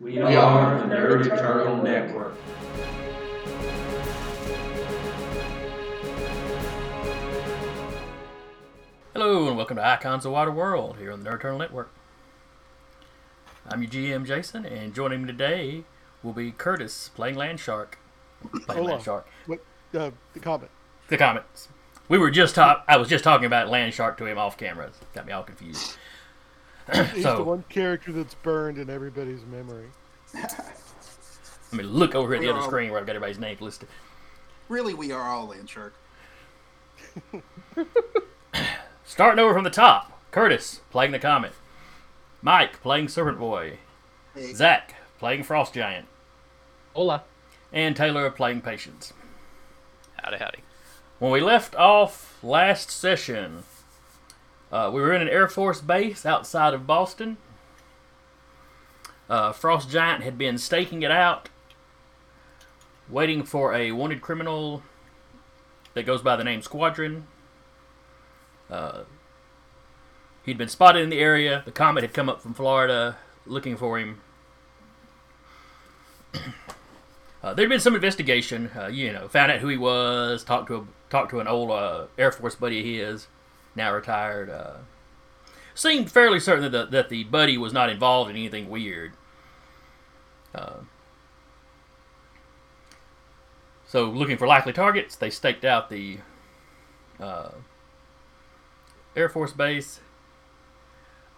We are the Nerd Eternal Network. Hello and welcome to Icons of Water World here on the Nerd Eternal Network. I'm your GM Jason, and joining me today will be Curtis playing Land Shark. Playing Hold Land on. Shark. What uh, the comment? The comments. We were just talk. I was just talking about Land Shark to him off camera. Got me all confused. He's So- the one character that's burned in everybody's memory. Let me look over at the other all- screen where I've got everybody's names listed. Really, we are all land shark. Starting over from the top. Curtis playing the Comet. Mike playing Serpent Boy. Hey, Zach playing Frost Giant. Hola. And Taylor playing Patience. Howdy, howdy. When we left off last session, uh, we were in an Air Force base outside of Boston. Uh, Frost Giant had been staking it out, waiting for a wanted criminal that goes by the name Squadron. Uh, he'd been spotted in the area. The Comet had come up from Florida looking for him. Uh, there'd been some investigation. Uh, you know, found out who he was. Talked to a, talked to an old uh, Air Force buddy of his, now retired. Uh, seemed fairly certain that the, that the buddy was not involved in anything weird. Uh, so, looking for likely targets, they staked out the uh, Air Force base.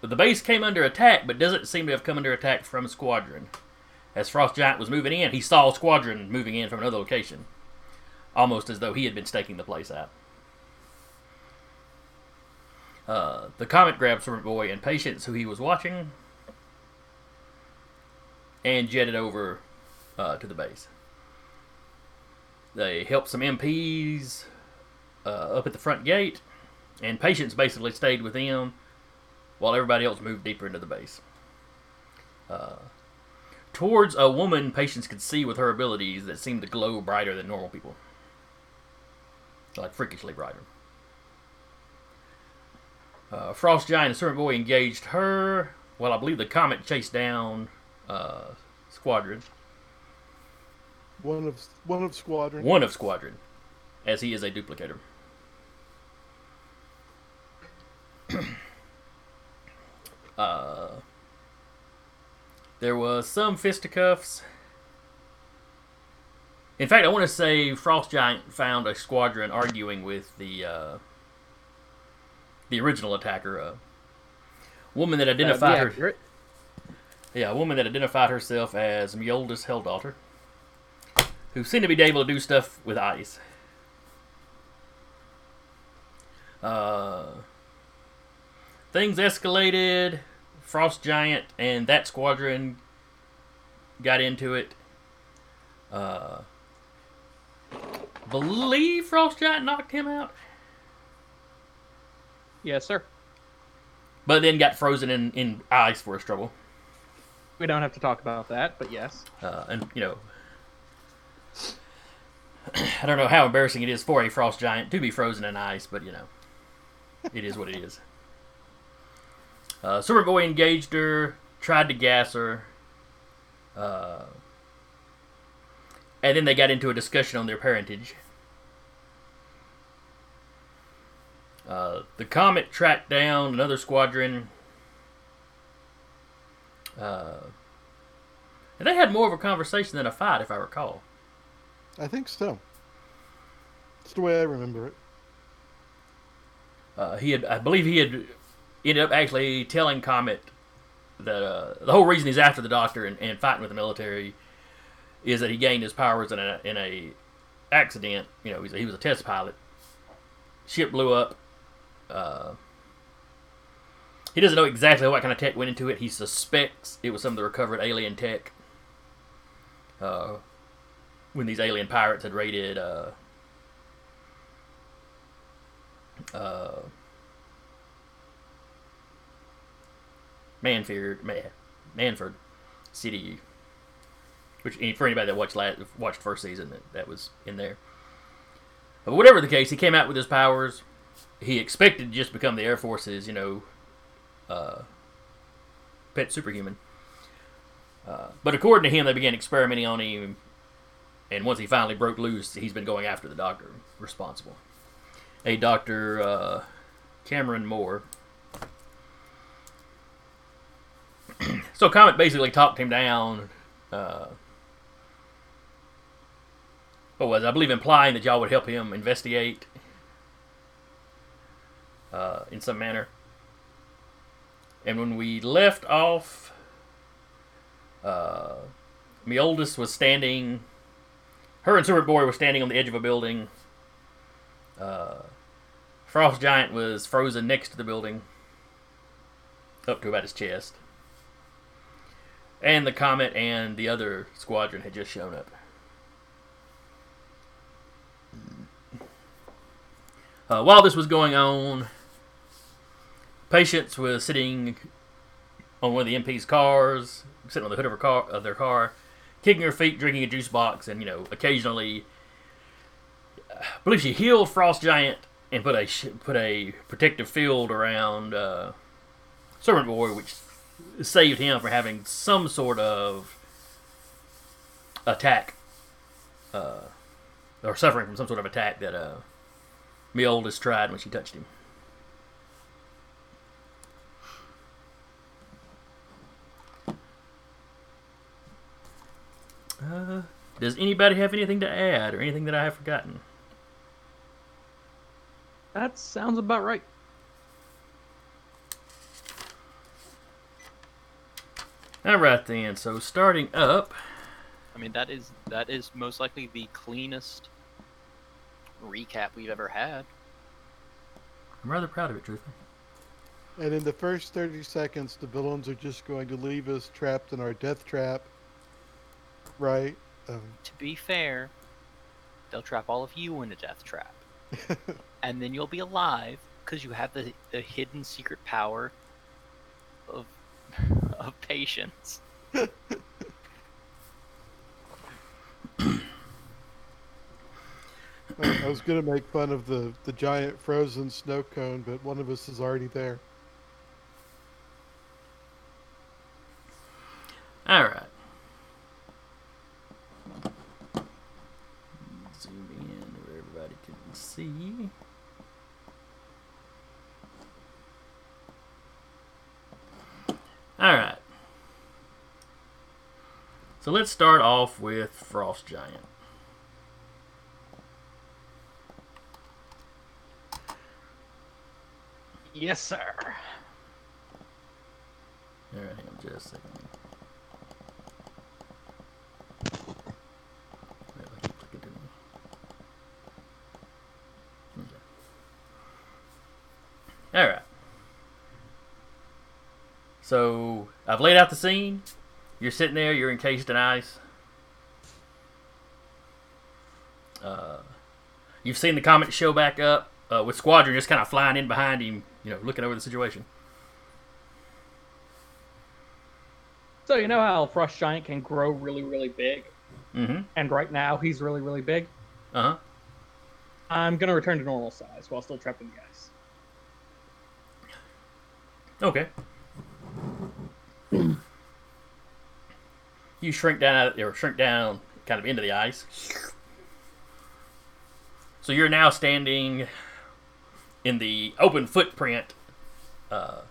The base came under attack, but doesn't seem to have come under attack from a squadron. As Frost Giant was moving in, he saw a squadron moving in from another location, almost as though he had been staking the place out. Uh, the Comet grabbed Serpent Boy and Patience, who he was watching, and jetted over uh, to the base. They helped some MPs uh, up at the front gate, and Patience basically stayed with them while everybody else moved deeper into the base. Uh, towards a woman Patience could see with her abilities that seemed to glow brighter than normal people. Like freakishly brighter. Uh, Frost Giant and Serpent Boy engaged her, Well, I believe the Comet chased down uh, Squadron. One of one of squadron. One of Squadron, as he is a duplicator. uh, there was some fisticuffs. In fact, I want to say Frost Giant found a squadron arguing with the uh, the original attacker, a woman that identified her. Yeah, a woman that identified herself as Mjolnir's Helldaughter, who seemed to be able to do stuff with ice. Uh, things escalated. Frost Giant and that squadron got into it. Uh, believe Frost Giant knocked him out, Yes, sir. but then got frozen in, in ice for his trouble. We don't have to talk about that, but yes. Uh, and you know, I don't know how embarrassing it is for a frost giant to be frozen in ice, but you know, it is what it is. Uh, Serpent Boy engaged her, tried to gas her, uh, and then they got into a discussion on their parentage. Uh, the Comet tracked down another squadron. Uh, and they had more of a conversation than a fight, if I recall. I think so. That's the way I remember it. Uh, he had, I believe, he had ended up actually telling Comet that uh, the whole reason he's after the Doctor and, and fighting with the military is that he gained his powers in a in a accident. You know, he was a test pilot. Ship blew up. Uh, he doesn't know exactly what kind of tech went into it. He suspects it was some of the recovered alien tech. Uh, when these alien pirates had raided uh, uh, Manford, Man, Manford City, which for anybody that watched last, watched first season, that, that was in there. But whatever the case, he came out with his powers. He expected to just become the Air Force's, you know, uh, pet superhuman. Uh, but according to him, they began experimenting on him, and once he finally broke loose, he's been going after the doctor responsible. A Dr. Uh, Cameron Moore. so Comet basically talked him down. Uh, what was? I believe implying that y'all would help him investigate uh, in some manner. And when we left off, uh, my oldest was standing. Her and Serpent Boy were standing on the edge of a building. Uh, Frost Giant was frozen next to the building, up to about his chest. And the Comet and the other squadron had just shown up. Uh, while this was going on, Patience was sitting on one of the MP's cars, sitting on the hood of her car, of their car, kicking her feet, drinking a juice box, and you know, occasionally, I believe she healed Frost Giant and put a put a protective field around uh, Serpent Boy, which saved him from having some sort of attack, uh, or suffering from some sort of attack that uh, me oldest tried when she touched him. Uh, does anybody have anything to add or anything that I have forgotten? That sounds about right. All right then. So starting up, I mean, that is that is most likely the cleanest recap we've ever had. I'm rather proud of it, truthfully. And in the first 30 seconds, the villains are just going to leave us trapped in our death trap. Right? Um, To be fair, they'll trap all of you in a death trap, and then you'll be alive because you have the, the hidden secret power of of patience. I I was going to make fun of the, the giant frozen snow cone, but one of us is already there. All right. Zoom in where everybody can see. All right. So let's start off with Frost Giant. Yes, sir. All right, hang on just a second. Wait, I keep clicking to them. Okay. All right. So I've laid out the scene. You're sitting there. You're encased in ice. Uh, you've seen the comet show back up uh, with Squadron just kind of flying in behind him. You know, looking over the situation. So you know how Frost Giant can grow really, really big, Mm-hmm. and right now he's really, really big. Uh huh. I'm gonna return to normal size while still trapped in the ice. Okay. you shrink down or shrink down kind of into the ice. So you're now standing in the open footprint. Uh,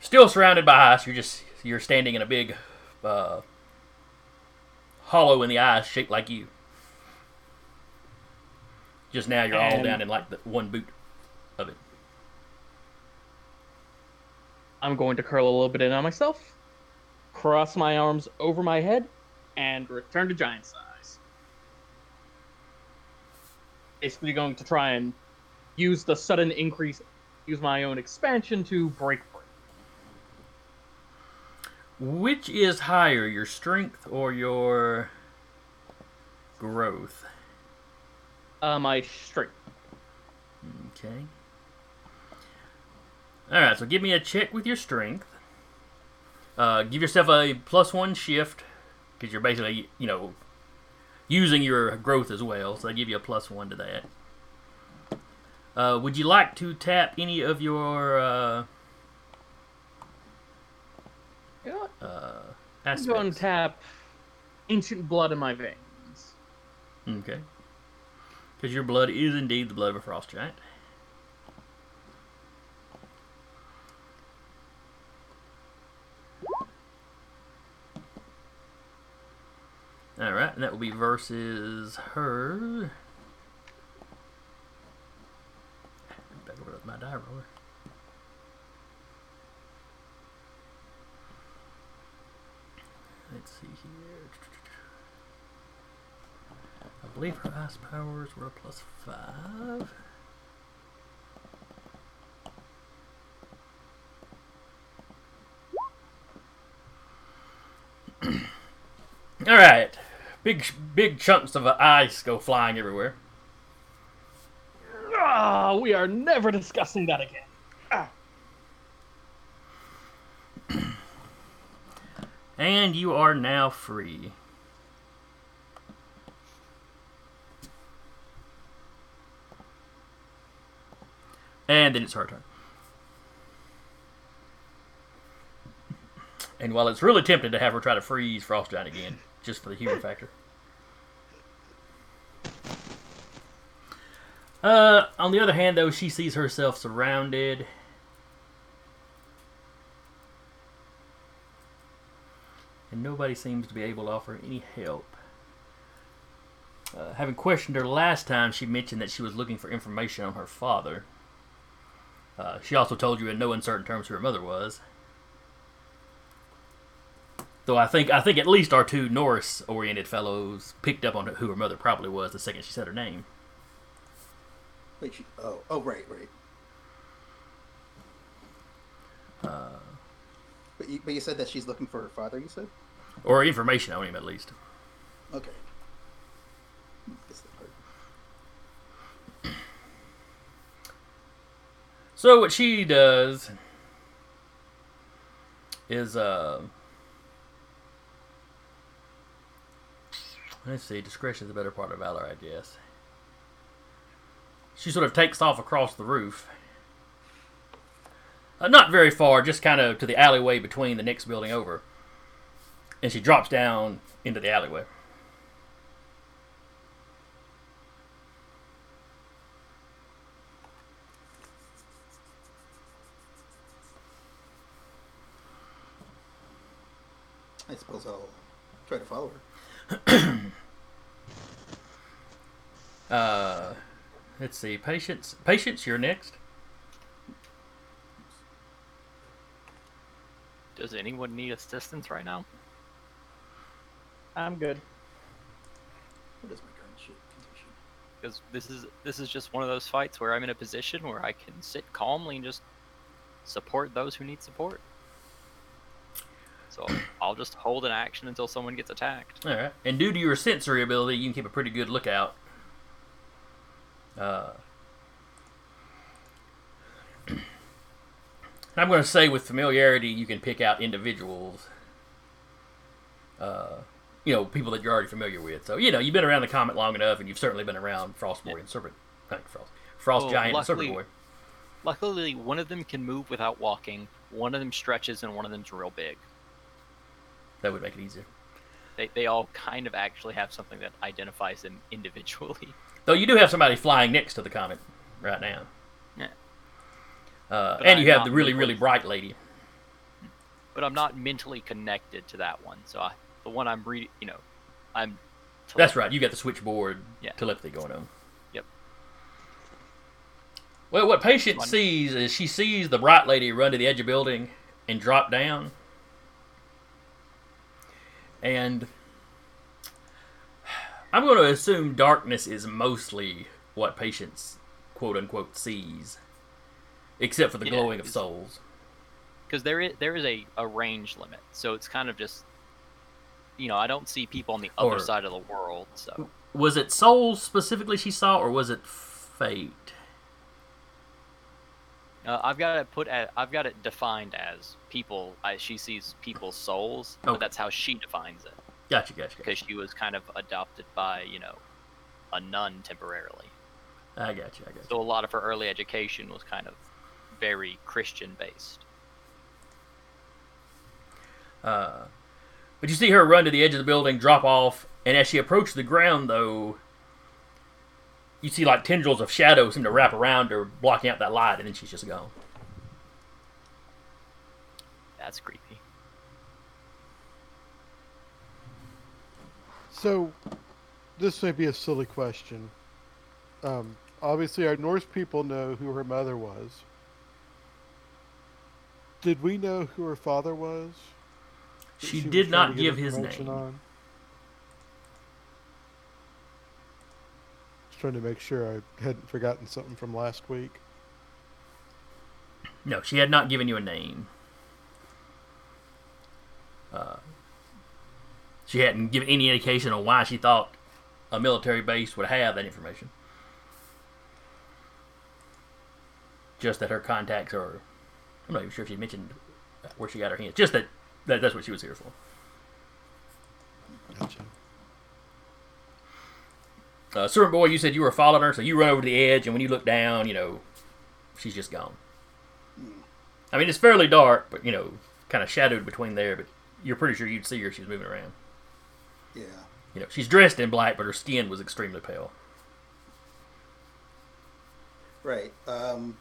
still surrounded by ice. You're just you're standing in a big uh, hollow in the ice shaped like you. Just now you're all down in like the one boot of it. I'm going to curl a little bit in on myself, cross my arms over my head, and return to giant size. Basically, going to try and use the sudden increase, use my own expansion to break free. Which is higher, your strength or your growth? Uh, my strength. Okay. Alright, so give me a check with your strength. Uh, give yourself a plus one shift, because you're basically, you know, using your growth as well, so they give you a plus one to that. Uh, would you like to tap any of your. Uh, You know what? uh, I'm going to tap ancient blood in my veins. Okay. Because your blood is indeed the blood of a frost giant. Alright, and that will be versus her. Back over to my die roller. Let's see here. I believe her ice powers were a plus five. All right, big big chunks of ice go flying everywhere. Ah, we are never discussing that again. And you are now free. And then it's her turn. And while it's really tempting to have her try to freeze Frost Giant again, just for the humor factor. Uh, on the other hand, though, she sees herself surrounded. and nobody seems to be able to offer any help. Uh, having questioned her last time, she mentioned that she was looking for information on her father. Uh, she also told you in no uncertain terms who her mother was. Though I think I think at least our two Norse-oriented fellows picked up on who her mother probably was the second she said her name. Wait, she, oh, oh, right, right. Uh, But you, but you said that she's looking for her father. You said. or information on him at least. Okay. Guess that part. So what she does is uh let's see, discretion is the better part of valor, I guess. She sort of takes off across the roof. Uh, not very far, just kind of to the alleyway between the next building over. And she drops down into the alleyway. I suppose I'll try to follow her. Uh, let's see, patience. Patience, you're next. Does anyone need assistance right now? I'm good. What is my current shit condition? Because this is this is just one of those fights where I'm in a position where I can sit calmly and just support those who need support. So I'll just hold an action until someone gets attacked. All right. And due to your sensory ability, you can keep a pretty good lookout. Uh, I'm going to say with familiarity, you can pick out individuals. Uh, you know, people that you're already familiar with. So you know, you've been around the comet long enough, and you've certainly been around Frostboy and Serpent, not Frost, Frost Well, Giant and Serpent Boy. Luckily, one of them can move without walking. One of them stretches, and one of them's real big. That would make it easier. They they all kind of actually have something that identifies them individually. Though you do have somebody flying next to the comet right now. Yeah. Uh, and you I'm have the really, really bright lady. But I'm not mentally connected to that one. So I, the one I'm reading, you know, I'm. That's right. You got the switchboard Yeah. telepathy going on. Yep. Well, what Patience Fun. sees is she sees the bright lady run to the edge of the building and drop down. And I'm going to assume darkness is mostly what Patience, quote unquote, sees, except for the Yeah, glowing of souls. because there is there is a, a range limit so it's kind of just you know i don't see people on the other Or- side of the world so Was it souls specifically she saw, or was it fate? uh, i've got it put at i've got it defined as people I, she sees people's souls Okay. but that's how she defines it Gotcha, gotcha, gotcha. because she was kind of adopted by you know a nun temporarily I gotcha, I gotcha. so a lot of her early education was kind of very christian based Uh, but you see her run to the edge of the building, drop off, and as she approaches the ground, though, you see like tendrils of shadow seem to wrap around her, blocking out that light, and then she's just gone. That's creepy. So, this may be a silly question. Um, obviously, our Norse people know who her mother was. Did we know who her father was? that She did not give his name. On? Just trying to make sure I hadn't forgotten something from last week. No, she had not given you a name. Uh, she hadn't given any indication on why she thought a military base would have that information. Just that her contacts are. I'm not even sure if she mentioned where she got her hands. Just that, that that's what she was here for. Gotcha. Uh, Serpent boy, you said you were following her, so you run over to the edge, and when you look down, you know, she's just gone. I mean, it's fairly dark, but you know, kind of shadowed between there. But you're pretty sure you'd see her. if She's moving around. Yeah. You know, she's dressed in black, but her skin was extremely pale. Right. Um,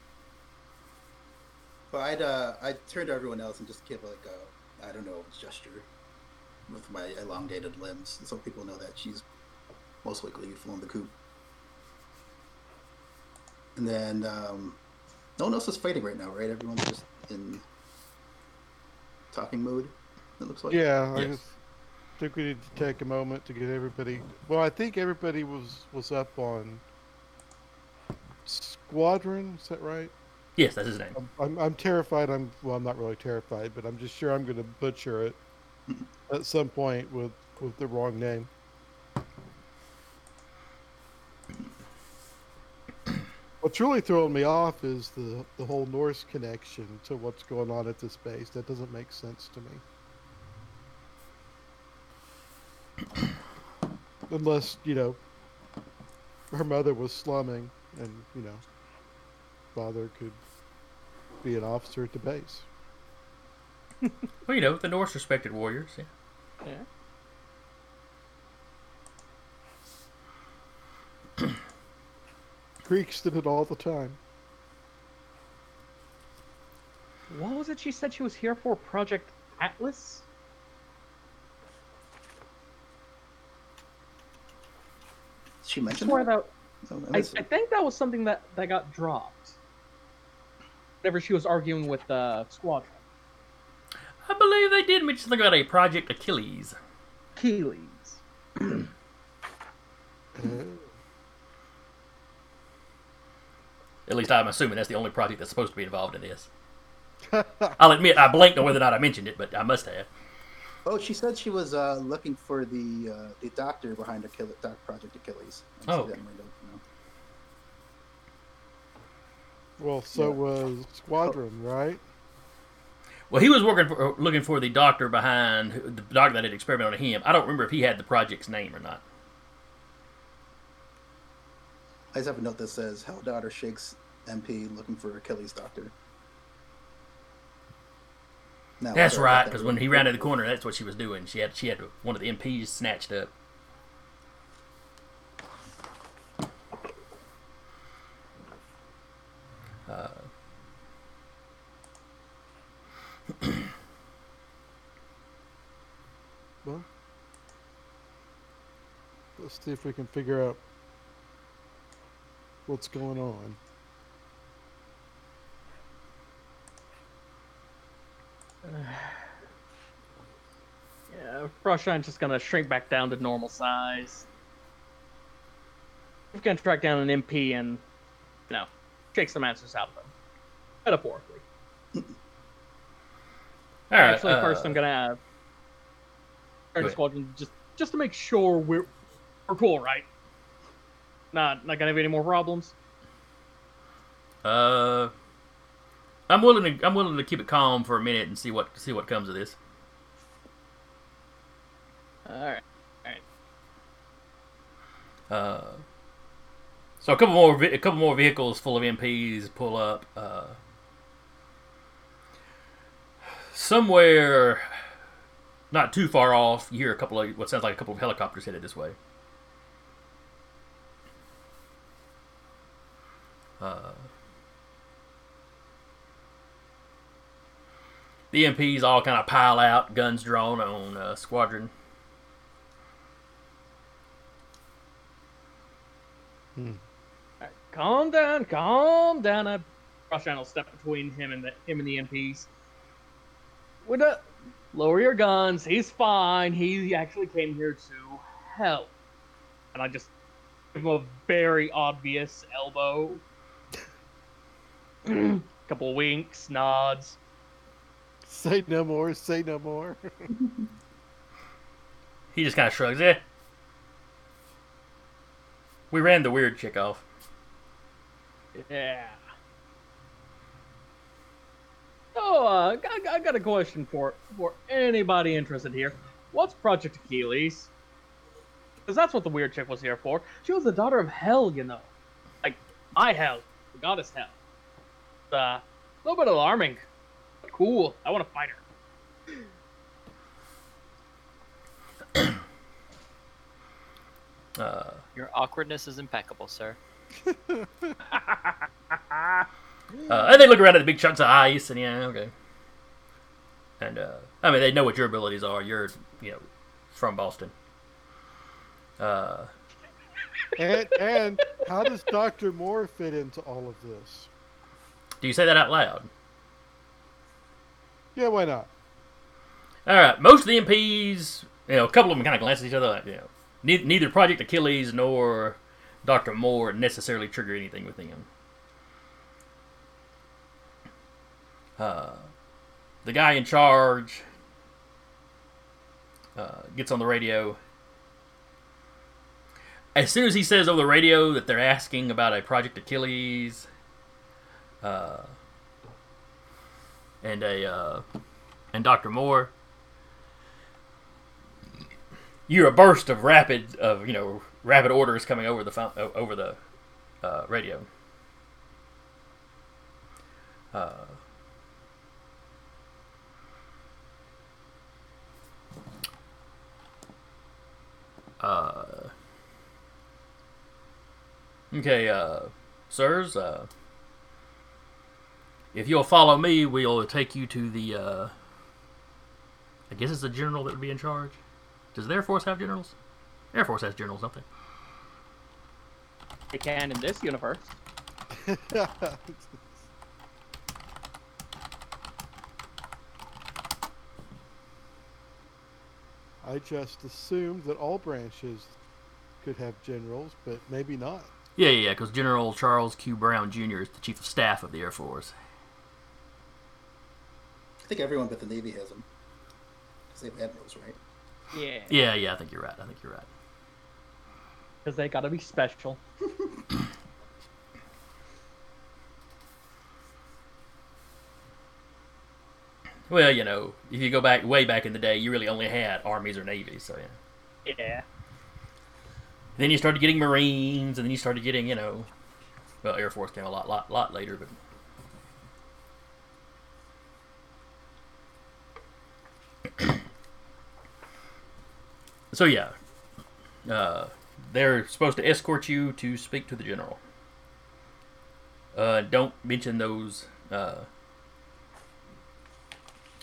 but I'd uh, I'd turn to everyone else and just give like a I don't know gesture with my elongated limbs, so people know that she's most likely flown the coop. And then um, no one else is fighting right now, right? Everyone's just in talking mode. It looks like. Yeah, I Yes. just think we need to take a moment to get everybody. Well, I think everybody was was up on Squadron. Is that right? Yes, that's his name. I'm, I'm, I'm terrified. I'm well. I'm not really terrified, but I'm just sure I'm going to butcher it at some point with with the wrong name. What's really throwing me off is the the whole Norse connection to what's going on at this base. That doesn't make sense to me. Unless you know, her mother was slumming, and you know, father could be an officer at the base. Well, you know, the Norse respected warriors. Yeah. Yeah. Greeks did it all the time. What was it she said she was here for? Project Atlas? She I mentioned swear that. that Oh, I, I think that was something that, that got dropped. Whenever she was arguing with uh, Squadron. I believe they did mention something about a Project Achilles. Keelys. Uh, At least I'm assuming that's the only project that's supposed to be involved in this. I'll admit I blanked on whether or not I mentioned it, but I must have. Oh, she said she was uh, looking for the uh, the doctor behind Achilles, Doc Project Achilles. I see Oh. that in my note well, so Yeah. was Squadron, right? Well, he was working for, looking for the doctor behind the doctor that had experimented on him. I don't remember if he had the project's name or not. I just have a note that says Hell Daughter Shakes MP looking for Achilles doctor. Now, That's whether I got right, that because when he rounded the corner, that's what she was doing. She had she had one of the MPs snatched up. Uh, Well, let's see if we can figure out what's going on. Yeah, Frost Giant's just gonna shrink back down to normal size. We're gonna track down an MP and, you know, shake some answers out of them. Metaphorically. all right. Actually, first uh, I'm gonna have ahead. Squadron just just to make sure we're we're cool, right? Not not gonna have any more problems. Uh, I'm willing to I'm willing to keep it calm for a minute and see what see what comes of this. All right. All right. Uh, so a couple more a couple more vehicles full of MPs pull up. Uh, somewhere not too far off, you hear a couple of what sounds like a couple of helicopters headed this way. Uh, the MPs all kind of pile out, guns drawn on uh, squadron. Alright, calm down, calm down. I Roshan will step between him and the him and the MPs. Would uh, lower your guns. He's fine. He actually came here to help. And I just give him a very obvious elbow. a Couple winks, nods. Say no more. Say no more. He just kind of shrugs. Eh. We ran the weird chick off. Yeah. Oh, uh, I, I got a question for for anybody interested here. What's Project Achilles? Because that's what the weird chick was here for. She was the daughter of Hell, you know. Like, my Hell, the goddess Hell. It's, uh, a little bit alarming. But cool. I want to fight her. Uh, Your awkwardness is impeccable, sir. uh, and they look around at the big chunks of ice, and yeah, okay. And uh, I mean, they know what your abilities are. You're, you know, from Boston. Uh, and and how does Doctor Moore fit into all of this? do you say that out loud? Yeah, why not? All right. Most of the MPs, you know, a couple of them kind of glance at each other. Like, you know, neither, neither Project Achilles nor Doctor Moore necessarily trigger anything with him. Uh, the guy in charge uh, gets on the radio. As soon as he says over the radio that they're asking about a Project Achilles, uh, and a uh, and Doctor Moore, You're a burst of rapid of you know rapid orders coming over the phone, over the uh, radio. Uh, uh, okay, uh, sirs, uh, if you'll follow me, we'll take you to the, uh, I guess it's the general that would be in charge. Does the Air Force have generals? Air Force has generals, don't they? They can in this universe. I just assumed that all branches could have generals, but maybe not. Yeah, yeah, yeah, because General Charles Q. Brown Jr. is the Chief of Staff of the Air Force. I think everyone but the Navy has them. Because they have admirals, right? Yeah. Yeah, yeah, I think you're right. I think you're right. Because they gotta be special. Well, you know, if you go back way back in the day, you really only had armies or navies, so yeah. Yeah. Then you started getting Marines, and then you started getting, you know, well, Air Force came a lot, lot, lot later, but. so yeah, uh, they're supposed to escort you to speak to the general. Uh, don't mention those. Uh,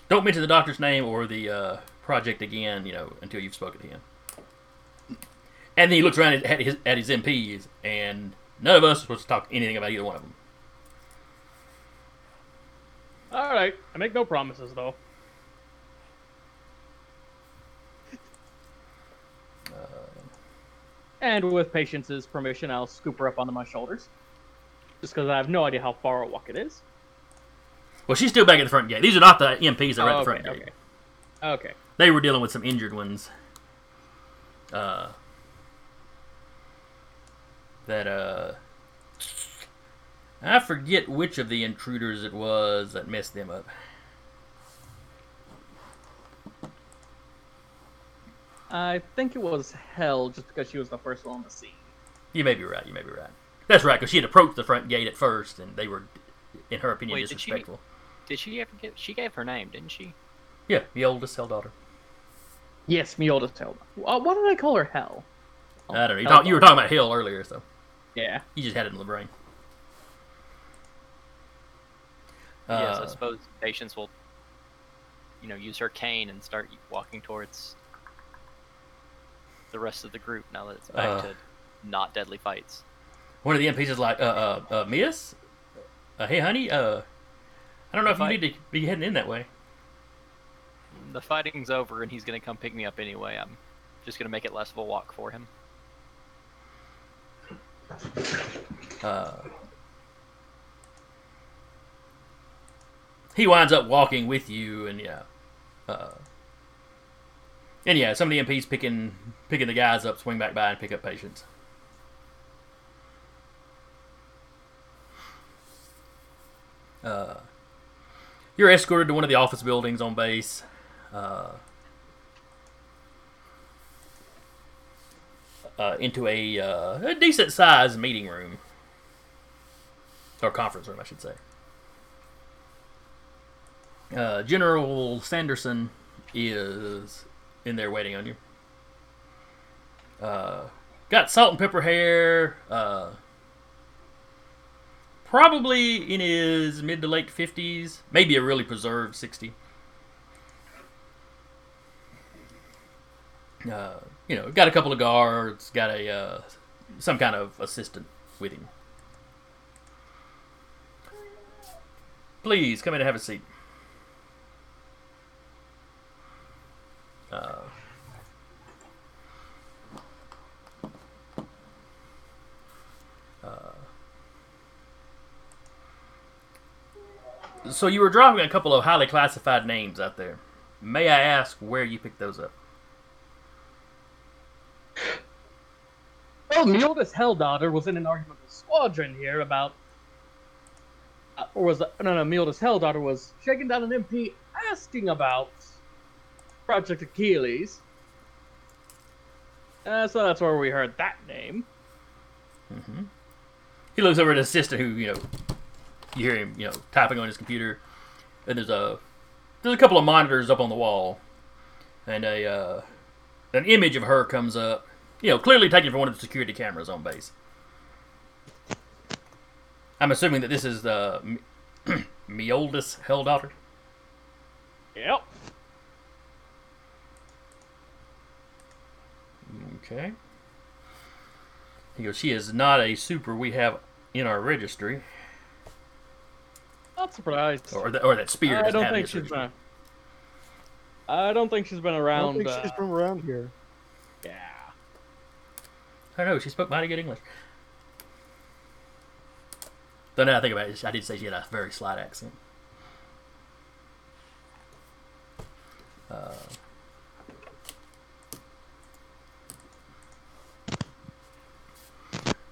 don't mention the doctor's name or the uh, project again. You know, until you've spoken to him. And then he looks around at his, at his MPs, and none of us are supposed to talk anything about either one of them. All right. I make no promises though. And with Patience's permission, I'll scoop her up onto my shoulders. Just because I have no idea how far a walk it is. Well, she's still back at the front gate. These are not the MPs that are at Oh, the front okay, gate. okay. Okay. They were dealing with some injured ones. Uh, that uh, I forget which of the intruders it was that messed them up. I think it was Hell, just because she was the first one on the scene. You may be right. You may be right. That's right, because she had approached the front gate at first, and they were, in her opinion, Wait, did she- disrespectful. Did she ever get? She gave her name, didn't she? Yeah, the oldest cell daughter. Yes, Mioda's Hell. Uh, why did I call her Hell? I don't know. You, talk, you were talking about Hill earlier, so Yeah. you just had it in the brain. yes, I Uh, suppose patients will, you know, use her cane and start walking towards the rest of the group now that it's back Uh. to not deadly fights. one of the MPs is like, uh, uh, uh Miss? Uh, hey, honey, uh, I don't know if you need to be heading in that way. The fighting's over and he's gonna come pick me up anyway. I'm just gonna make it less of a walk for him. Uh, he winds up walking with you, and yeah, uh, and yeah, some of the MPs picking picking the guys up, swing back by, and pick up patients. Uh, you're escorted to one of the office buildings on base. Uh, uh, into a, uh, a decent sized meeting room. Or conference room, I should say. Uh, General Sanderson is in there waiting on you. Uh, got salt and pepper hair. Uh, probably in his mid to late 50s. Maybe a really preserved 60. Uh, you know, got a couple of guards, got a uh, some kind of assistant with him. Please come in and have a seat. Uh, uh, so you were dropping a couple of highly classified names out there. May I ask where you picked those up? Well, Mioda's Hell daughter was in an argument with Squadron here about. Uh, or was no, no, Mioda's Hell daughter was shaking down an MP asking about Project Achilles. Uh, so that's where we heard that name. He looks over at his sister, who you know, you hear him, you know, typing on his computer, and there's a there's a couple of monitors up on the wall, and a uh, an image of her comes up, you know, clearly taken from one of the security cameras on base. I'm assuming that this is the M- Mioldus Hell daughter. Yep. Okay. He goes, she is not a super we have in our registry, Not surprised. or that, or that Spear I don't think his she's registry. been. I don't think she's been I around. don't think she's uh, from around here. Yeah. I don't know. She spoke mighty good English. Though now I think about it, I did say she had a very slight accent. Uh,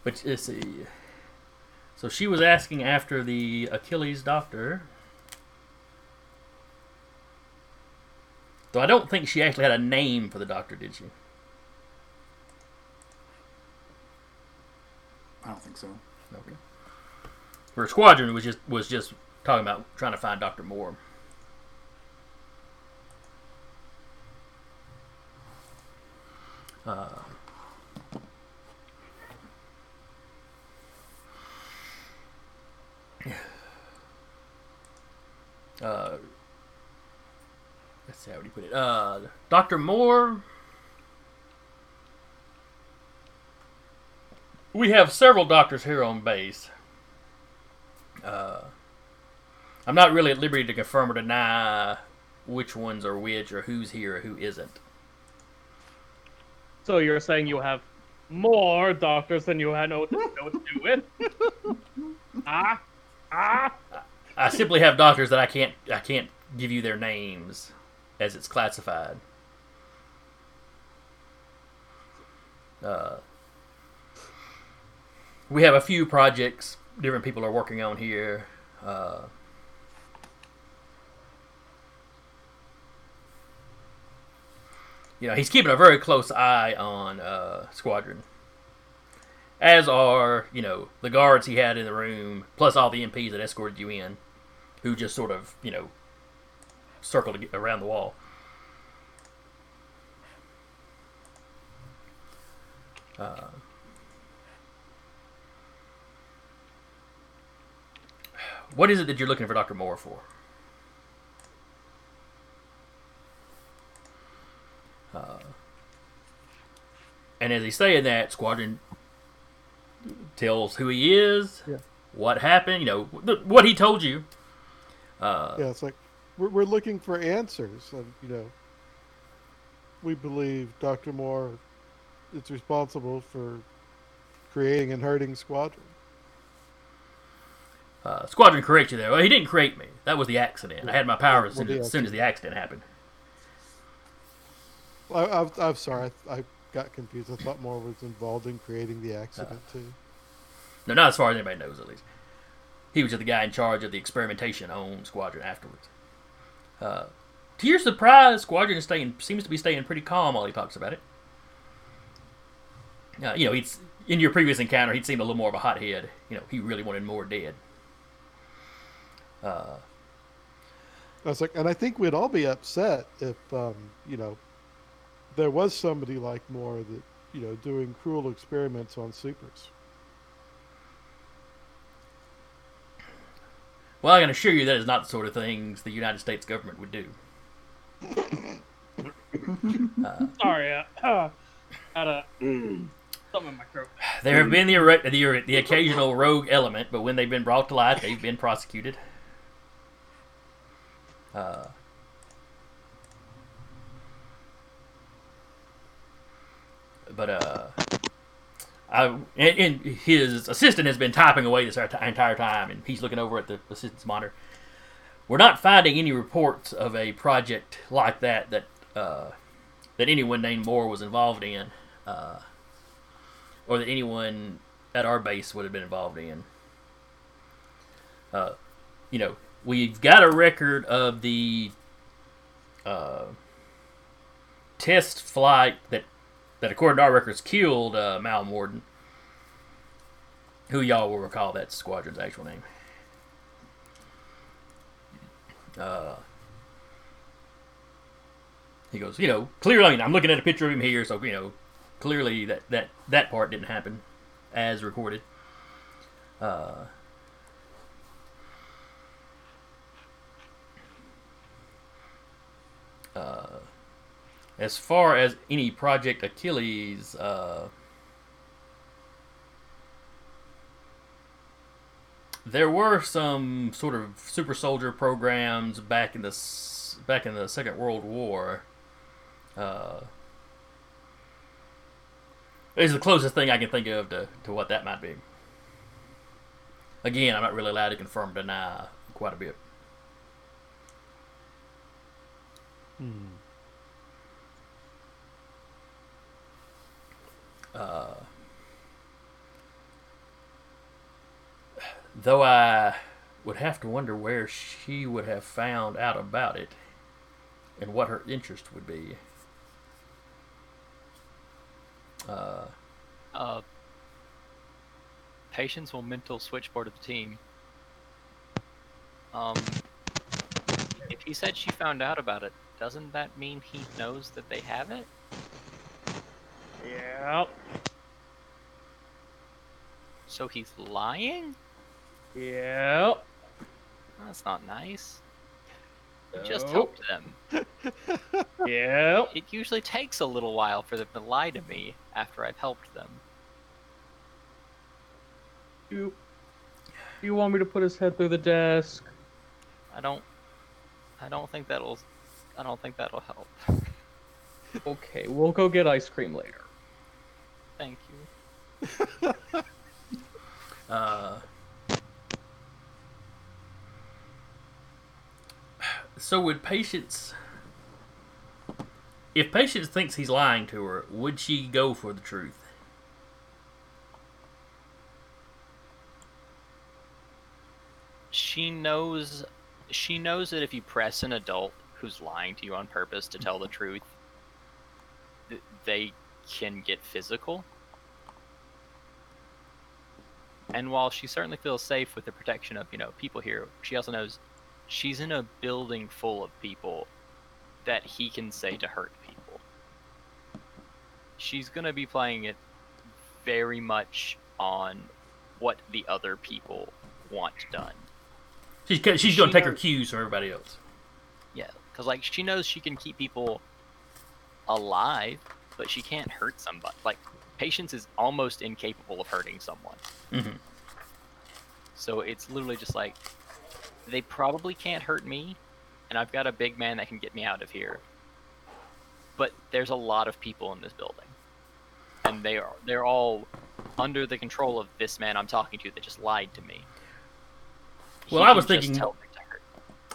but let's see. So she was asking after the Achilles doctor. Though I don't think she actually had a name for the doctor, did she? I don't think so. Okay. Her squadron was just was just talking about trying to find Doctor Moore. Uh, uh, let's see how would you put it. Uh, Doctor Moore. We have several doctors here on base. Uh, I'm not really at liberty to confirm or deny which ones are which or who's here or who isn't. So you're saying you have more doctors than you had know what know what to do with? ah, ah. I simply have doctors that I can't I can't give you their names as it's classified. Uh, we have a few projects different people are working on here. Uh, you know, he's keeping a very close eye on uh, Squadron. As are, you know, the guards he had in the room, plus all the MPs that escorted you in, who just sort of, you know, circled around the wall. Uh, what is it that you're looking for Dr. Moore for? Uh, and as he's saying that, Squadron tells who he is, Yeah. what happened, you know, what he told you. Uh, Yeah, it's like we're, we're looking for answers, and you know, we believe Doctor Moore is responsible for creating and hurting Squadron. Uh, Squadron correct you there. Well, he didn't create me. That was the accident. I had my powers as Well, soon as, soon as the accident happened. I, I'm, I'm sorry, I, I got confused. I thought Moore was involved in creating the accident too. No, not as far as anybody knows, at least. He was the guy in charge of the experimentation on Squadron afterwards. Uh, to your surprise, Squadron is staying seems to be staying pretty calm while he talks about it. Uh, you know, he's in your previous encounter, he'd seemed a little more of a hothead. You know, he really wanted more dead. Uh, I was like, and I think we'd all be upset if, um, you know, there was somebody like Moore that, you know, doing cruel experiments on supers. Well, I can assure you that is not the sort of things the United States government would do. Sorry, uh, uh, had a something in my throat. There have been the, the the occasional rogue element, but when they've been brought to light, they've been prosecuted. Uh, but uh, I and, and his assistant has been typing away this entire time, and he's looking over at the assistant's monitor. We're not finding any reports of a project like that that uh, that anyone named Moore was involved in. Uh, or that anyone at our base would have been involved in. Uh, you know, we've got a record of the uh, test flight that, that according to our records, killed uh, Mal Morden. Who y'all will recall that squadron's actual name. Uh, he goes, you know, clearly, I mean, I'm looking at a picture of him here, so, you know, clearly that that that part didn't happen as recorded. Uh, uh, as far as any Project Achilles, uh, there were some sort of super soldier programs back in the back in the Second World War. Uh, is the closest thing I can think of to, to what that might be. Again, I'm not really allowed to confirm deny quite a bit. Uh, though I would have to wonder where she would have found out about it and what her interest would be. Uh, Uh, patience will mental switchboard of the team. Um, if he said she found out about it, doesn't that mean he knows that they have it? Yep. So he's lying? Yep. That's not nice. You just helped them. Yep. It usually takes a little while for them to lie to me after I've helped them. You, you want me to put his head through the desk? I don't. I don't think that'll. I don't think that'll help. Okay, we'll go get ice cream later. Thank you. Uh, so would patience if patience thinks he's lying to her would she go for the truth She knows. She knows that if you press an adult who's lying to you on purpose to tell the truth, they can get physical. And while she certainly feels safe with the protection of you know people here, she also knows she's in a building full of people that he can say to hurt people. She's gonna be playing it very much on what the other people want done. She's she's going to take her cues from everybody else. Yeah, because like she knows she can keep people alive, but she can't hurt somebody. Like patience is almost incapable of hurting someone. Mhm. So it's literally just like they probably can't hurt me, and I've got a big man that can get me out of here. But there's a lot of people in this building, and they are they're all under the control of this man I'm talking to that just lied to me. Well, He I was thinking- tell me to hurt.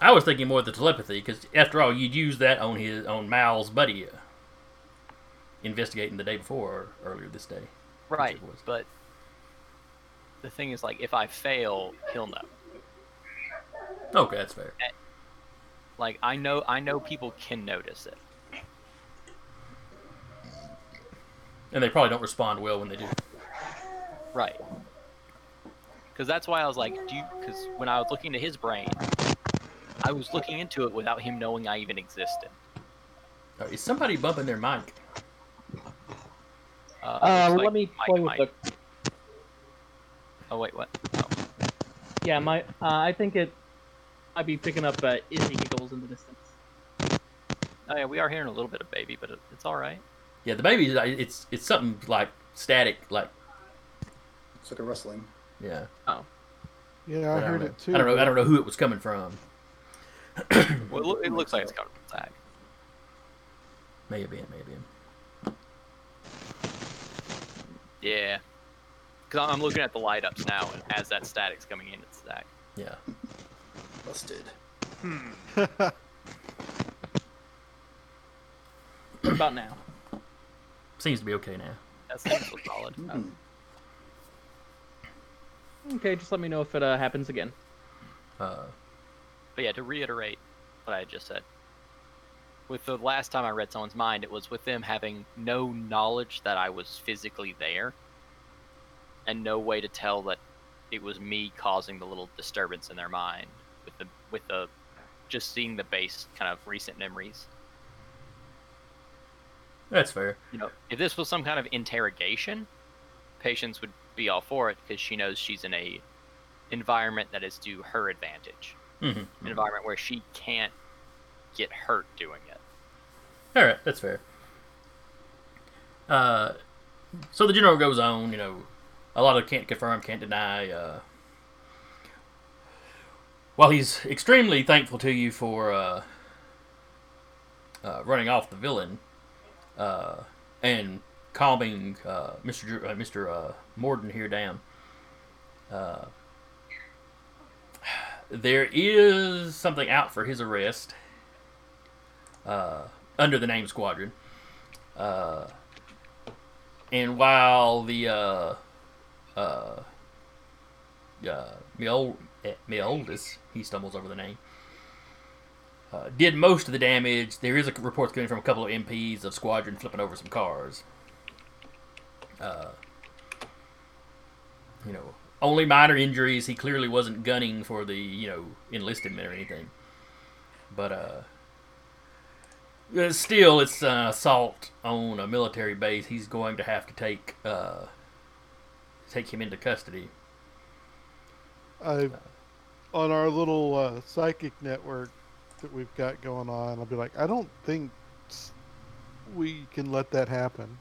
I was thinking more of the telepathy because after all, you'd use that on his on Mal's buddy investigating the day before or earlier this day. Right, but the thing is, like, if I fail, he'll know. Okay, that's fair. Eh, like, I know, I know people can notice it. And they probably don't respond well when they do. Right. Because that's why I was like, do you? Because when I was looking into his brain, I was looking into it without him knowing I even existed. Is somebody bumping their mic? Uh, Uh, looks let like me Mike play with might- the. Oh wait, what? Oh. Yeah, my. Uh, I think it. might be picking up uh, Izzy giggles in the distance. oh yeah, we are hearing a little bit of baby, but it, it's all right. Yeah, the baby. It's it's something like static, like It's like a rustling. yeah. Oh. Yeah, I But heard don't it know. too. I don't know. I don't know who it was coming from. Well, it, loo- it looks like it's coming from Zach. May have been, may have been. Yeah. Because I'm looking at the light ups now, and as that static's coming in, it's that. Yeah. Busted. What about now? Seems to be okay now. That seems so solid. Hmm. Okay, just let me know if it uh, happens again. Uh, But yeah, to reiterate what I just said, with the last time I read someone's mind, it was with them having no knowledge that I was physically there, and no way to tell that it was me causing the little disturbance in their mind with the with the just seeing the base kind of recent memories. that's fair. You know, if this was some kind of interrogation, Patience would be all for it because she knows she's in a environment that is to her advantage. hmm an environment where she can't get hurt doing it. All right, that's fair. Uh, so the general goes on. You know, a lot of can't confirm, can't deny. Uh, while he's extremely thankful to you for uh, uh, running off the villain uh, and calming uh, Mr. Dr- uh, Mr. Uh, Morden here down, uh, there is something out for his arrest uh, under the name Squadron. Uh, and while the uh, uh, uh, old, eh, he stumbles over the name, uh, did most of the damage, there is a report coming from a couple of MPs of Squadron flipping over some cars. Uh, you know, only minor injuries. He clearly wasn't gunning for the you know enlisted men or anything. But uh, still, it's an assault on a military base. He's going to have to take uh, take him into custody. I, on our little uh, psychic network that we've got going on, I'll be like, I don't think we can let that happen.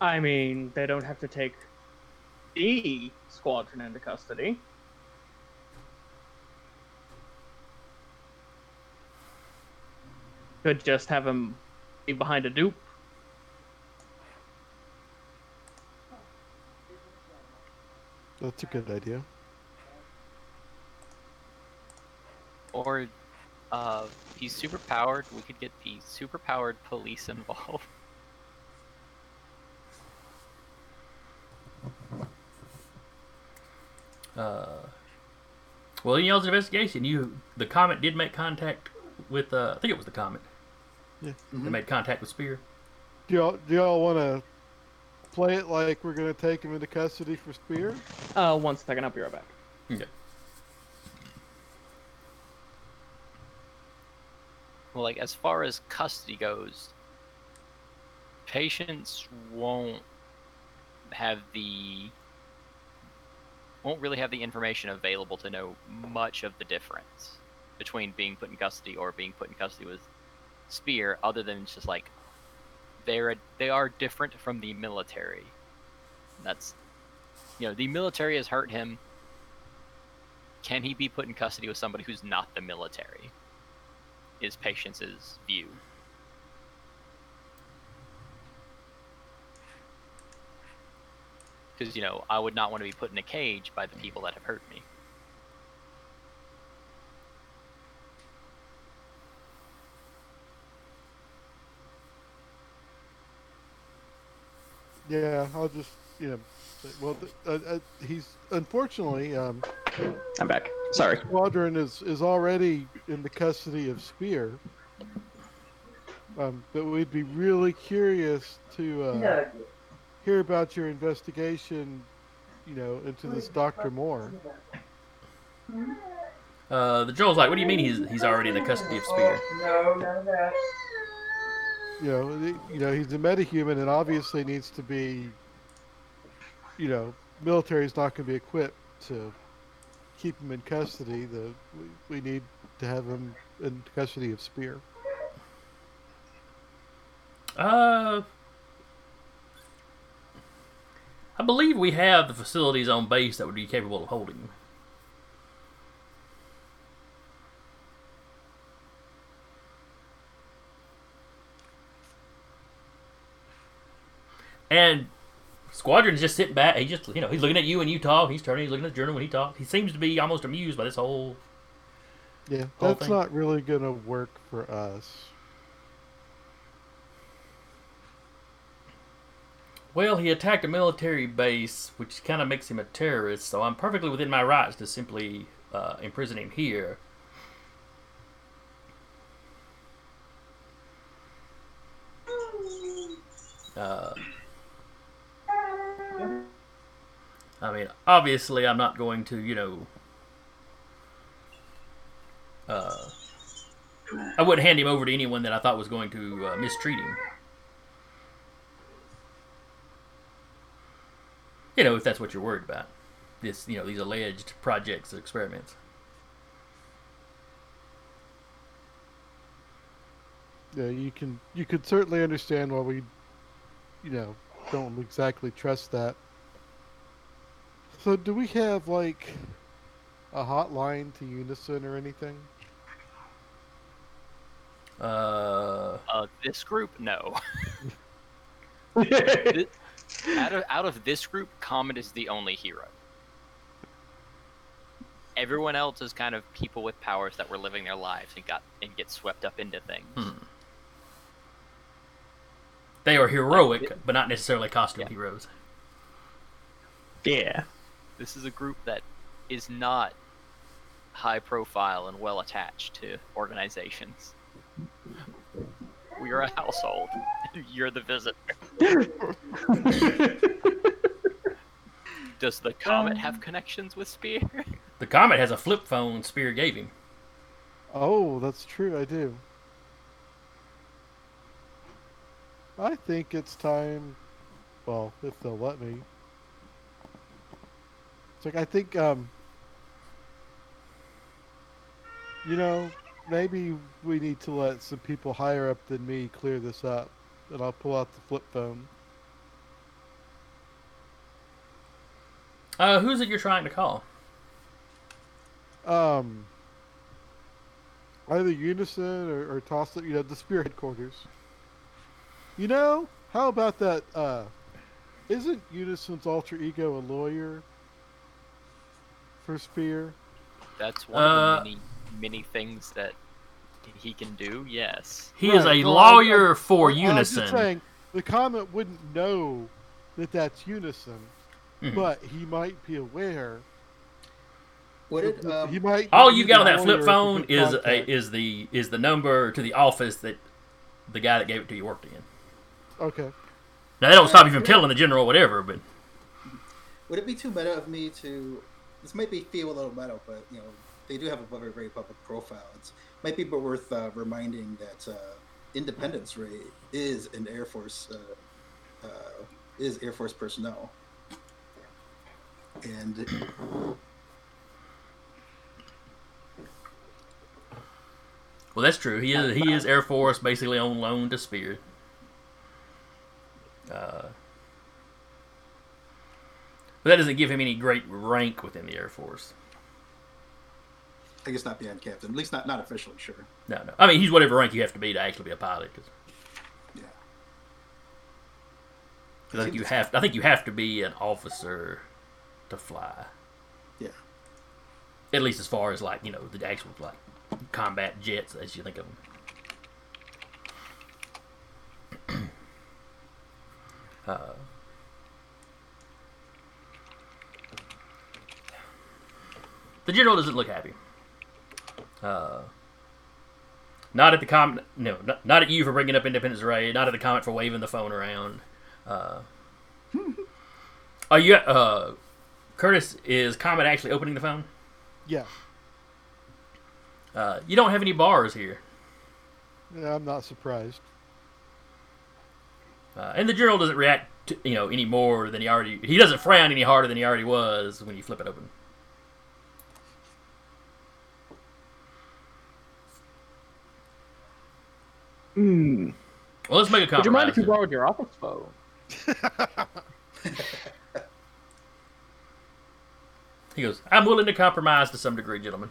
I mean, they don't have to take the squadron into custody. Could just have him be behind a dupe. That's a good idea. Or, uh, if he's super powered, we could get the super powered police involved. Uh, well, in y'all's investigation, you the comet did make contact with. Uh, I think it was the comet. Yeah. They made contact with Spear. Do y'all do y'all want to play it like we're gonna take him into custody for Spear? Uh, one second, I'll be right back. Okay. Well, like, as far as custody goes, patients won't have the won't really have the information available to know much of the difference between being put in custody or being put in custody with spear other than just like they're they are different from the military. That's you know the military has hurt him. Can he be put in custody with somebody who's not the military? Is patience's view. Because you know I would not want to be put in a cage by the people that have hurt me. Yeah, I'll just you know. Well, uh, uh, he's unfortunately um, I'm back. Sorry. Squadron is is already in the custody of Spear. Um, but we'd be really curious to uh, hear about your investigation. You know, into this Doctor Moore. Uh, the general's like, "What do you mean he's he's already in the custody of Spear?" No, none of that. You know, you know he's a metahuman and obviously needs to be. You know, military's not going to be equipped to keep him in custody. The we, we need to have him in custody of Spear. Uh, I believe we have the facilities on base that would be capable of holding him. And Squadron's just sitting back. He just, you know, he's looking at you when you talk. He's turning. He's looking at the journal when he talks. He seems to be almost amused by this whole. Yeah, Whole that's thing. not really going to work for us. Well, he attacked a military base, which kind of makes him a terrorist. So I'm perfectly within my rights to simply uh, imprison him here. Uh, I mean, obviously, I'm not going to, you know. Uh, I wouldn't hand him over to anyone that I thought was going to uh, mistreat him. You know, if that's what you're worried about. This, you know, these alleged projects experiments. Yeah, you can you could certainly understand why we, you know, don't exactly trust that. So, do we have like a hotline to Unison or anything? Uh, Uh, this group, no. out of out of this group, Comet is the only hero. Everyone else is kind of people with powers that were living their lives and got and get swept up into things. Hmm. they are heroic, Like, but not necessarily costume Yeah. heroes. Yeah. This is a group that is not high profile and well attached to organizations. We are a household. You're the visitor. Does the comet have connections with Spear? The Comet has a flip phone Spear gave him. Oh, that's true. I do. I think it's time. Well, if they'll let me. It's like I think, um, you know, maybe we need to let some people higher up than me clear this up, and I'll pull out the flip phone. Uh, who's it you're trying to call? Um, either Unison or, or toss it, you know, the Spear headquarters. You know, how about that? Uh, isn't Unison's alter ego a lawyer for Spear? That's one Uh, of the many many things that he can do. Yes. He is a no, lawyer I- for I was Unison. just saying, the Comet wouldn't know that that's Unison, Mhm. but he might be aware. Would it? Um, he might. All use you got on that flip lawyer as a phone is a, is the is the number to the office that the guy that gave it to you worked in. okay. Now that don't stop you from telling the general whatever, but Would it be too meta of me to? This might be feel a little meta, but you know they do have a very very public profile. It's might be worth uh, reminding that uh, Independence Ray is an Air Force uh, uh, is Air Force personnel, and Well, that's true. He is he is Air Force, basically on loan to Spear. Uh, but that doesn't give him any great rank within the Air Force. I guess not beyond captain, at least not not officially. Sure. No, no. I mean, he's whatever rank you have to be to actually be a pilot. 'cause- Yeah. 'cause I think you have. I think you have to be an officer to fly. Yeah. At least as far as like you know the actual like combat jets as you think of them. uh, the general doesn't look happy. Uh, not at the Comet. No, not, not at you for bringing up Independence Ray. Not at the Comet for waving the phone around. Uh, are you? Uh, Curtis is Comet actually opening the phone? Yeah. Uh, you don't have any bars here, yeah I'm not surprised. uh, and the general doesn't react, to, you know, any more than he already. He doesn't frown any harder than he already was when you flip it open. Hmm. Well, let's make a compromise. Would you mind if you borrowed your office phone? He goes, I'm willing to compromise to some degree, gentlemen.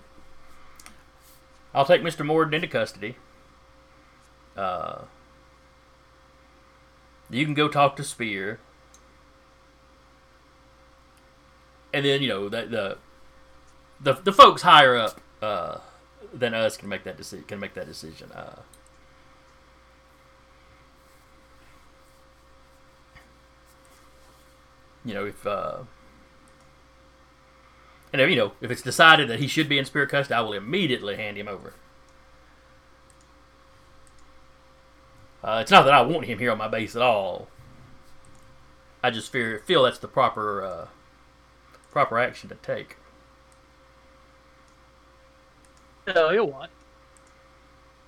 I'll take Mr. Morden into custody. Uh, you can go talk to Spear. And then, you know, the the the, the folks higher up uh, than us can make that decision can make that decision. Uh, you know, if uh, and if, you know, if it's decided that he should be in spirit custody, I will immediately hand him over. Uh, it's not that I want him here on my base at all. I just fear, feel that's the proper uh, proper action to take. Tell you what.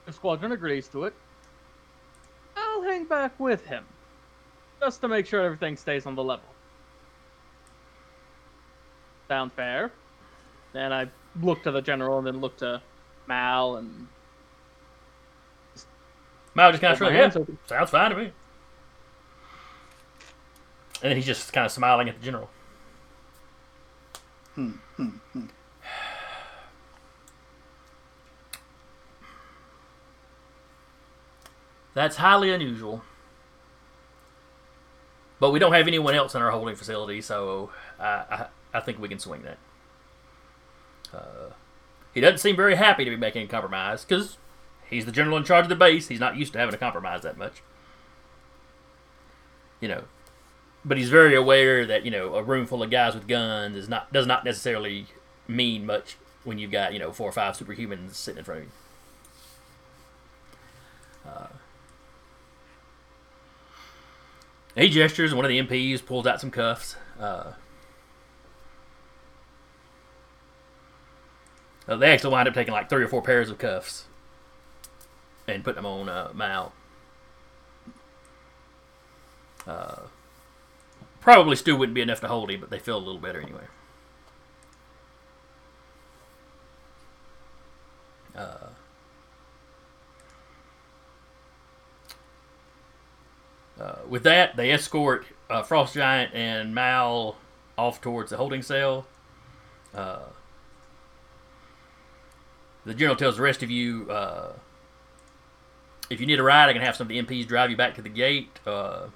If Squadron agrees to it, I'll hang back with him. Just to make sure everything stays on the level. Sound fair? Then I look to the general and then look to Mal and Mal just kind of hold my shrugged. hands Yeah, open. sounds fine to me. And then he's just kind of smiling at the general. Hmm, hmm, hmm. That's highly unusual. But we don't have anyone else in our holding facility, so I, I, I think we can swing that. Uh, he doesn't seem very happy to be making a compromise because he's the general in charge of the base. He's not used to having to compromise that much. You know, but he's very aware that you know a room full of guys with guns is not does not necessarily mean much when you've got you know four or five superhumans sitting in front of you. He gestures, and one of the MPs pulls out some cuffs. Uh, uh, they actually wind up taking like three or four pairs of cuffs and putting them on uh, Mal. Uh, probably still wouldn't be enough to hold him, but they feel a little better anyway. Uh, Uh, with that, they escort uh, Frost Giant and Mal off towards the holding cell. Uh, the general tells the rest of you uh, if you need a ride, I can have some of the MPs drive you back to the gate. Uh,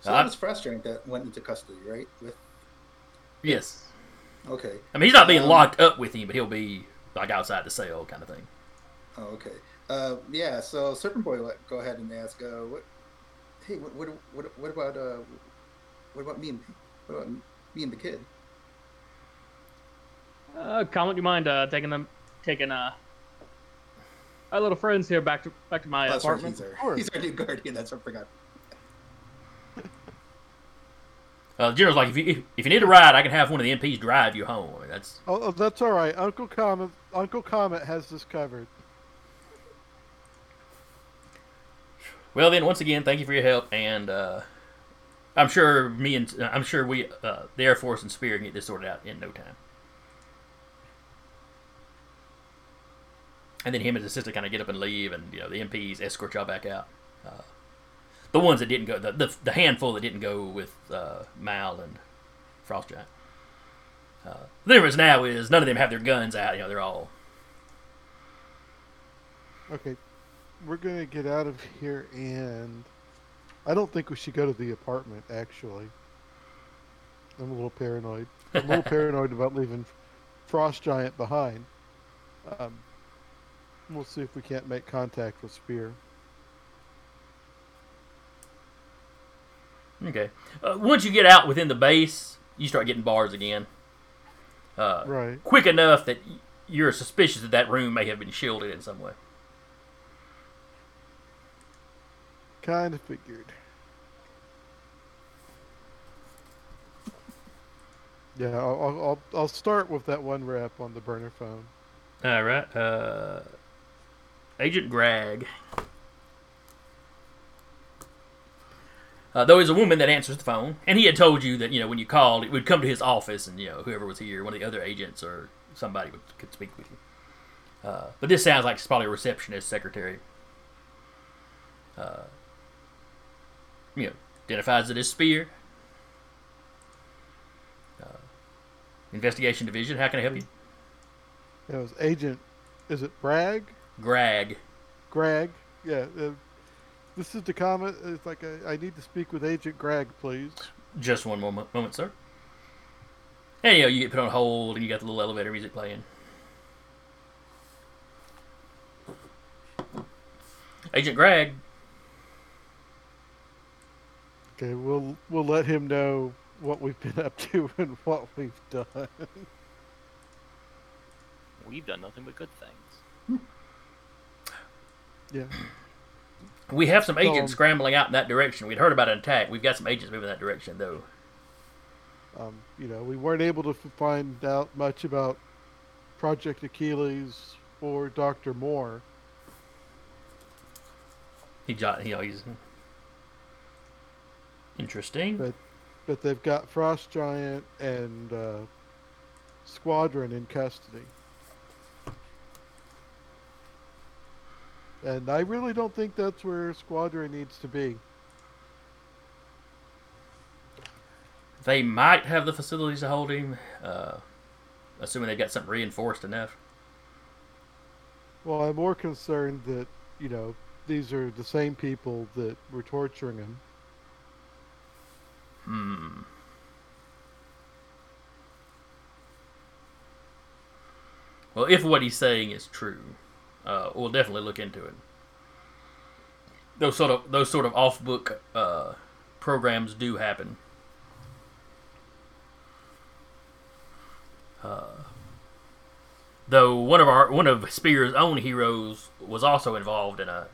So that was frustrating that went into custody, right? With yes. okay, I mean, he's not being Um, locked up with him, but he'll be like outside the cell kind of thing. oh okay, uh, yeah. So Serpent Boy, let, go ahead and ask, uh, what? Hey, what, what, what, what about, uh, what about me and what about me and the kid? Uh, Colin, do you mind uh, taking them, taking uh, our little friends here back to back to my Oh, that's right, apartment? he's our, he's our new guardian. That's what I forgot. Uh, the general's like, if you if, if you need a ride, I can have one of the MPs drive you home. I mean, that's Oh, oh, that's all right. Uncle Comet, Uncle Comet has this covered. Well, then, once again, thank you for your help, and uh, I'm sure me and I'm sure we, uh, the Air Force and Spear, can get this sorted out in no time. And then him and his sister kind of get up and leave, and you know the MPs escort y'all back out. Uh, the ones that didn't go, the, the, the handful that didn't go with uh, Mal and Frost Giant. Uh, the difference now is none of them have their guns out. You know, they're all Okay, we're gonna get out of here, and I don't think we should go to the apartment. Actually, I'm a little paranoid. I'm a little paranoid about leaving Frost Giant behind. Um, we'll see if we can't make contact with Spear. okay. Uh, once you get out within the base, you start getting bars again. Uh, Right. quick enough that you're suspicious that that room may have been shielded in some way. Kind of figured. Yeah, I'll, I'll, I'll, I'll start with that one rep on the burner phone. All right. Uh, Agent Greg. Uh, though he's a woman that answers the phone, and he had told you that you know when you called, it would come to his office, and you know whoever was here, one of the other agents or somebody would, could speak with you. Uh, but this sounds like it's probably a receptionist, secretary. Uh, you know, identifies it as Spear. Uh, investigation division. How can I help you? It was Agent, is it Bragg? Greg. Greg? Yeah. Uh, this is the Comet. It's like uh, I need to speak with Agent Greg, please. Just one moment, moment, sir. And you know, you get put on hold, and you got the little elevator music playing. Agent Greg, Okay, we'll we'll let him know what we've been up to and what we've done. We've done nothing but good things. yeah. we have some agents Um, scrambling out in that direction. We'd heard about an attack. We've got some agents moving that direction, though. Um, you know, we weren't able to find out much about Project Achilles or Doctor Moore. He, jo- you know, he's interesting. But but they've got Frost Giant and uh, Squadron in custody. And I really don't think that's where Squadron needs to be. They might have the facilities to hold him, uh, assuming they've got something reinforced enough. Well, I'm more concerned that, you know, these are the same people that were torturing him. Hmm. Well, if what he's saying is true, uh, we'll definitely look into it. Those sort of those sort of off-book uh, programs do happen. Uh, though one of our one of Spear's own heroes was also involved in a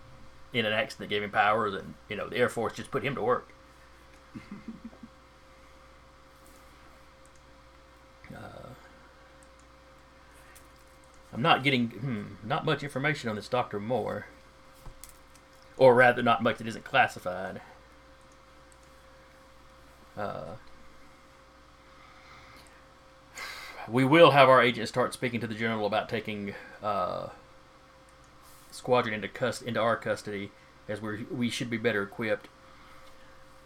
in an accident that gave him powers, and you know the Air Force just put him to work. I'm not getting hmm, not much information on this Doctor Moore, or rather, not much that isn't classified. Uh, we will have our agent start speaking to the general about taking uh, squadron into cust- into our custody, as we we should be better equipped.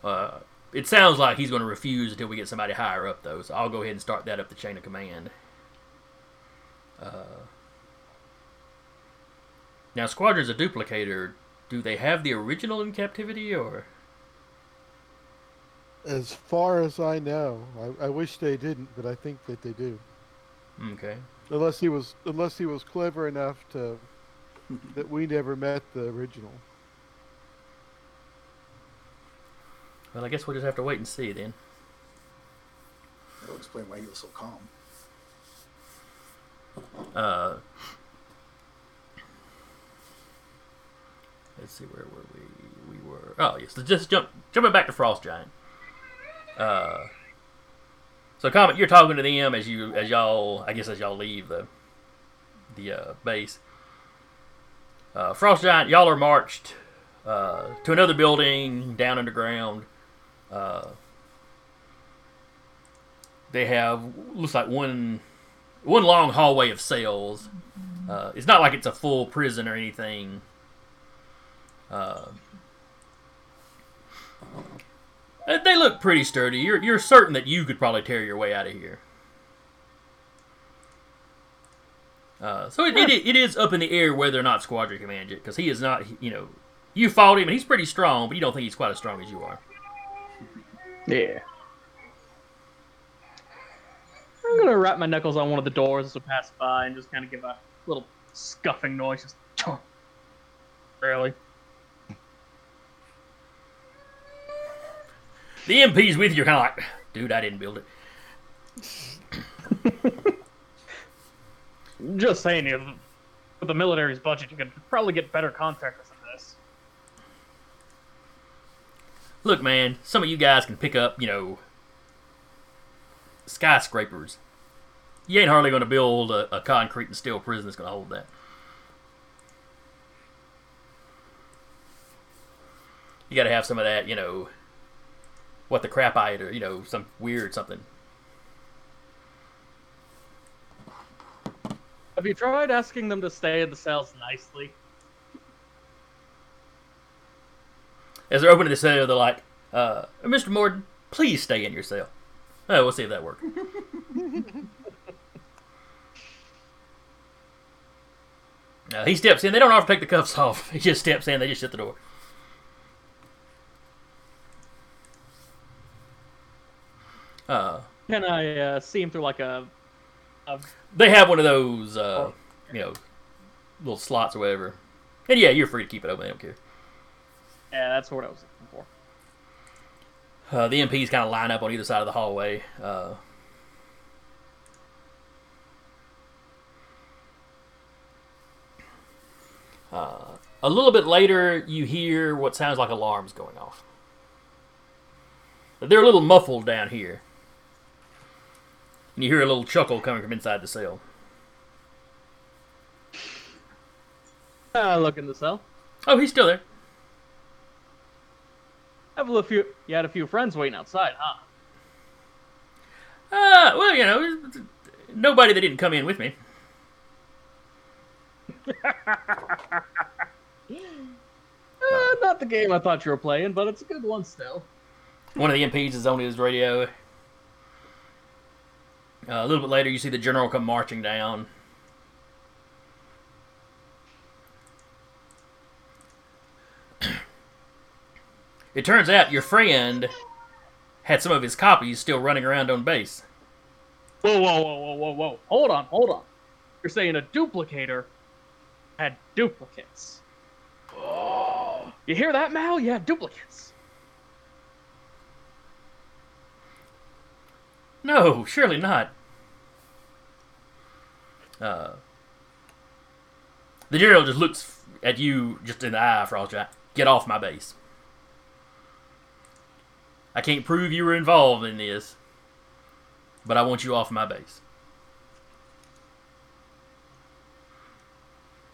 Uh, it sounds like he's going to refuse until we get somebody higher up, though. So I'll go ahead and start that up the chain of command. Uh, now, Squadron's a duplicator. Do they have the original in captivity, or As far as I know, I, I wish they didn't, but I think that they do. okay? Unless he was, unless he was clever enough to that we never met the original. Well, I guess we'll just have to wait and see then. That'll explain why he was so calm. Uh, let's see, where were we? We were. Oh, yes. So just jump, jumping back to Frost Giant. Uh, so, Comet, you're talking to them as you, as y'all, I guess, as y'all leave the, the uh, base. Uh, Frost Giant, y'all are marched uh, to another building down underground. Uh, they have looks like one one long hallway of cells. Uh, it's not like it's a full prison or anything. Uh, they look pretty sturdy. You're you're certain that you could probably tear your way out of here. Uh, so it, it, it is up in the air whether or not Squadron can manage it because he is not you know you fought him and he's pretty strong but you don't think he's quite as strong as you are. Yeah. I'm gonna wrap my knuckles on one of the doors as we pass by and just kind of give a little scuffing noise. Just really. The MP's with you. Kind of like, dude, I didn't build it. Just saying, know, with the military's budget, you could probably get better contractors than this. Look, man, some of you guys can pick up, you know, skyscrapers. You ain't hardly going to build a, a concrete and steel prison that's going to hold that. You got to have some of that, you know, what the crap I ate, or you know, some weird something. Have you tried asking them to stay in the cells nicely? As they're opening the cell, they're like, uh, "Mr. Morden, please stay in your cell." Oh, we'll see if that works. Uh, he steps in. They don't offer to take the cuffs off. He just steps in. They just shut the door. Uh, Can I uh, see him through like a, a they have one of those, uh, you know, little slots or whatever. And yeah, you're free to keep it open. They don't care. Yeah, that's what I was looking for. Uh, the MPs kind of line up on either side of the hallway. Uh, uh, a little bit later, you hear what sounds like alarms going off. They're a little muffled down here. And you hear a little chuckle coming from inside the cell. Uh, look in the cell. Oh, he's still there. Have a few. You had a few friends waiting outside, huh? Uh, well, you know, nobody that didn't come in with me. Uh, not the game I thought you were playing, but it's a good one still. One of the MPs is on his radio. Uh, a little bit later, you see the general come marching down. it turns out your friend had some of his copies still running around on base. Whoa, whoa, whoa, whoa, whoa, whoa! Hold on, hold on. You're saying a duplicator had duplicates. Oh. You hear that, Mal? Yeah, duplicates. No, surely not. Uh, the general just looks at you just in the eye for all you Get off my base. I can't prove you were involved in this, but I want you off my base.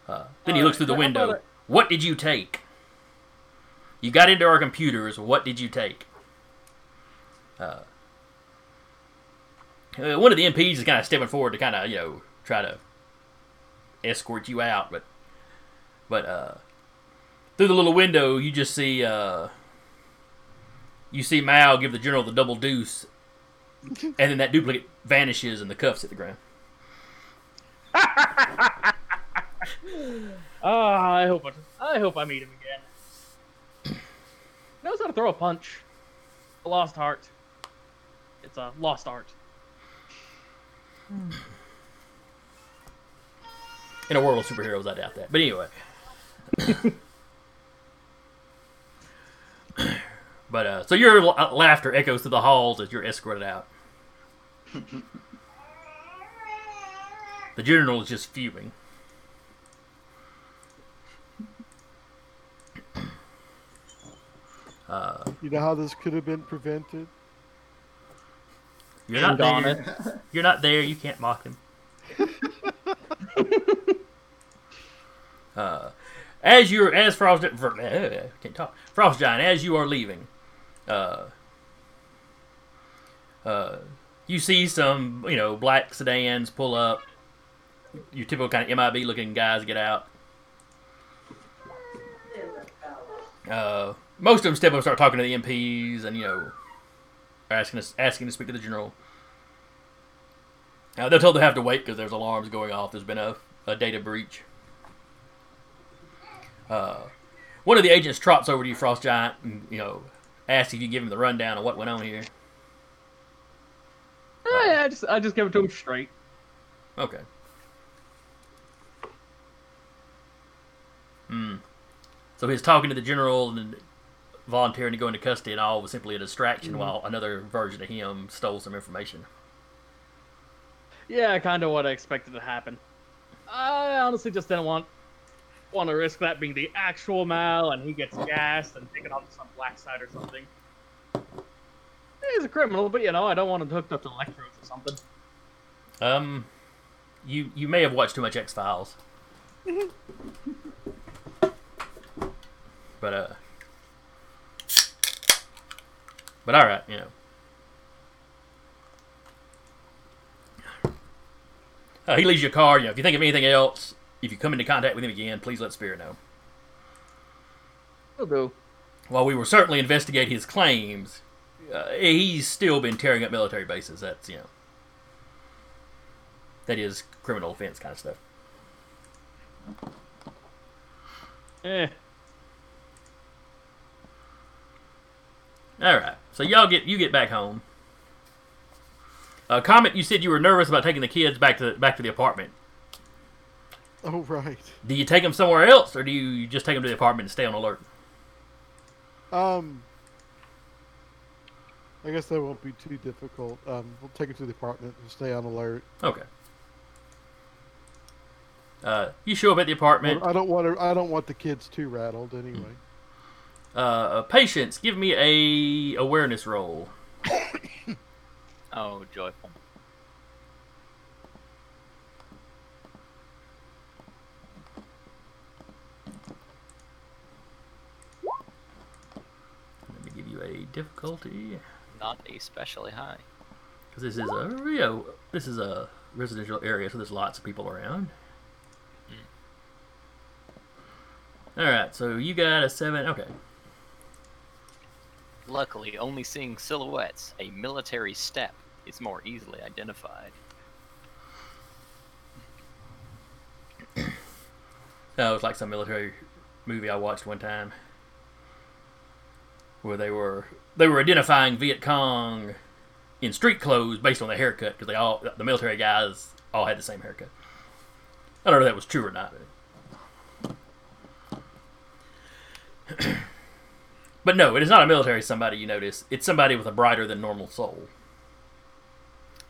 Uh, then he looks through the window. What did you take? You got into our computers. What did you take? Uh, uh, one of the MPs is kind of stepping forward to kind of you know try to escort you out, but but uh, through the little window you just see uh, you see Mal give the general the double deuce, and then that duplicate vanishes and the cuffs hit the ground. Ah, I hope I, I hope I meet him again. Knows how to throw a punch. A lost heart. It's a lost art. In a world of superheroes, I doubt that. But anyway. but uh, so your la- laughter echoes through the halls as you're escorted out. the general is just fuming. Uh, You know how this could have been prevented? You're not Dang there. You're not there. You can't mock him. uh, as you're as Frost for, uh, can't talk Frost Giant as you are leaving, uh, uh, you see some you know black sedans pull up. Your typical kind of MIB looking guys get out. Uh, most of them step up and start talking to the MPs and you know asking us asking to speak to the general. Now they're told they have to wait because there's alarms going off. There's been a, a data breach. Uh, one of the agents trots over to you, Frost Giant, and you know asks if you give him the rundown of what went on here. Oh, yeah, I just I just give it to him straight. Okay. Hmm. So he's talking to the general and volunteering to go into custody, and all was simply a distraction while another version of him stole some information. Yeah, kind of what I expected to happen. I honestly just didn't want want to risk that being the actual Mal, and he gets gassed and taken off to some black site or something. He's a criminal, but you know I don't want him hooked up to electrodes or something. Um, you you may have watched too much X Files. but uh, but all right, you know. Uh, he leaves your card. You know, if you think of anything else, if you come into contact with him again, please let Spirit know. Will do. While we will certainly investigate his claims, uh, he's still been tearing up military bases. That's you know, that is criminal offense kind of stuff. Eh. All right, so y'all get you get back home. Uh, Comet, you said you were nervous about taking the kids back to back to the apartment. Oh right. Do you take them somewhere else, or do you just take them to the apartment and stay on alert? Um, I guess that won't be too difficult. Um, we'll take it to the apartment and stay on alert. Okay. Uh, you show up at the apartment. I don't want to. I don't want the kids too rattled anyway. Uh, uh, patience, give me a awareness roll. Oh, joyful. Let me give you a difficulty Not especially high. because this is a know, this is a residential area, so there's lots of people around. All right, so you got a seven. Okay. Luckily, only seeing silhouettes, a military step, is more easily identified. No, it was like some military movie I watched one time where they were they were identifying Viet Cong in street clothes based on their haircut because they all the military guys all had the same haircut. I don't know if that was true or not. But no, it is not a military somebody you notice. It's somebody with a brighter than normal soul.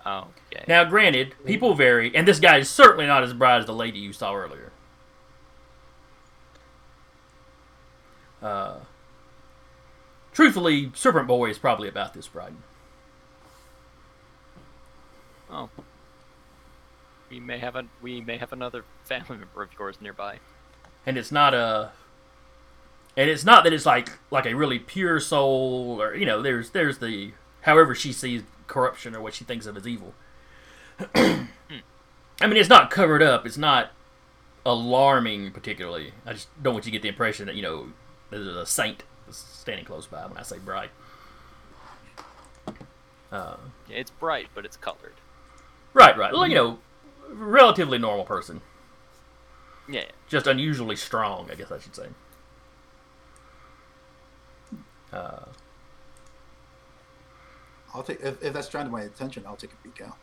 Oh, okay. Now, granted, people vary, and this guy is certainly not as bright as the lady you saw earlier. Uh, truthfully, Serpent Boy is probably about this bright. Oh. We may have a we may have another family member of yours nearby. and it's not a and it's not that it's like like a really pure soul or you know there's there's the however she sees corruption or what she thinks of as evil i mean it's not covered up it's not alarming particularly i just don't want you to get the impression that you know there's a saint standing close by when i say bright uh, Yeah, it's bright, but it's colored. right right well, you know relatively normal person Yeah. just unusually strong, I guess I should say. Uh, I'll take if, if that's to my attention. I'll take a peek out.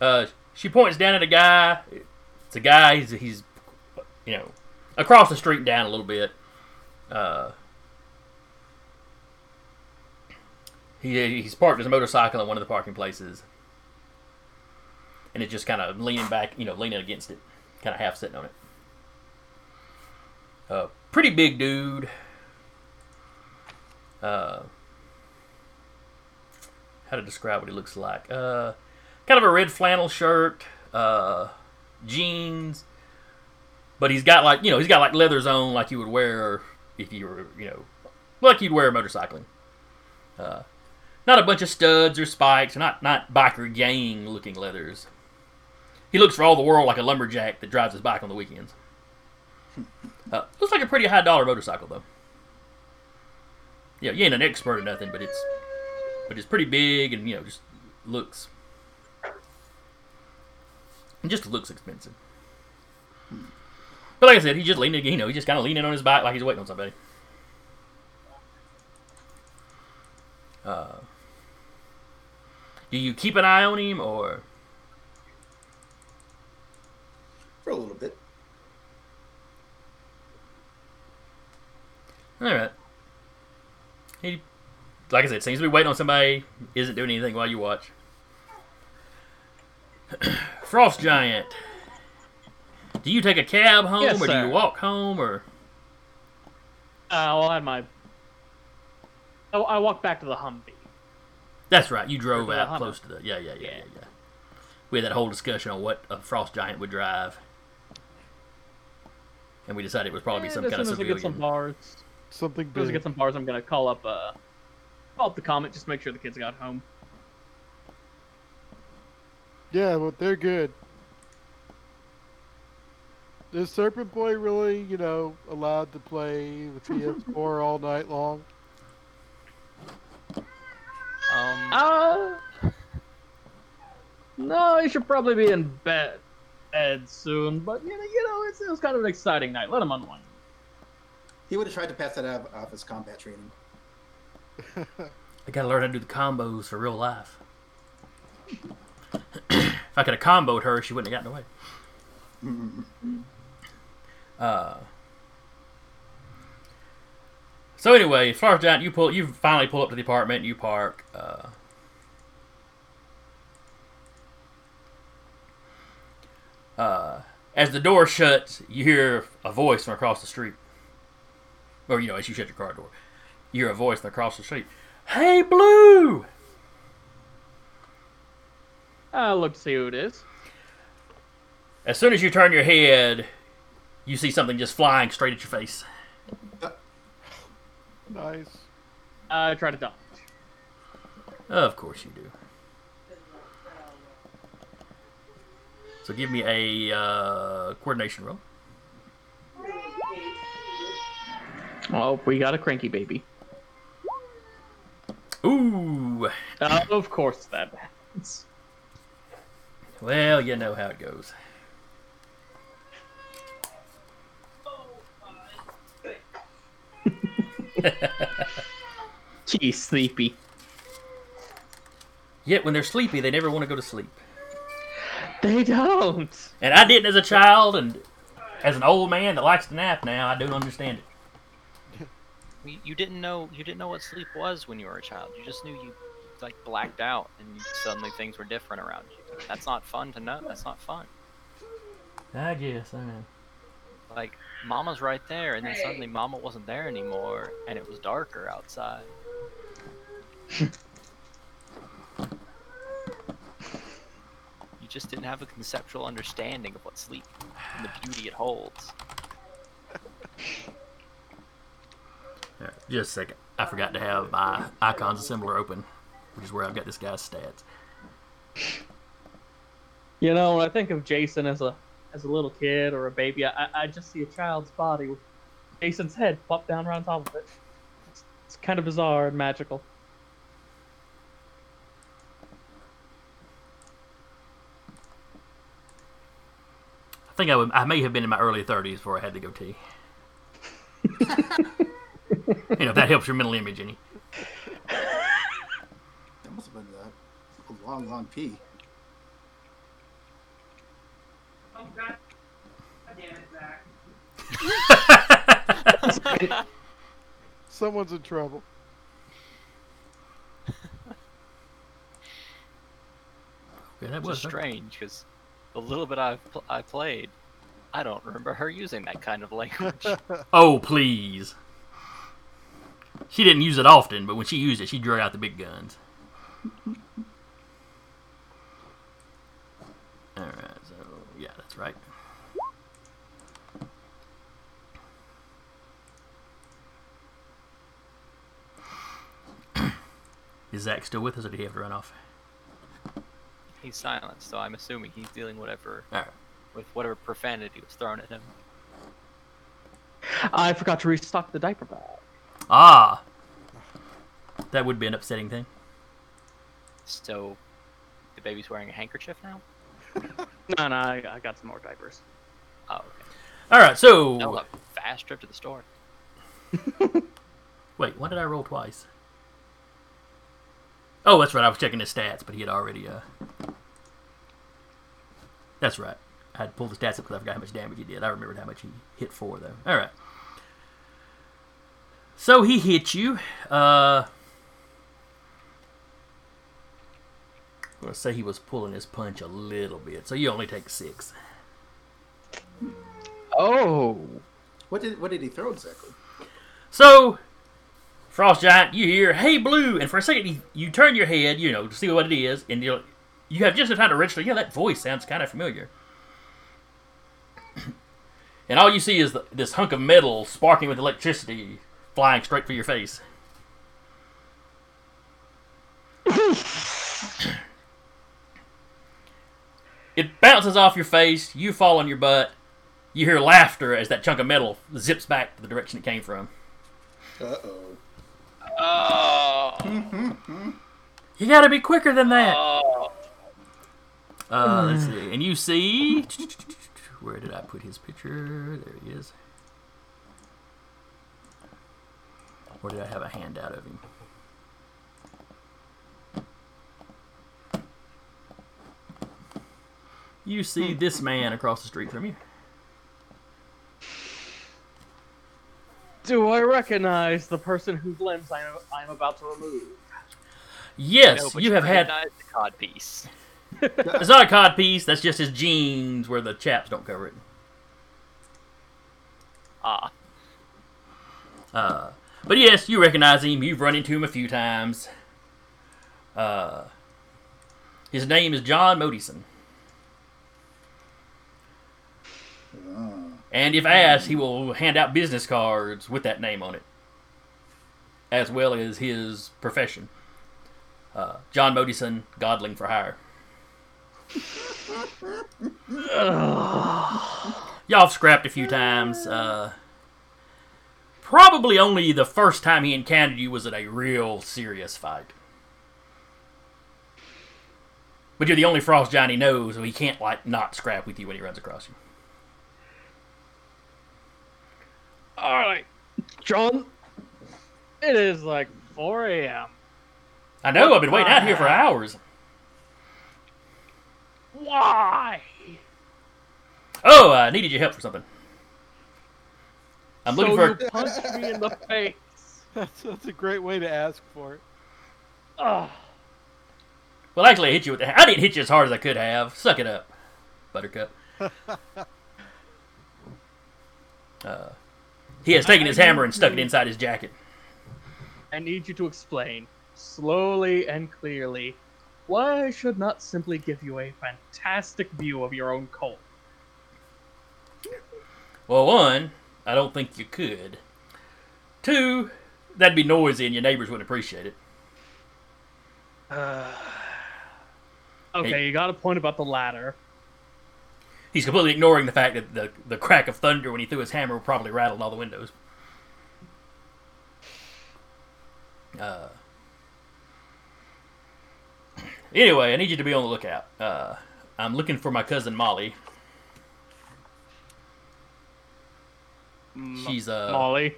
uh, she points down at a guy. It's a guy. He's, he's you know, across the street down a little bit. Uh, he he's parked his motorcycle in one of the parking places, and it's just kind of leaning back, you know, leaning against it, kind of half sitting on it. Uh, pretty big dude. Uh, how to describe what he looks like? Uh, kind of a red flannel shirt, uh, jeans, but he's got like you know he's got like leather zone like you would wear if you were you know like you'd wear motorcycling. Uh, not a bunch of studs or spikes, or not not biker gang looking leathers. He looks for all the world like a lumberjack that drives his bike on the weekends. Uh, looks like a pretty high dollar motorcycle though. Yeah, you ain't an expert or nothing, but it's but it's pretty big and you know just looks it just looks expensive. But like I said, he's just leaning, you know, he's just kind of leaning on his bike like he's waiting on somebody. Uh, do you keep an eye on him or? For a little bit. All right. He, like I said, seems to be waiting on somebody. Isn't doing anything while you watch. Frost Giant. Do you take a cab home, Yes, or do sir. you walk home, or Uh, well, I had my. Oh, I walked back to the Humvee. that's right? You drove Or to the out Hummer. close to the yeah, yeah, yeah, yeah, Yeah. yeah. We had that whole discussion on what a Frost Giant would drive, and we decided it was probably And some kind of soon as get some bars, Something as soon as I get some bars, I'm gonna call up. Uh, call up the Comet. Just make sure the kids got home. Yeah, well, they're good. Is Serpent Boy really, you know, allowed to play the PS4 all night long? Um, Uh, no, he should probably be in bed, bed soon. But you know, you know, it's, it was kind of an exciting night. Let him unwind. He would have tried to pass that out off his combat training. I gotta learn how to do the combos for real life. if I could have comboed her, she wouldn't have gotten away. Uh, so anyway, as far as Giant, you pull, you finally pull up to the apartment. You park. Uh, uh, as the door shuts, you hear a voice from across the street. Or you know, as you shut your car door, hear a voice across the street. Hey, Blue! Uh, look to see who it is. As soon as you turn your head, you see something just flying straight at your face. Nice. I try to dodge. Of course you do. So give me a uh, coordination roll. Oh, we got a cranky baby. Ooh. Uh, of course that happens. Well, you know how it goes. Geez, sleepy. Yet when they're sleepy, they never want to go to sleep. They don't. And I didn't as a child, and as an old man that likes to nap now, I don't understand it. You, you didn't know you didn't know what sleep was when you were a child. You just knew you like blacked out and suddenly things were different around you. That's not fun to know. That's not fun. I guess, I know. Like Mama's right there, and then suddenly Mama wasn't there anymore, and it was darker outside. you just didn't have a conceptual understanding of what sleep and the beauty it holds. Alright, just a second. I forgot to have my icons assembler open, which is where I've got this guy's stats. You know, when I think of Jason as a as a little kid or a baby, I, I just see a child's body with Jason's head plopped down right on top of it. It's, it's kind of bizarre and magical. I think I, would, I may have been in my early 30s before I had the goatee. you know, if that helps your mental image any. That must have been uh, a long, long pee. Oh god! Damn it, Zach! Someone's in trouble. Yeah, that Which was is strange because the little bit I've pl- I played, I don't remember her using that kind of language. Oh, please. She didn't use it often, but when she used it, she drew out the big guns. All right, so yeah, that's right. Is Zach still with us, or did he have to run off? He's silent, so I'm assuming he's dealing whatever right. with whatever profanity was thrown at him. I forgot to restock the diaper bag. Ah, that would be an upsetting thing. So, the baby's wearing a handkerchief now. No, no, I, I got some more diapers. Oh, okay. All right. So That was a fast trip to the store. wait, why did I roll twice? Oh, that's right. I was checking his stats, but he had already. Uh... That's right. I had pulled the stats up because I forgot how much damage he did. I remembered how much he hit for, though. All right. So he hit you. Uh, I'm gonna say he was pulling his punch a little bit, so you only take six. Oh. What did what did he throw exactly? So, Frost Giant, you hear, hey, Blue, and for a second you, you turn your head, you know, to see what it is, and you you have just enough time to register, yeah, that voice sounds kind of familiar. and all you see is the, this hunk of metal sparking with electricity flying straight for your face. it bounces off your face, you fall on your butt, you hear laughter as that chunk of metal zips back to the direction it came from. Uh oh. Oh. You gotta be quicker than that. Oh. Uh, let's see. And you see. Where did I put his picture? There he is. Or did I have a handout of him? You see this man across the street from you. Do I recognize the person whose limbs I am, I'm about to remove? Yes, No, but you have had. recognize the cod piece. It's not a cod piece. That's just his jeans where the chaps don't cover it. Ah, Uh, but yes, you recognize him. You've run into him a few times. Uh, his name is John Modison. And if asked, he will hand out business cards with that name on it, as well as his profession. Uh, John Modison, Godling for hire. Y'all have scrapped a few times. Uh, probably only the first time he encountered you was in a real serious fight. But you're the only frost giant he knows, so he can't like not scrap with you when he runs across you. All right, John. It is like 4 a.m. I know. I've been waiting out here for hours. Why? Oh, I needed your help for something. I'm so looking for. you punched me in the face. That's, that's a great way to ask for it. Ugh. Well, actually, I hit you with. The... I didn't hit you as hard as I could have. Suck it up, Buttercup. uh, he has taken his hammer and stuck it inside his jacket. I need you to explain, slowly and clearly, why I should not simply give you a fantastic view of your own cult. Well, one, I don't think you could. Two, that'd be noisy and your neighbors wouldn't appreciate it. Okay, Hey. you got a point about the ladder. He's completely ignoring the fact that the, the crack of thunder when he threw his hammer probably rattled all the windows. Uh, anyway, I need you to be on the lookout. Uh, I'm looking for my cousin Molly. She's uh, Molly.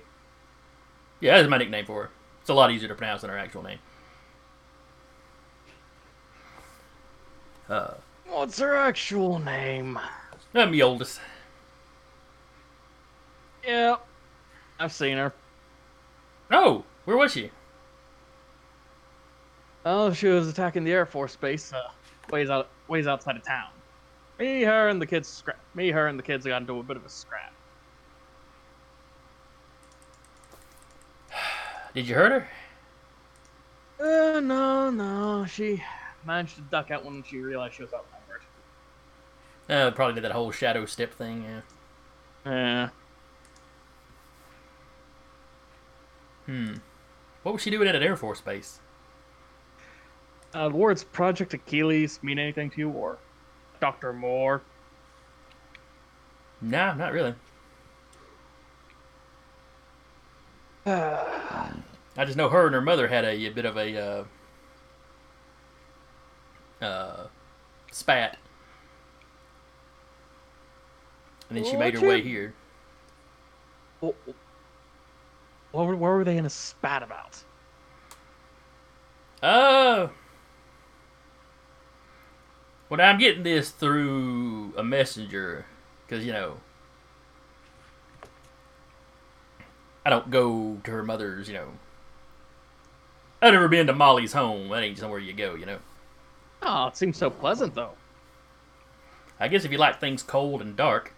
yeah, that's my nickname for her. It's a lot easier to pronounce than her actual name. Uh, What's her actual name? I'm the oldest. Yeah, I've seen her. Oh, where was she? Oh, she was attacking the Air Force base, uh, ways out, ways outside of town. Me, her, and the kids scrap. Me, her, and the kids got into a bit of a scrap. Did you hurt her? Uh, no, no. She managed to duck out when she realized she was outnumbered. Uh, probably did that whole shadow step thing. Yeah. Yeah. Hmm. What was she doing at an Air Force base? Uh, the words Project Achilles mean anything to you, or Doctor Moore? Nah, not really. Uh, I just know her and her mother had a, a bit of a uh, uh, spat, and then she made her Would way here. what, what, were, what were they in a spat about? Uh, well, I'm getting this through a messenger because you know I don't go to her mother's. You know, I've never been to Molly's home. That ain't somewhere you go. You know. Oh, it seems so pleasant, though. I guess if you like things cold and dark.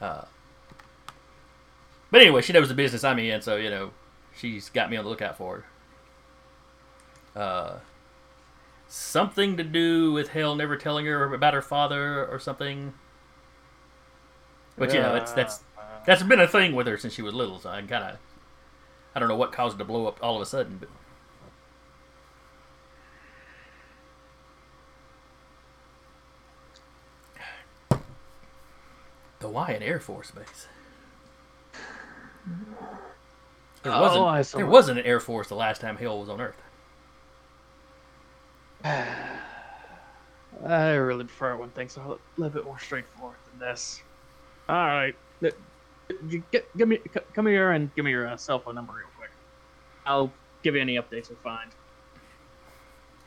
Uh, but anyway, she knows the business I'm in, so you know, she's got me on the lookout for her. Uh, something to do with Hel never telling her about her father or something. But you know, it's that's that's been a thing with her since she was little, so I kind of I don't know what caused it to blow up all of a sudden, but. The Hawaiian Air Force Base. There Oh, wasn't. Saw there wasn't an Air Force the last time Hel was on Earth. I really prefer when things are a little bit more straightforward than this. All right, get, give me, come here and give me your uh, cell phone number real quick. I'll give you any updates we find.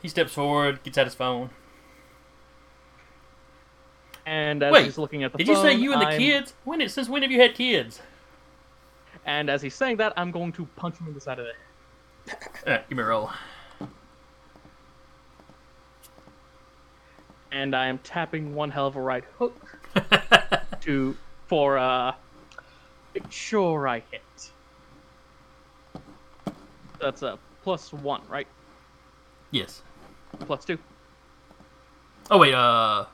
He steps forward, gets out his phone. And as Wait, he's looking at the phone. Did phone, you say you and the I'm- kids? When? it, Since when have you had kids? And as he's saying that, I'm going to punch him in the side of the head. Give me a roll. And I am tapping one hell of a right hook to for uh make sure I hit. That's a plus one, right? yes. Plus two. Oh wait. Uh,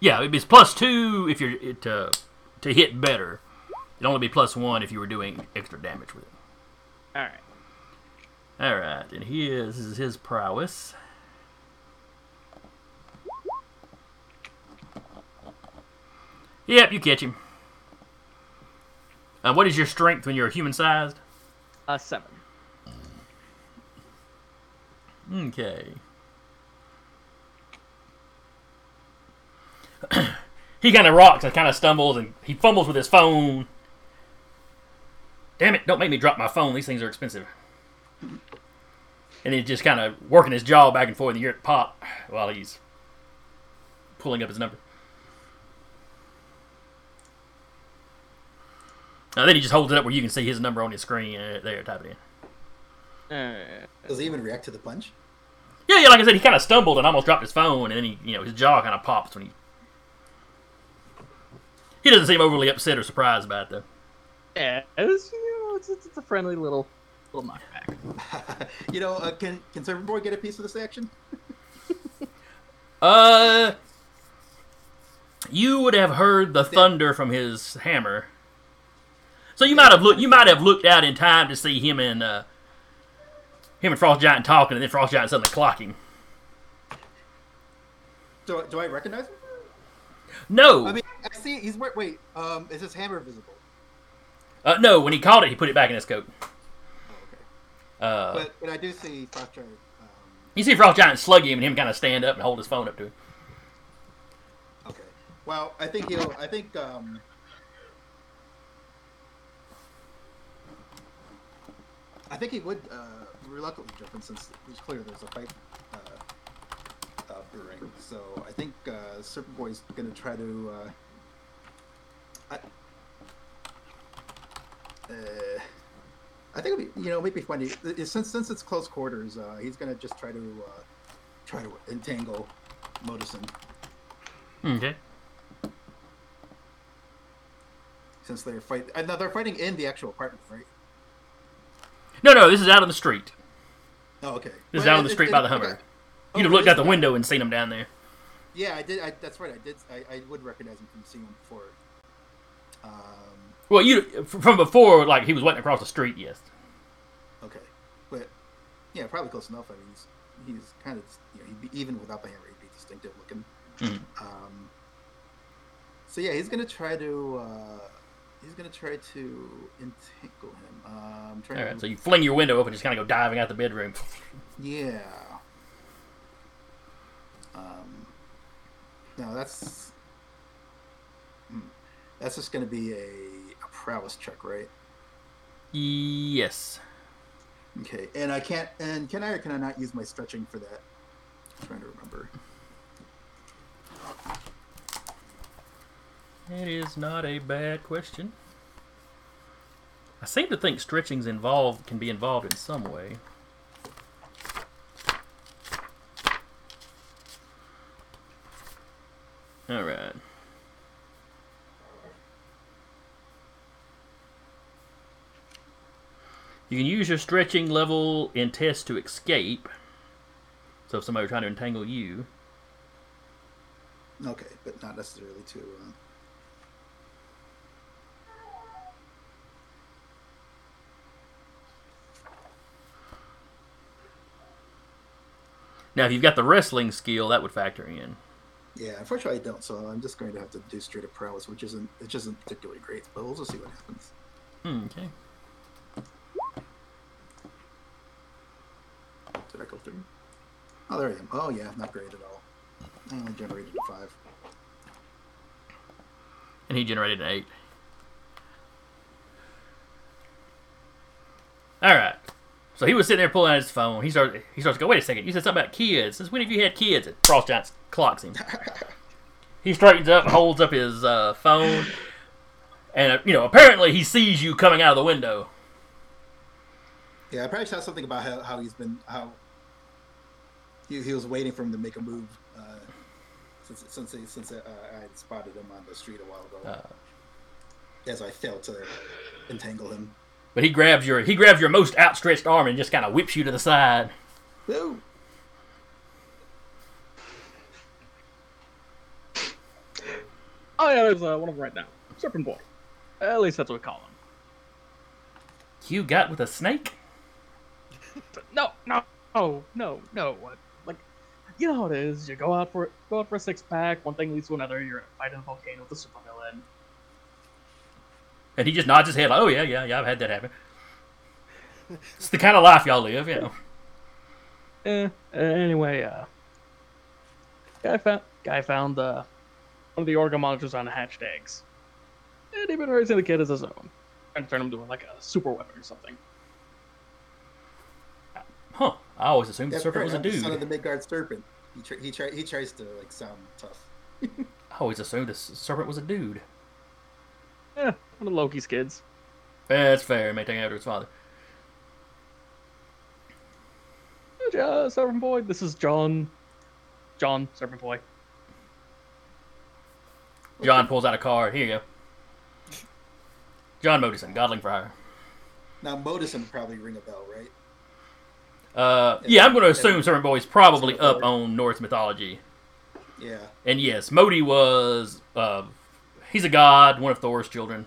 yeah. It's plus two if you're to to hit better. It'd only be plus one if you were doing extra damage with it. All right. All right, and here's this is his prowess. Yep, you catch him. Uh, what is your strength when you're human sized? Uh, seven. Okay. he kind of rocks and kind of stumbles and he fumbles with his phone. Damn it, don't make me drop my phone. These things are expensive. And he's just kind of working his jaw back and forth and you hear it pop while he's pulling up his number. Uh, then he just holds it up where you can see his number on his screen. Uh, there, type it in. Uh, Does he even react to the punch? Yeah, yeah, like I said, he kind of stumbled and almost dropped his phone, and then he, you know, his jaw kind of pops when he. He doesn't seem overly upset or surprised about it, though. yeah, it's, you know, it's, it's, it's a friendly little little knockback. you know, uh, can can Serpent Boy get a piece of this action? Uh, you would have heard the thunder from his hammer, so you might have looked. You might have looked out in time to see him and uh, him and Frost Giant talking, and then Frost Giant suddenly clock him. Do I, do I recognize him? No, I mean, I see he's wait. Wait, um, is his hammer visible? uh, no. When he caught it, he put it back in his coat. Oh, okay. Uh, But but I do see Frost Giant. Um, you see Frost Giant slug him, and him kind of stand up and hold his phone up to him. okay. Well, I think he'll. I think um. I think he would uh, reluctantly jump in since it's clear there's a fight uh, uh, brewing. So I think uh, Serpent Boy's going to try to. Uh, I, uh, I think it'd be, you know maybe funny since since it's close quarters. Uh, he's going to just try to uh, try to entangle Modison Okay. since they're fight. now they're fighting in the actual apartment, right? No, no, this is out on the street. Oh, okay. This is Well, out on the it- street it- by the okay. Hummer. Oh, You'd have it looked is out the back- window and seen him down there. Yeah, I did. I, that's right. I did. I, I would recognize him from seeing him before. Um, Well, you from before, like he was waiting across the street. Yes. okay, but Yeah, probably close enough. I mean, he's he's kind of you know he'd be, even without the hammer, he'd be distinctive looking. Mhm. Um, so yeah, he's gonna try to uh, he's gonna try to entangle him. I'm trying All to so you fling your window open, just kind of go diving out the bedroom. yeah. Um, no, that's hmm. that's just gonna be a, a prowess check, right? Yes. Okay, and I can't. And can I or can I not use my stretching for that? I'm trying to remember. It is not a bad question. I seem to think stretching's involved can be involved in some way. All right. You can use your stretching level in tests to escape. So if somebody were trying to entangle you, Okay, but not necessarily to. Uh, now if you've got the wrestling skill, that would factor in. yeah, unfortunately, I don't. So I'm just going to have to do straight up prowess, which isn't which isn't particularly great. But we'll just see what happens. Hmm, okay. Did I go through? Oh, there I am. Oh yeah, not great at all. I only generated a five. And he generated an eight. All right. So he was sitting there pulling out his phone. He starts. He starts to go. Wait a second. You said something about kids. Since when have you had kids? And Frost Giant clocks him. he straightens up, holds up his uh, phone, and uh, you know apparently he sees you coming out of the window. Yeah, I probably saw something about how, how he's been how he, he was waiting for him to make a move uh, since since he, since uh, I had spotted him on the street a while ago. Uh, as I failed to entangle him. But he grabs your he grabs your most outstretched arm and just kind of whips you to the side. Woo! Oh yeah, there's uh, one of them right now. Serpent Boy. At least that's what we call him. You got with a snake? No, no, no, no, no. What? Like, you know how it is. You go out for go out for a six pack. One thing leads to another. You're fighting a volcano with a supervillain. And he just nods his head like, "Oh yeah, yeah, yeah, I've had that happen." it's the kind of life y'all live, you know. Eh. Anyway, uh, guy found guy found uh, one of the organ monitors on the hatched eggs, and he'd been raising the kid as his own, trying to turn him into like a super weapon or something. Huh? I always assumed the serpent was a dude. the Son of dude. the Midgard serpent. He try, he try, he tries to like sound tough. I always assumed the s- serpent was a dude. Yeah, one of Loki's kids. That's fair. He may take after his father. Uh, Serpent Boy. This is John. John Serpent Boy. John pulls out a card. Here you go. John Modison, Godling for Hire. Now Modison would probably ring a bell, right? Uh, yeah, I'm going to assume Serpent Boy's probably up on Norse mythology. Yeah. And yes, Modi was uh, he's a god, one of Thor's children.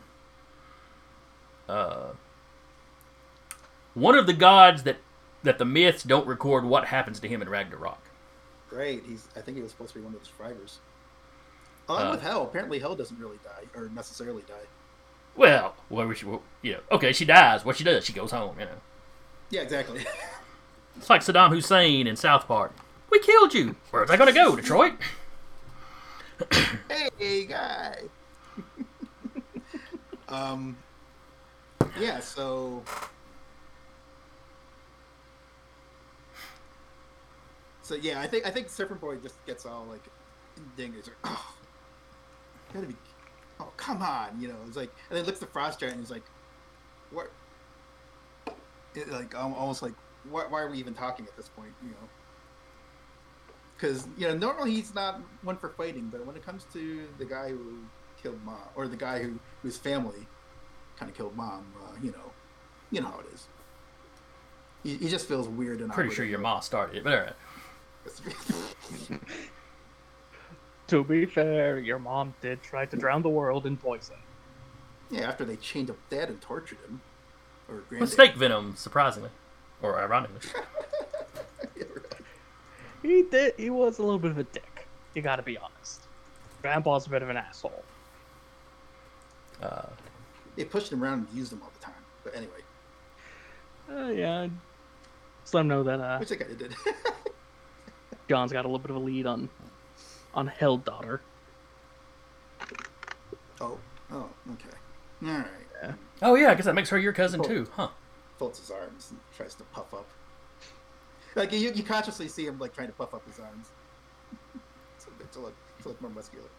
Uh, one of the gods that that the myths don't record what happens to him in Ragnarok. Great. He's. I think he was supposed to be one of the survivors. Along Uh, with Hel, apparently Hel doesn't really die or necessarily die. Well, well, we should, well, you know, okay, she dies. What she does, she goes home. You know, Yeah, exactly. it's like Saddam Hussein in South Park. We killed you. Where's I going to go? Detroit. hey, guy. um. Yeah. So. So yeah, I think I think Serpent Boy just gets all like. He's like, oh, gotta be, oh come on, you know. It's like, and then looks at Frost Giant and he's like, what? It, like al- almost like, why, why are we even talking at this point? You know. Because you know normally he's not one for fighting, but when it comes to the guy who killed mom or the guy who whose family kind of killed mom, uh, you know, you know how it is. He, he just feels weird and Pretty sure your mom started it, but all right. To be fair, your mom did try to drown the world in poison. yeah, after they chained up dad and tortured him, or With granddad. snake venom, surprisingly, or ironically. he did. He was a little bit of a dick. You got to be honest. Grandpa's a bit of an asshole. Uh, They pushed him around and used him all the time. But anyway, Uh, yeah. Just let him know that uh, which I kind of did. John's got a little bit of a lead on on Hel Daughter. oh, oh, okay. All right. oh yeah, I guess that makes her your cousin too, huh? Folds his arms and tries to puff up. Like you, you consciously see him like trying to puff up his arms to, to look to look more muscular.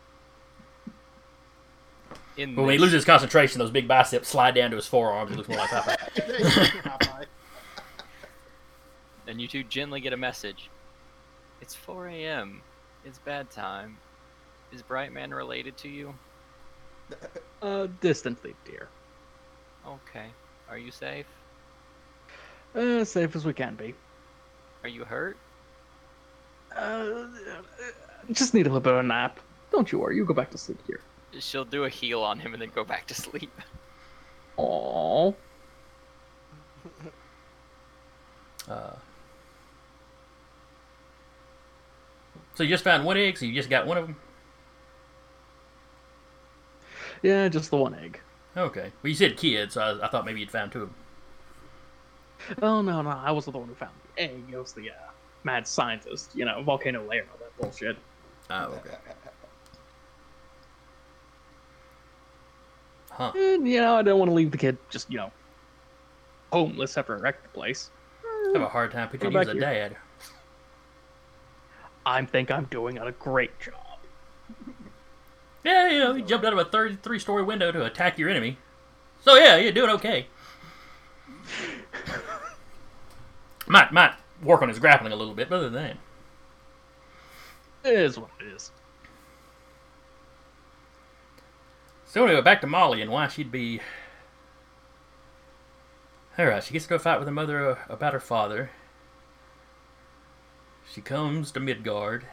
In But when he this- loses concentration, those big biceps slide down to his forearms. He looks more like Popeye. Popeye. and you two gently get a message. It's 4 a.m. It's bad time. Is Brightman related to you? Uh, distantly, dear. Okay. Are you safe? Uh, safe as we can be. Are you hurt? Uh, just need a little bit of a nap. Don't you worry. You go back to sleep here. She'll do a heal on him and then go back to sleep. Aww. Uh, so you just found one egg, so you just got one of them? Yeah, just the one egg. Okay. Well, you said kids, so I, I thought maybe you'd found two of them. Oh no, no, I wasn't the one who found the egg. It was the uh, mad scientist. You know, volcano layer and all that bullshit. Oh, okay. Huh. And you know, I don't want to leave the kid just you know homeless after I wrecked the place. I have a hard time Go you as a here. dad. I think I'm doing a great job. Yeah, you know, you jumped out of a 33 story window to attack your enemy. So, yeah, you're doing okay. might, might work on his grappling a little bit, but other than that. It is what it is. So, anyway, back to Molly and why she'd be. Alright, she gets to go fight with her mother uh, about her father. She comes to Midgard.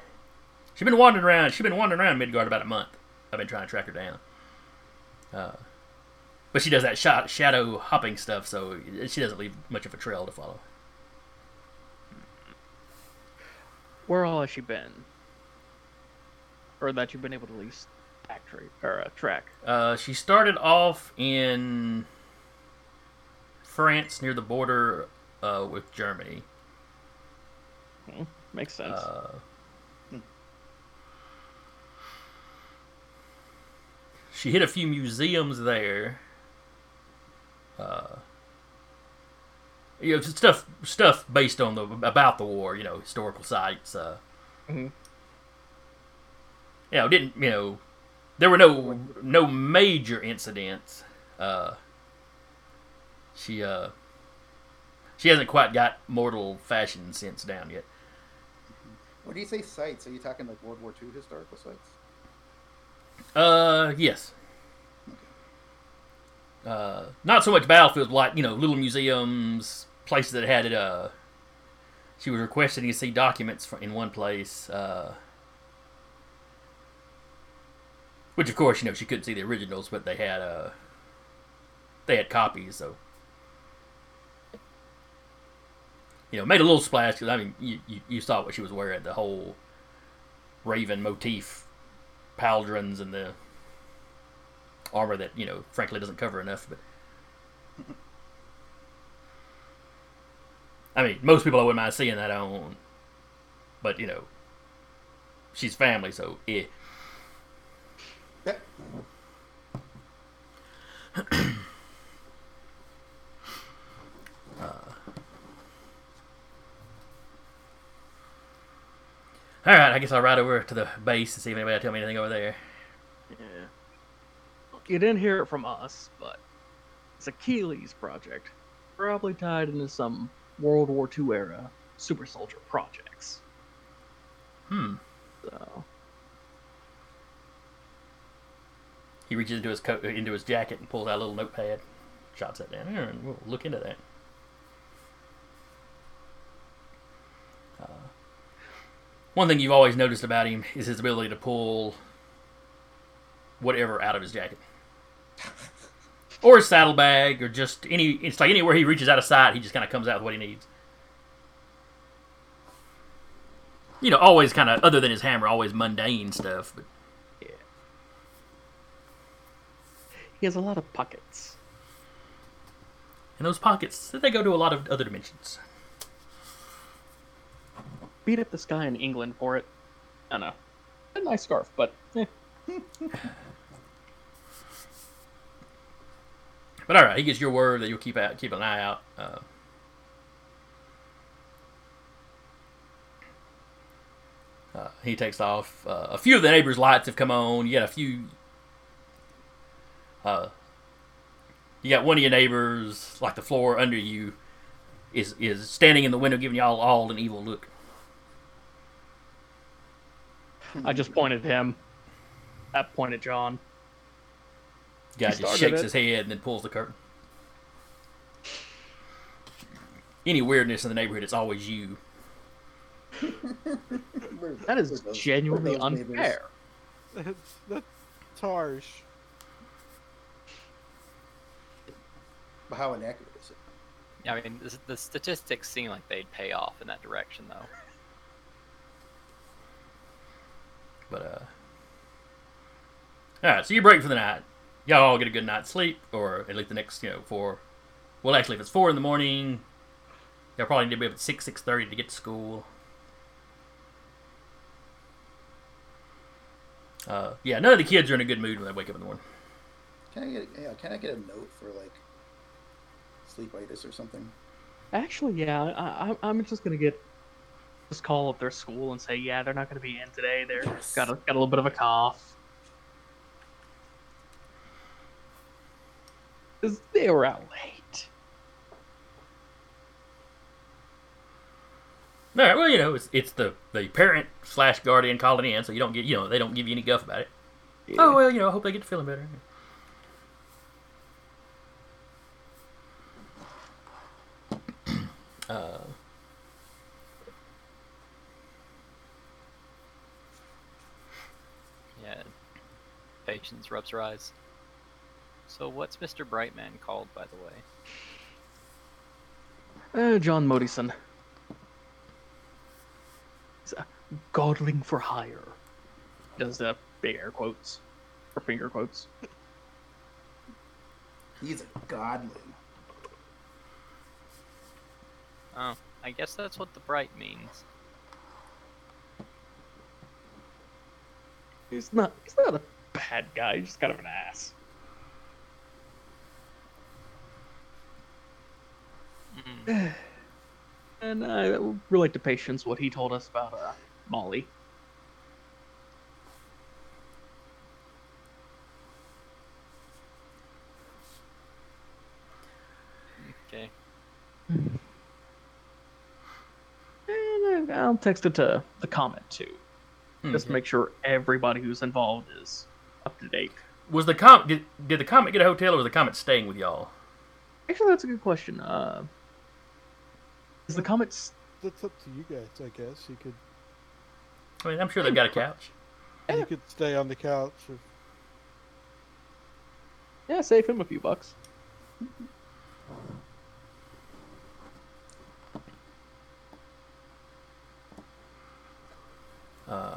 She's been wandering around. She's been wandering around Midgard about a month. I've been trying to track her down. Uh, but she does that shadow hopping stuff, so she doesn't leave much of a trail to follow. Where all has she been? Or that you've been able to at least backtrack or uh, track? Uh, she started off in France near the border uh, with Germany. Makes sense. Uh, she hit a few museums there. Uh, you know, stuff stuff based on the about the war. You know, historical sites. Uh, Mhm. You know, didn't you know? There were no no major incidents. Uh, she uh, she hasn't quite got mortal fashion sense down yet. When do you say sites? Are you talking like World War II historical sites? Uh, yes. Uh, not so much battlefields, like you know, little museums, places that had it. Uh, she was requesting to see documents in one place, uh, which of course you know she couldn't see the originals, but they had uh, they had copies, so. You know, made a little splash because I mean, you, you you saw what she was wearing, the whole raven motif pauldrons and the armor that you know frankly doesn't cover enough but i mean most people i wouldn't mind seeing that on but you know she's family so yeah Yeah. all right i guess i'll ride over to the base and see if anybody will tell me anything over there Yeah. You didn't hear it from us, but it's Achilles project. Probably tied into some World War II era super soldier projects. hmm So he reaches into his coat into his jacket and pulls out a little notepad shots that down there and we'll look into that Uh, one thing you've always noticed about him is his ability to pull whatever out of his jacket or his saddlebag or just any it's like anywhere he reaches out of sight he just kind of comes out with what he needs you know, always kind of other than his hammer, always mundane stuff. But He has a lot of pockets. And those pockets, they go to a lot of other dimensions. Beat up this guy in England for it. I don't know. A nice scarf, but eh. But all right, he gets your word that you'll keep out, keep an eye out. Uh, uh, he takes off. Uh, a few of the neighbors' lights have come on. You got a few. Uh, you got one of your neighbors, like the floor under you, is is standing in the window, giving y'all all an evil look. I just pointed at him. I pointed at John. Guy He just started shakes it. his head and then pulls the curtain. Any weirdness in the neighborhood, it's always you. Where- That is where those- genuinely those neighbors- unfair. That's, that's harsh. But how inaccurate is it? Yeah, I mean, the, the statistics seem like they'd pay off in that direction, though. But uh, all right. So you break for the night. Y'all all get a good night's sleep, or at least the next, you know, four. Well, actually, if it's four in the morning, y'all probably need to be up at six, six thirty to get to school. Uh, yeah, none of the kids are in a good mood when they wake up in the morning. Can I get yeah, can I get a note for like sleepitis or something? Actually, yeah, I, I, I'm just gonna get just call up their school and say, yeah, they're not gonna be in today. They're got a, got a little bit of a cough. Cause they were out late. All right. Well, you know, it's it's the the parent slash guardian calling in, so you don't get you know they don't give you any guff about it. Oh well, you know, I hope they get to feeling better. Uh, Yeah. Patience rubs her eyes. So, what's Mr. Brightman called, by the way? Uh, John Modison. He's a godling for hire. Does the big air quotes or finger quotes? He's a godling. Oh, I guess that's what the bright means. He's not. He's not a bad guy. He's just kind of an ass. Mm. And I relate to Patience what he told us about uh, Molly. Okay. And I'll text it to the comet too, hmm. just to make sure everybody who's involved is up to date. Was the com did, did the comet get a hotel or was the comet staying with y'all? Actually, that's a good question. Uh, is the comet? s- That's up to you guys, I guess. You could I mean, I'm sure they've got a couch. Yeah. you could stay on the couch. If, Yeah, save him a few bucks. Uh,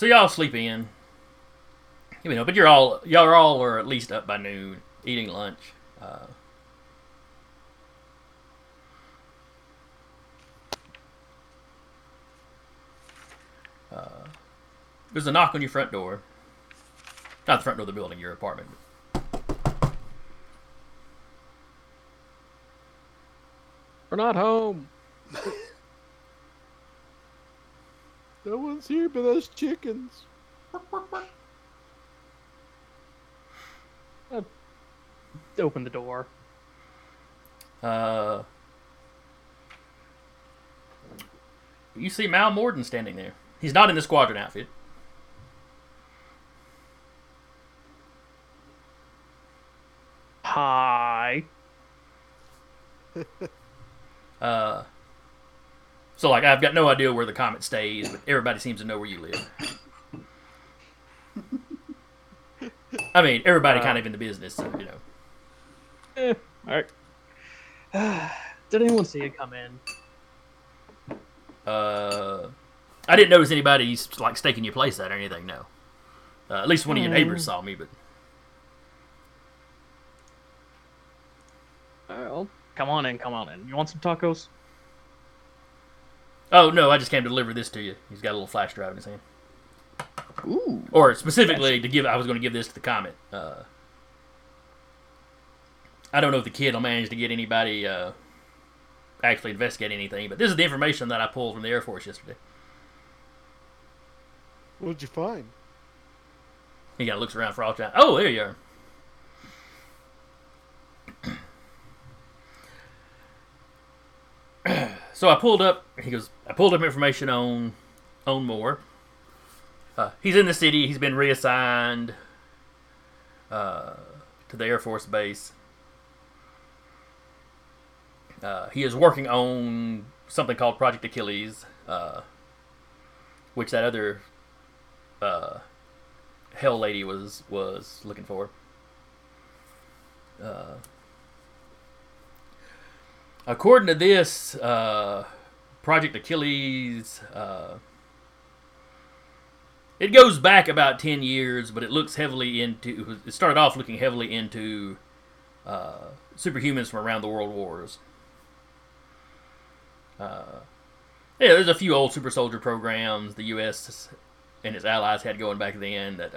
so y'all sleep in. You know, but you're all y'all are all are at least up by noon, eating lunch. Uh, uh, there's a knock on your front door. Not the front door of the building, your apartment. We're not home. no one's here but us chickens. Open the door. Uh, you see Mal Morden standing there. He's not in the squadron outfit. Hi. Uh, so like I've got no idea where the comet stays, but everybody seems to know where you live. I mean, everybody kind of in the business, so you know. Eh, all right. Did anyone see it come in? Uh, I didn't notice anybody like staking your place at or anything. No. Uh, at least one of your neighbors saw me, but Well, come on in, come on in. You want some tacos? Oh no, I just came to deliver this to you. He's got a little flash drive in his hand, Ooh. or specifically to give. I was going to give this to the comet. Uh, I don't know if the kid will manage to get anybody uh, actually investigate anything, but this is the information that I pulled from the Air Force yesterday. What'd you find? He kind of looks around for all time. Oh, there you are. so I pulled up. He goes. I pulled up information on on Moore. Uh, he's in the city. He's been reassigned uh, to the Air Force base. Uh, he is working on something called Project Achilles, uh, which that other uh, Hel Lady was was looking for. Uh, according to this, uh, Project Achilles, uh, it goes back about ten years, but it looks heavily into. It started off looking heavily into uh, superhumans from around the world wars. Uh, yeah, there's a few old super soldier programs the U.S. and its allies had going back then that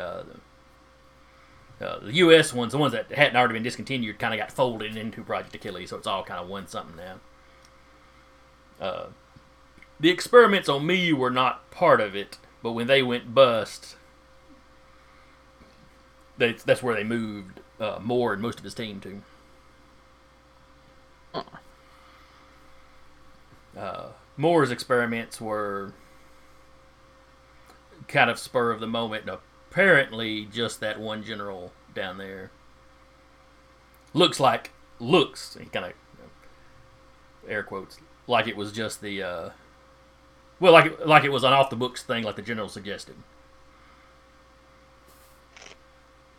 uh, the U.S. ones, the ones that hadn't already been discontinued, kind of got folded into Project Achilles, so it's all kind of one something now. Uh, the experiments on me were not part of it, but when they went bust, they, that's where they moved uh, Moore and most of his team to. Uh, Moore's experiments were kind of spur of the moment. Apparently, just that one general down there looks like looks. He kind of air quotes like it was just the uh, well, like it, like it was an off the books thing, like the general suggested.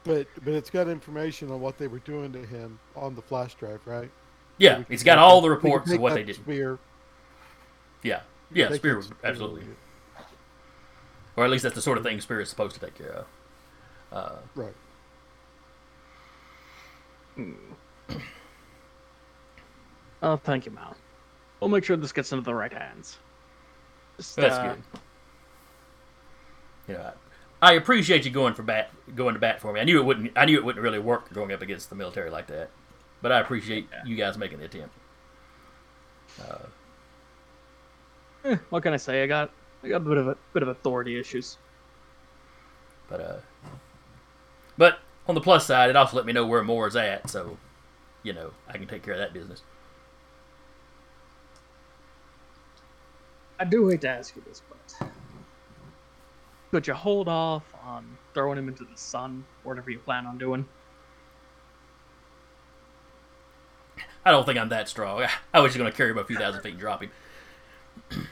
But but it's got information on what they were doing to him on the flash drive, right? Yeah, can it's got all the reports of what they did. Spear, Yeah, yeah, Spear spear absolutely, you. Or at least that's the sort of thing Spear is supposed to take care of. Uh, Right. Oh, thank you, Mal. We'll make sure this gets into the right hands. Just, That's uh, good. You know, I, I appreciate you going for bat, going to bat for me. I knew it wouldn't. I knew it wouldn't really work going up against the military like that, but I appreciate you guys making the attempt. eh, what can I say? I got I got a bit of a bit of authority issues. But uh, but on the plus side, it also let me know where Moore's at, so you know I can take care of that business. I do hate to ask you this, but could you hold off on throwing him into the sun, whatever you plan on doing? I don't think I'm that strong. I was just going to carry him a few thousand feet and drop him.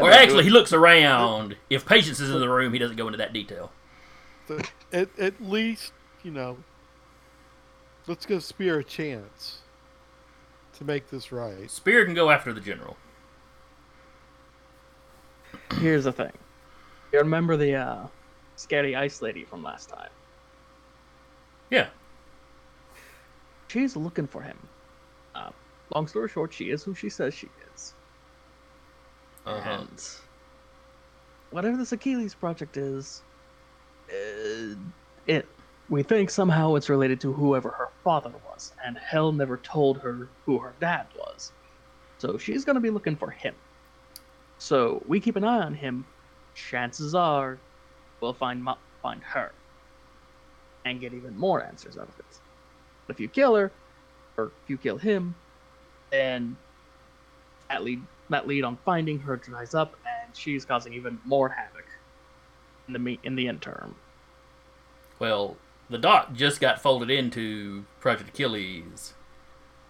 or actually, he looks around. If Patience is in the room, he doesn't go into that detail. So at at least you know. Let's give Spear a chance to make this right. Spear can go after the general. Here's the thing. You remember the uh, scary ice lady from last time? Yeah. She's looking for him. Uh, long story short, she is who she says she is. Uh-huh. And whatever this Achilles project is, uh, it we think somehow it's related to whoever her father was, and Hel never told her who her dad was. So she's gonna be looking for him. So we keep an eye on him. Chances are, we'll find Mo- find her, and get even more answers out of it. But if you kill her, or if you kill him, then that lead that lead on finding her dries up, and she's causing even more havoc in the in the interim. Well, the doc just got folded into Project Achilles.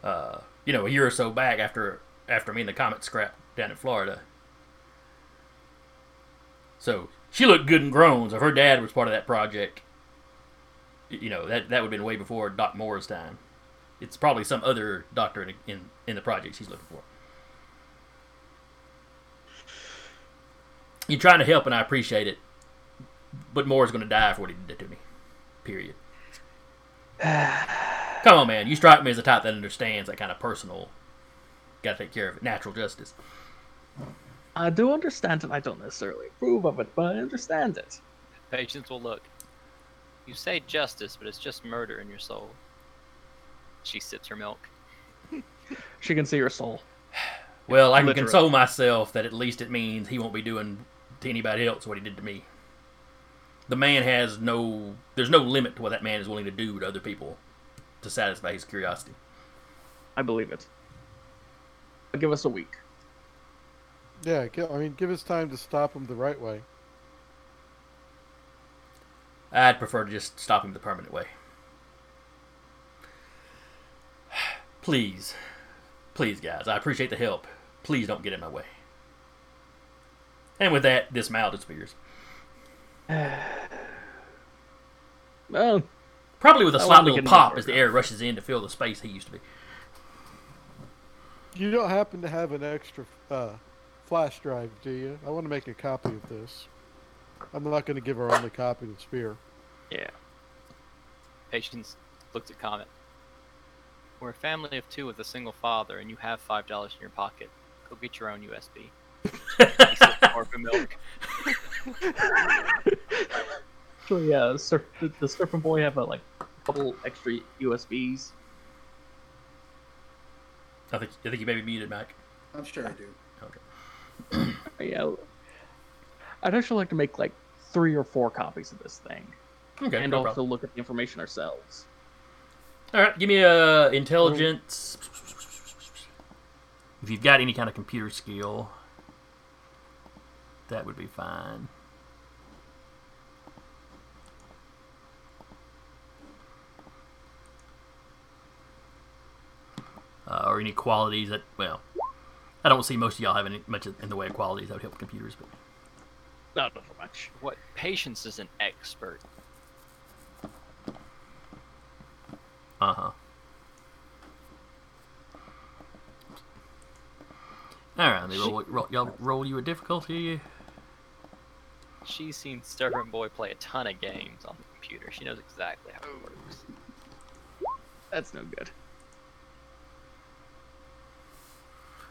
Uh, you know, a year or so back after after me and the Comet scrapped down in Florida. So she looked good and grown. So if her dad was part of that project, you know that that would have been way before Doc Moore's time. It's probably some other doctor in in, in the project she's looking for. You're trying to help, and I appreciate it. But Moore's going to die for what he did to me. Period. Come on, man. You strike me as a type that understands that kind of personal. Got to take care of it. Natural justice. I do understand it. I don't necessarily approve of it, but I understand it. Patience will look. You say justice, but it's just murder in your soul. She sips her milk. She can see your soul. Well, I can Literally. console myself that at least it means he won't be doing to anybody else what he did to me. The man has no. There's no limit to what that man is willing to do to other people to satisfy his curiosity. I believe it. But give us a week. Yeah, I mean, give us time to stop him the right way. I'd prefer to just stop him the permanent way. Please. Please, guys. I appreciate the help. Please don't get in my way. And with that, this dismount disappears. Well, Probably with a slight little pop as the air rushes in to fill the space he used to be. You don't happen to have an extra uh, flash drive, do you? I want to make a copy of this. I'm not going to give her only copy of Spear. yeah. Patience looked at Comet. We're a family of two with a single father, and you have five dollars in your pocket. Go get your own USB. He sips more of her milk. So yeah, the, surf, the, the Serpent Boy have uh, a like couple extra USBs. I think I think you may be muted, Mike. I'm sure I do. Okay. Yeah. I'd actually like to make like three or four copies of this thing, Okay. and no also problem. look at the information ourselves. All right. Give me a intelligence. If you've got any kind of computer skill, that would be fine. Uh, or any qualities that well, I don't see most of y'all have any much in the way of qualities that would help computers, but Not so much. What patience is an expert. uh huh. All right, they roll, roll, y'all roll you a difficulty. She's seen Serpent Boy play a ton of games on the computer. She knows exactly how it works. That's no good.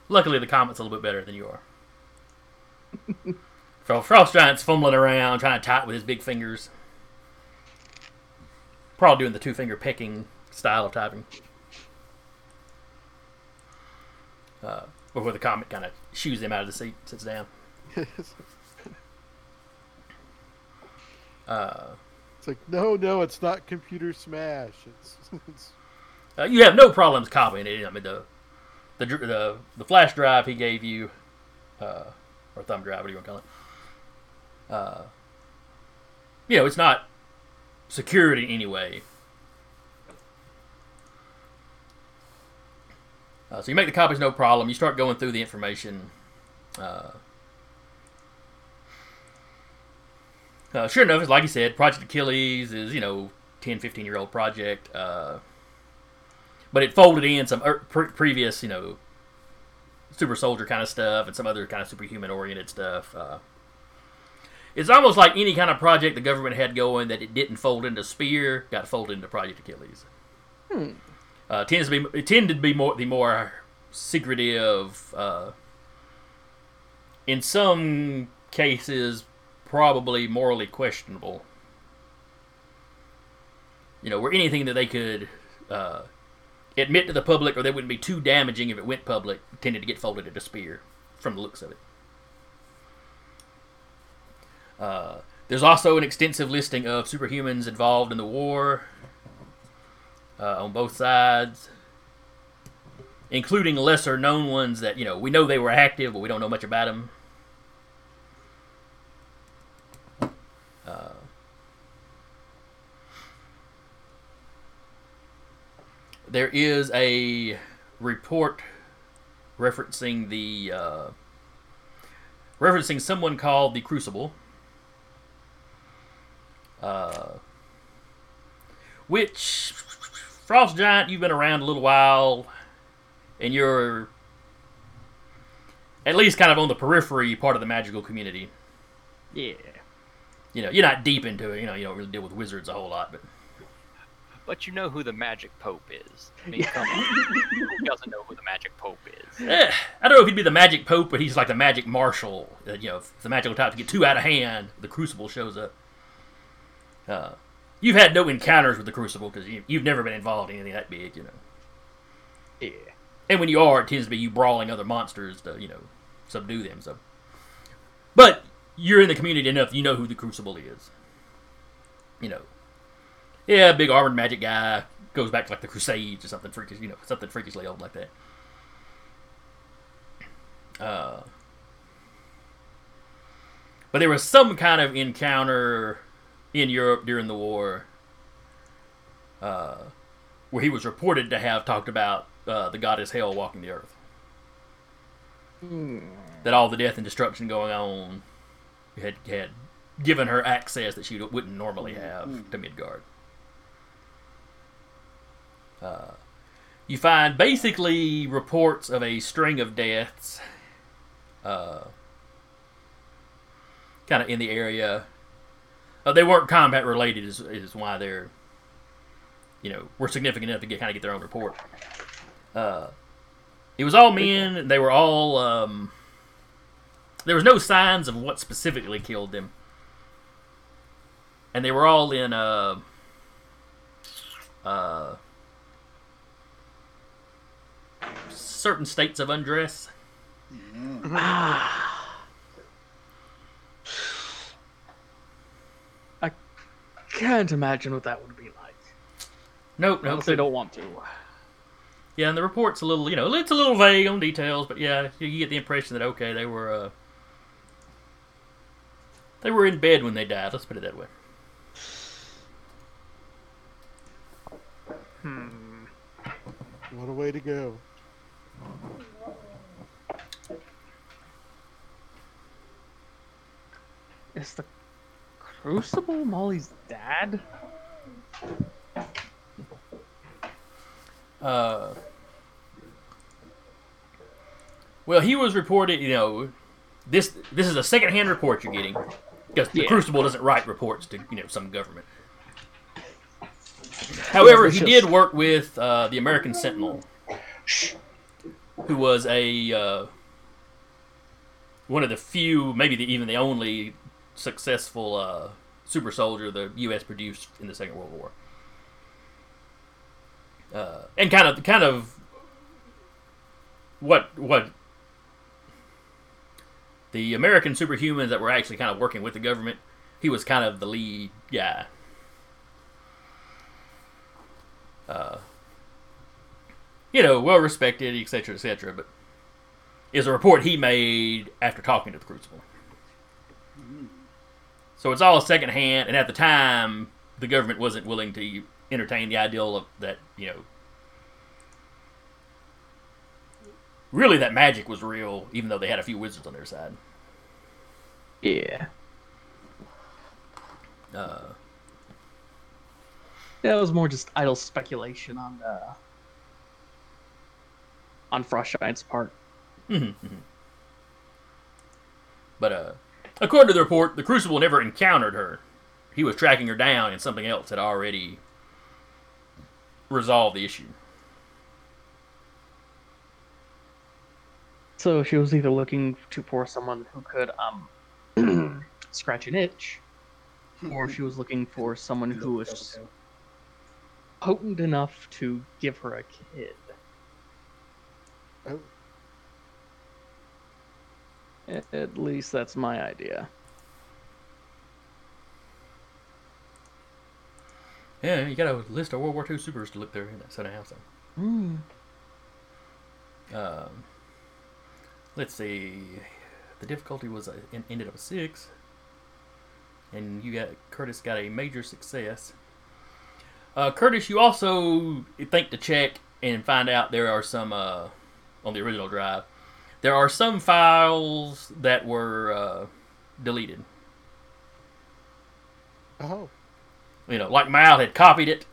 Luckily, the comet's a little bit better than you are. Fro- Frost Giant's fumbling around, trying to type with his big fingers. Probably doing the two finger picking style of typing. Uh, before the comet kind of shoos him out of the seat, sits down. Uh, It's like, no, no, it's not computer smash. It's, it's uh, you have no problems copying it. I mean, the the the, the flash drive he gave you, uh, or thumb drive, what do you want to call it? Uh, you know, it's not secured in any way. Uh, so you make the copies no problem. You start going through the information. Uh, sure enough, like you said, Project Achilles is, you know, 10, 15 year old project. Uh, but it folded in some er, pre- previous, you know, super soldier kind of stuff and some other kind of superhuman oriented stuff. Uh, it's almost like any kind of project the government had going that it didn't fold into Spear got folded into Project Achilles. Uh, tends to be it tended to be more the more secretive. Uh, in some cases, probably morally questionable. You know, where anything that they could uh, admit to the public or they wouldn't be too damaging if it went public tended to get folded into Spear from the looks of it. Uh, there's also an extensive listing of superhumans involved in the war uh, on both sides, including lesser known ones that, you know, we know they were active, but we don't know much about them. There is a report referencing the uh, referencing someone called the Crucible, uh, which Frost Giant, you've been around a little while, and you're at least kind of on the periphery part of the magical community. Yeah. You know, you're not deep into it. You know, you don't really deal with wizards a whole lot, but But you know who the Magic Pope is. I mean, come on. Who doesn't know who the Magic Pope is? eh, I don't know if he'd be the magic pope, but he's like the magic marshal. Uh, you know, if the magical type to get too out of hand, the crucible shows up. Uh, you've had no encounters with the crucible because you, you've never been involved in anything that big, you know. Yeah. And when you are, it tends to be you brawling other monsters to, you know, subdue them. So, but you're in the community enough, you know who the Crucible is. You know, yeah, big armored magic guy goes back to like the Crusades or something freakish, you know, something freakishly old like that. Uh, but there was some kind of encounter in Europe during the war. Uh, where he was reported to have talked about uh, the goddess Hel walking the earth. That all the death and destruction going on had had given her access that she wouldn't normally have to Midgard. Uh, you find basically reports of a string of deaths, uh, kind of in the area. Uh, they weren't combat related, is, is why they're you know, were significant enough to get kind of get their own report. Uh, it was all men. They were all. Um, there was no signs of what specifically killed them, and they were all in uh, uh, certain states of undress. I can't imagine what that would be like. Nope, I nope. honestly don't want to. Yeah, and the report's a little, you know, it's a little vague on details, but yeah, you, you get the impression that okay, they were, uh, they were in bed when they died. Let's put it that way. Hmm. What a way to go. Is the Crucible Molly's dad? Uh, well, he was reported. You know, this this is a secondhand report you're getting because the Yeah. Crucible doesn't write reports to you know some government. However, he did work with uh, the American Sentinel, who was a uh, one of the few, maybe the, even the only successful uh, super soldier the U.S. produced in the Second World War uh, and kind of kind of what what the American superhumans that were actually kind of working with the government. He was kind of the lead guy. Uh, you know, well respected, etc., etc. But is a report he made after talking to the Crucible. So it's all secondhand, and at the time, the government wasn't willing to entertain the ideal of that, you know, really that magic was real, even though they had a few wizards on their side. Yeah. Uh, That was more just idle speculation on uh on Frost Giant's part. but uh, according to the report, the Crucible never encountered her. He was tracking her down, and something else had already resolved the issue. So she was either looking to for someone who could um scratch an itch, or she was looking for someone who was potent enough to give her a kid. Oh, A- At least that's my idea. Yeah, you got a list of World War II supers to look through in that set of house. Hmm. Um, let's see. The difficulty was uh, ended up a six, and you got Curtis got a major success. Uh, Curtis, you also think to check and find out there are some uh, on the original drive. There are some files that were uh, deleted. oh, You know, like Mal had copied it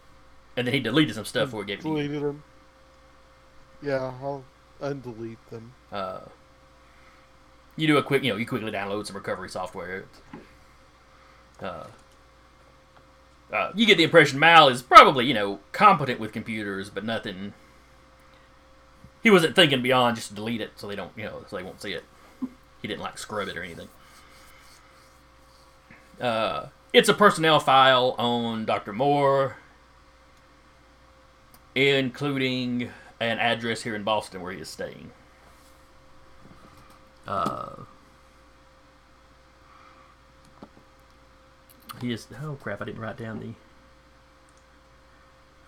and then he deleted some stuff before he gave it to. Deleted them. Yeah, I'll undelete them. Uh, you do a quick, you know, you quickly download some recovery software. Uh, uh, you get the impression Mal is probably, you know, competent with computers, but nothing. He wasn't thinking beyond just delete it so they don't, you know, so they won't see it. He didn't like scrub it or anything. Uh, it's a personnel file on Dr. Moore, including an address here in Boston where he is staying. Uh, he is. Oh crap! I didn't write down the.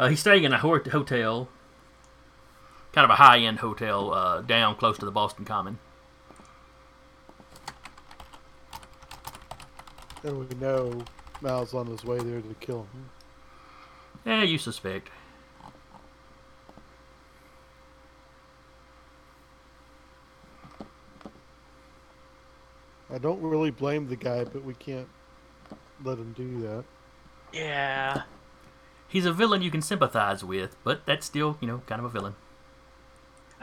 Uh, he's staying in a hotel, kind of a high-end hotel, uh, down close to the Boston Common. And we know Mal's on his way there to kill him. Eh, you suspect. I don't really blame the guy, but we can't let him do that. Yeah. He's a villain you can sympathize with, but that's still, you know, kind of a villain.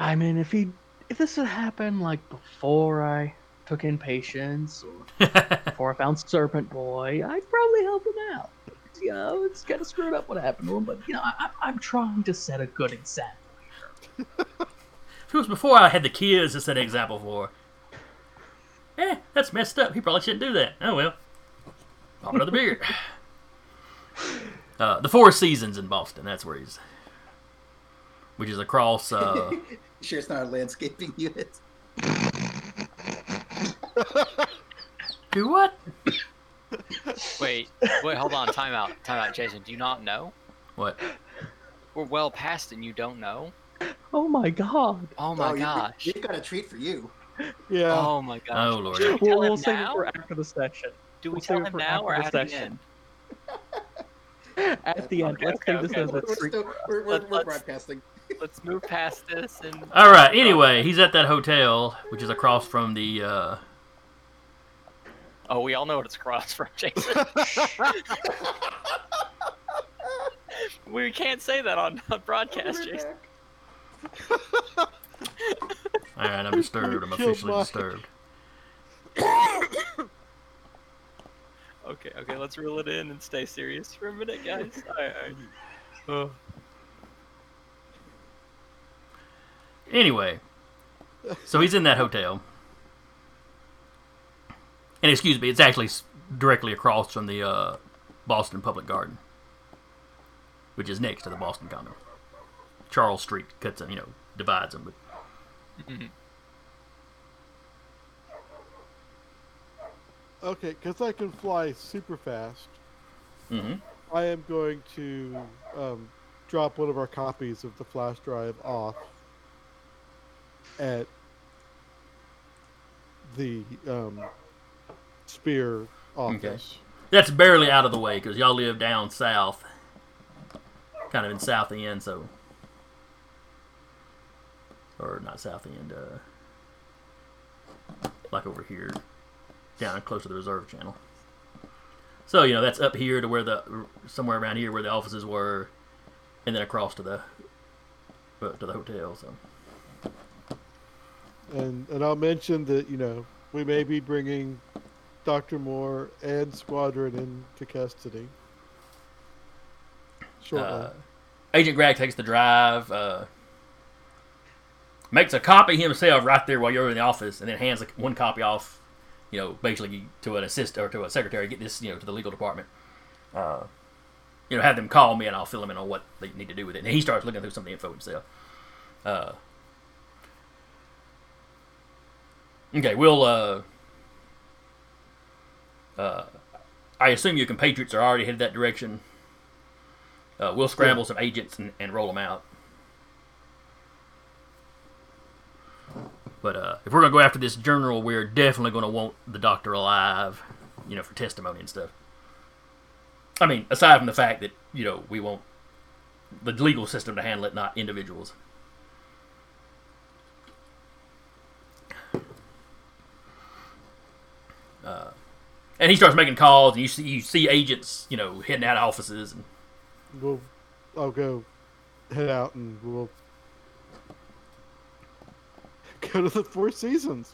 I mean, if he, if this had happened like before I took in Patience or before I found Serpent Boy, I'd probably help him out. You know, it's kind of screwed up what happened to him, but you know, I, I'm trying to set a good example. If it was before I had the kids to set an example for, eh, that's messed up. He probably shouldn't do that. Oh well. Pop another beer. Uh, the Four Seasons in Boston. That's where he's. Which is across. Uh, Sure, it's not a landscaping unit. do what? Wait, wait, hold on. Time out. Time out, Jason. Do you not know? What? We're well past and you don't know? Oh my god. Oh my oh, you- gosh. We've got a treat for you. Yeah. Oh my gosh. Oh lord. Should we We'll, tell we'll him save it now? for after the session. Do we we'll tell save it him for now or after at the the end? At the end, Okay, let's okay, take this okay. as a We're, treat. still, we're, we're, Let- we're let's- broadcasting. Let's move past this and. All right. Anyway, he's at that hotel, which is across from the. Uh, Oh, we all know what it's across from, Jason. we can't say that on, on broadcast, Jason. all right. I'm disturbed. I'm officially disturbed. Okay, okay, let's reel it in and stay serious for a minute, guys. Alright, alright. Oh. Anyway, so he's in that hotel. And excuse me, it's actually directly across from the uh, Boston Public Garden, which is next to the Boston Common. Charles Street cuts them, you know, divides them. But Okay, because I can fly super fast, hmm I am going to um, drop one of our copies of the flash drive off at the um, Spear office. that's barely out of the way because y'all live down south, kind of in South End, so or not South End, uh, like over here, down close to the reserve channel. So you know that's up here to where the somewhere around here where the offices were, and then across to the to the hotel. So And and I'll mention that you know we may be bringing Doctor Moore and Squadron into custody shortly. uh, Agent Greg takes the drive, uh, makes a copy himself right there while you're in the office, and then hands one copy off, you know, basically to an assist or to a secretary. Get this, you know, to the legal department. Uh, you know, have them call me, and I'll fill them in on what they need to do with it. And he starts looking through some of the info himself. Uh, okay, we'll. Uh, uh, I assume your compatriots are already headed that direction. Uh, we'll scramble some agents and, and roll them out. But uh, if we're gonna go after this general, we're definitely gonna want the doctor alive, you know, for testimony and stuff. I mean, aside from the fact that you know we want the legal system to handle it, not individuals. Uh, and he starts making calls, and you see you see agents, you know, heading out of offices, and We'll I'll go head out and we'll go to the Four Seasons.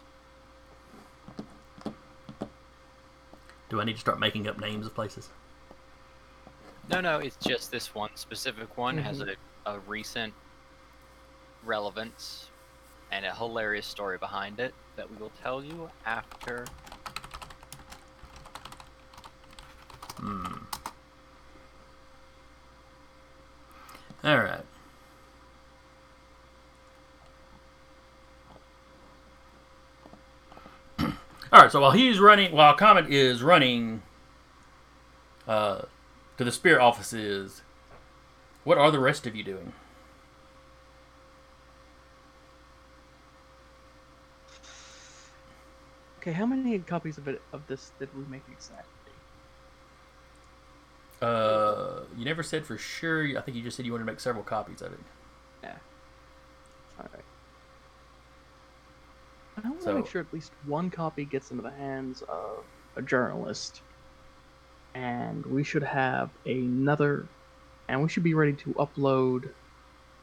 Do I need to start making up names of places? No, no, it's just this one specific one has a, a recent relevance and a hilarious story behind it that we will tell you after. Hmm. All right. All right. So while he's running, while Comet is running uh, to the spirit offices, what are the rest of you doing? Okay, how many copies of it of this did we make exactly? Uh, you never said for sure. I think you just said you wanted to make several copies of it. Yeah. All right. I want to make sure at least one copy gets into the hands of a journalist, and we should have another, and we should be ready to upload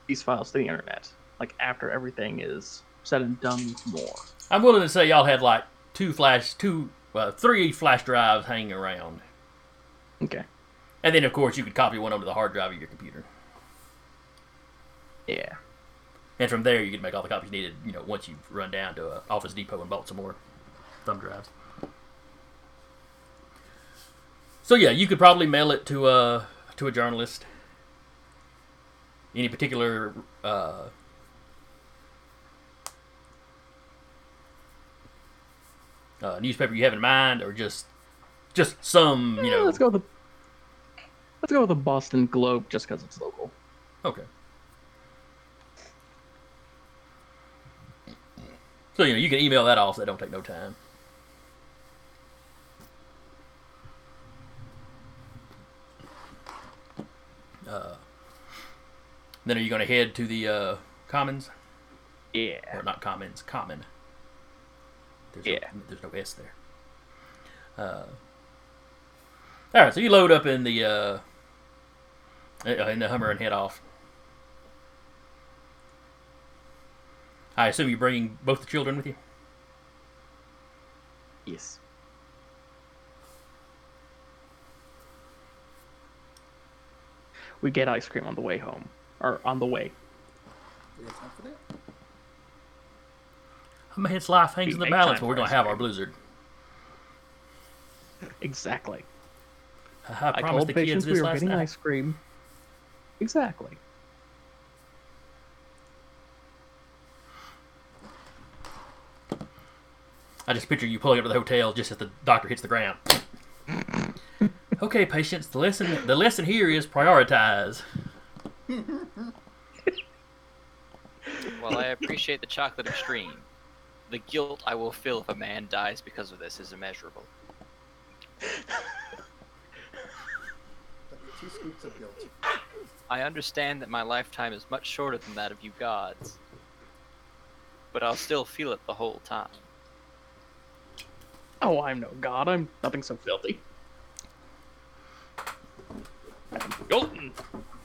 these files to the internet, like after everything is said and done with Moore. I'm willing to say y'all had like two flash, two, well, three flash drives hanging around. Okay. And then, of course, you could copy one onto the hard drive of your computer. Yeah. And from there, you could make all the copies needed, you know, once you've run down to uh, Office Depot and bought some more thumb drives. So, yeah, you could probably mail it to a, to a journalist. Any particular uh, uh, newspaper you have in mind, or just just some, you know. let's go with the let's go with the Boston Globe just because it's local. Okay. So you know you can email that off. So that don't take no time. Uh, then are you going to head to the uh, Commons? Yeah. Or not Commons, Common. There's Yeah. No, there's no S there. Uh, all right, so you load up in the uh, in the Hummer and head off. I assume you're bringing both the children with you. Yes. We get ice cream on the way home, or on the way. We have time for that? A man's life hangs We in the balance, time but we're gonna have our blizzard. Exactly. I, I promised told the kids patients this we were last getting night. ice cream. Exactly. I just picture you pulling up to the hotel just as the doctor hits the ground. okay, Patience. The lesson the lesson here is prioritize. well, I appreciate the chocolate extreme, the guilt I will feel if a man dies because of this is immeasurable. Two scoops of guilt. I understand that my lifetime is much shorter than that of you gods, but I'll still feel it the whole time. Oh, I'm no god. I'm nothing so filthy. Golden.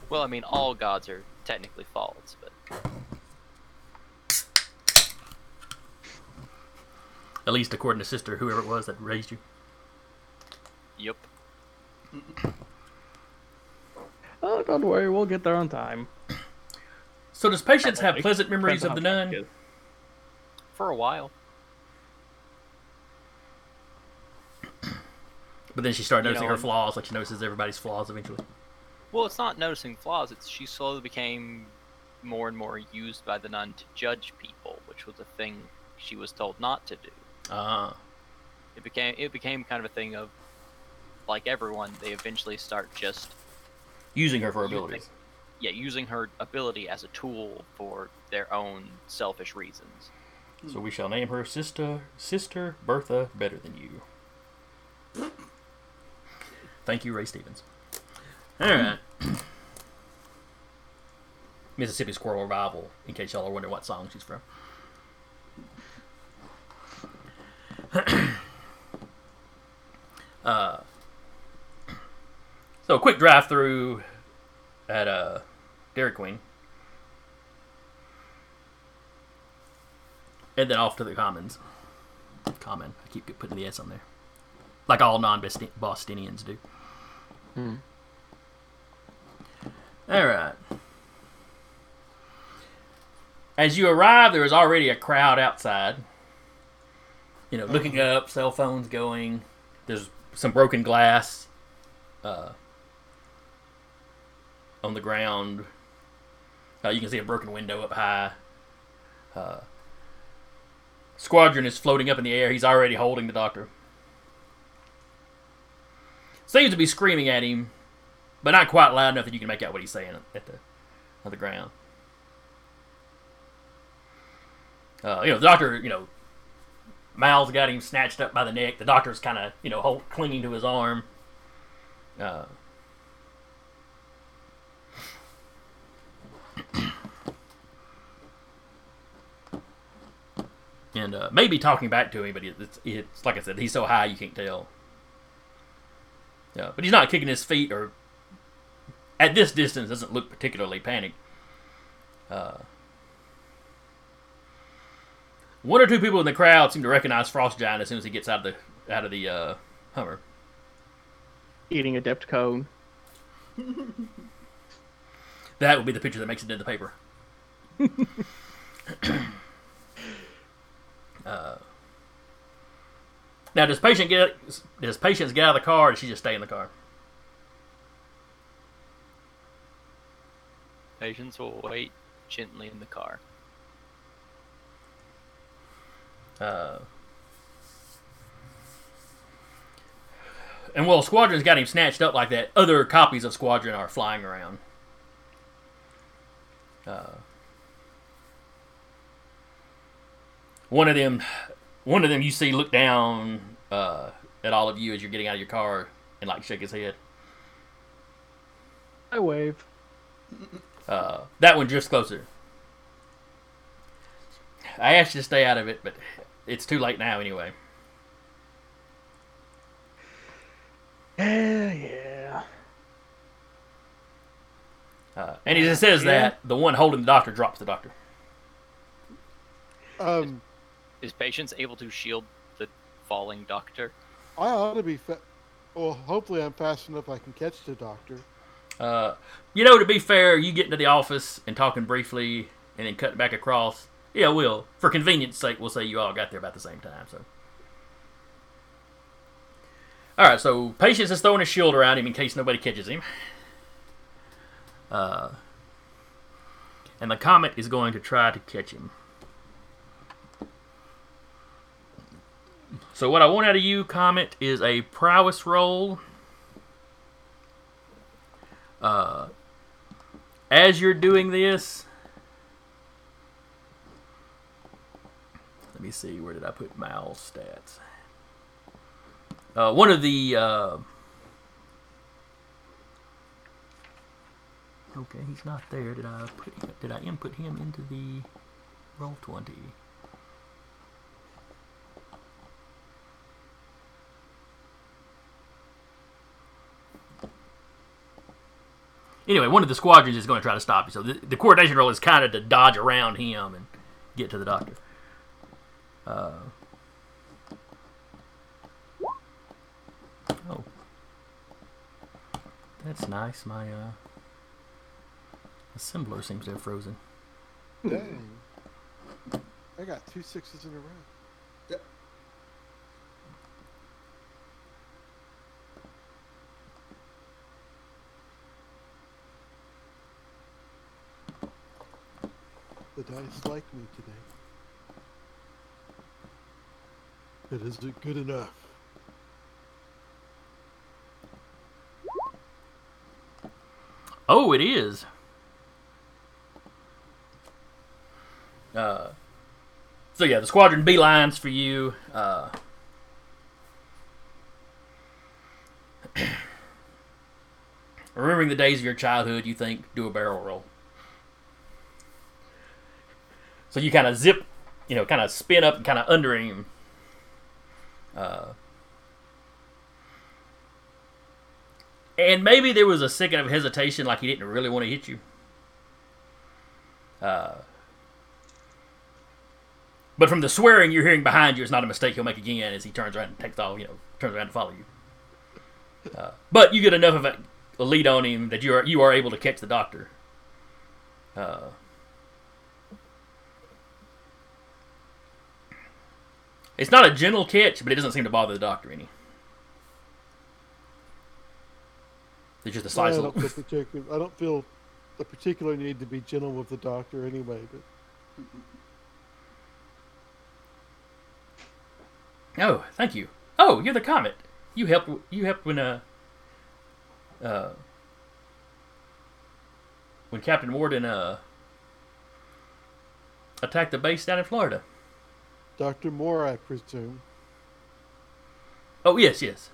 Well, I mean, all gods are technically false, but At least according to sister, whoever it was that raised you. yep. Oh, don't worry. We'll get there on time. So does patience have pleasant memories of the on how traffic nun? For a while. But then she started You noticing know, her flaws, like she notices everybody's flaws eventually. Well, it's not noticing flaws. It's she slowly became more and more used by the nun to judge people, which was a thing she was told not to do. Ah, It became it became kind of a thing of like everyone, they eventually start just using her for Using- abilities. yeah using her ability as a tool for their own selfish reasons. So we shall name her sister, sister Bertha, better than you. Thank you, Ray Stevens. All right. Mississippi Squirrel Revival, in case y'all are wondering what song she's from. uh, so a quick drive through at uh, Dairy Queen. And then off to the Commons. Common. I keep putting the S on there. Like all non Bostonians do. Alright. As you arrive, there is already a crowd outside. You know, looking up, cell phones going. There's some broken glass uh, on the ground. Uh, you can see a broken window up high. Uh, Squadron is floating up in the air. He's already holding the doctor. Seems to be screaming at him, but not quite loud enough that you can make out what he's saying at the on the ground. Uh, you know, the doctor, you know, Miles got him snatched up by the neck. The doctor's kind of, you know, hold, clinging to his arm. Uh, and uh, maybe talking back to him, but it's, it's like I said, he's so high you can't tell. Yeah, but he's not kicking his feet or at this distance doesn't look particularly panicked. Uh, one or two people in the crowd seem to recognize Frost Giant as soon as he gets out of the out of the uh, Hummer. Eating a dipped cone. That would be the picture that makes it into the paper. uh, now, does patient get does Patience get out of the car, or does she just stay in the car? Patience will wait gently in the car. Uh, and while Squadron's got him snatched up like that, other copies of Squadron are flying around. Uh, one of them, one of them, you see look down uh, at all of you as you're getting out of your car and like shake his head. I wave. Uh, that one drifts closer. I asked you to stay out of it, but it's too late now anyway. Yeah, yeah. Uh, and as it says Yeah. that, the one holding the doctor drops the doctor. Um, Is Patience able to shield the falling doctor? I ought to be. Fa- well, hopefully, I'm fast enough. I can catch the doctor. Uh, you know, to be fair, you get into the office and talking briefly and then cutting back across. Yeah, we'll. For convenience sake, we'll say you all got there about the same time. So, all right. So, Patience is throwing a shield around him in case nobody catches him. Uh, and the comet is going to try to catch him. So, what I want out of you, Comet, is a prowess roll. Uh, as you're doing this, let me see, where did I put Mal's stats? Uh, one of the. Uh, okay, he's not there. Did I put? Did I input him into the Roll20? Anyway, one of the squadrons is going to try to stop you. So the, the coordination roll is kind of to dodge around him and get to the doctor. Uh, oh, that's nice. My uh, assembler seems to have frozen. Dang. I got two sixes in a row. The dice like me today. It good enough? Oh, it is. Uh, so yeah, the squadron beelines for you. Uh, remembering the days of your childhood, you think do a barrel roll. So you kind of zip, you know, kind of spin up and kind of under him. Uh, and maybe there was a second of hesitation, like he didn't really want to hit you. Uh, but from the swearing you're hearing behind you, it's not a mistake he'll make again as he turns around and takes off, you know, turns around to follow you. Uh, but you get enough of a, a lead on him that you are you are able to catch the doctor. Uh, it's not a gentle catch, but it doesn't seem to bother the doctor any. It's just a I slight don't, feel I don't feel a particular need to be gentle with the doctor anyway. But Oh, thank you. Oh, you're the comet. You helped. You helped when uh, uh, when Captain Warden uh attacked the base down in Florida. Doctor Moore, I presume. Oh yes, yes.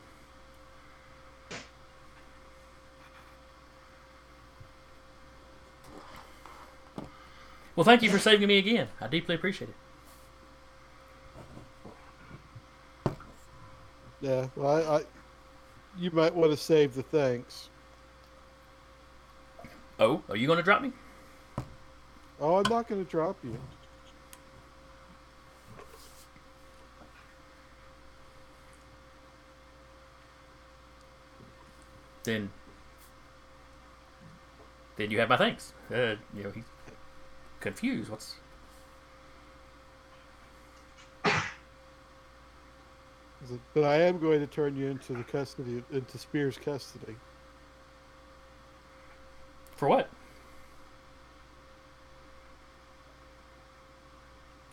Well, thank you for saving me again. I deeply appreciate it. Yeah. Well, I, I you might want to save the thanks. Oh, are you going to drop me? Oh, I'm not going to drop you. Then, then you have my thanks. Uh, you know, he's confused. What's But I am going to turn you into the custody into Spears custody. for what?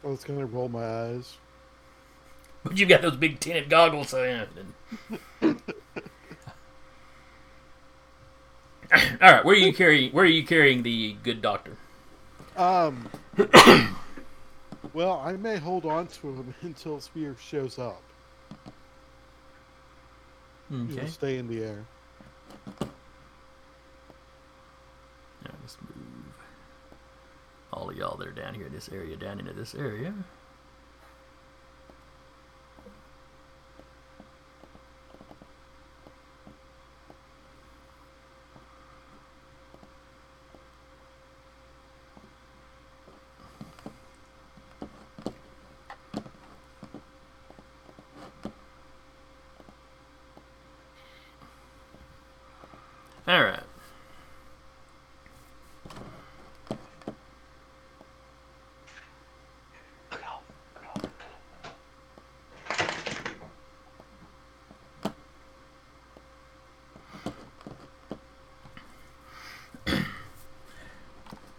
I was going to roll my eyes. But you've got those big tinted goggles. So, yeah. then- All right, where are you carrying? Where are you carrying the good doctor? Um. well, I may hold on to him until Spear shows up. He'll stay in the air. Yeah, let's move all of y'all that are down here in this area down into this area. All right.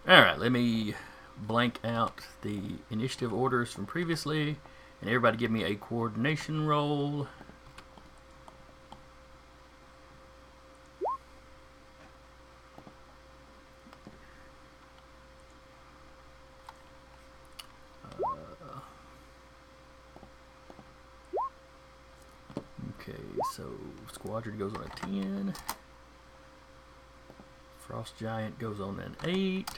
All right, let me blank out the initiative orders from previously, and everybody give me a coordination roll. Okay, so Squadron goes on a 10. Frost Giant goes on an 8.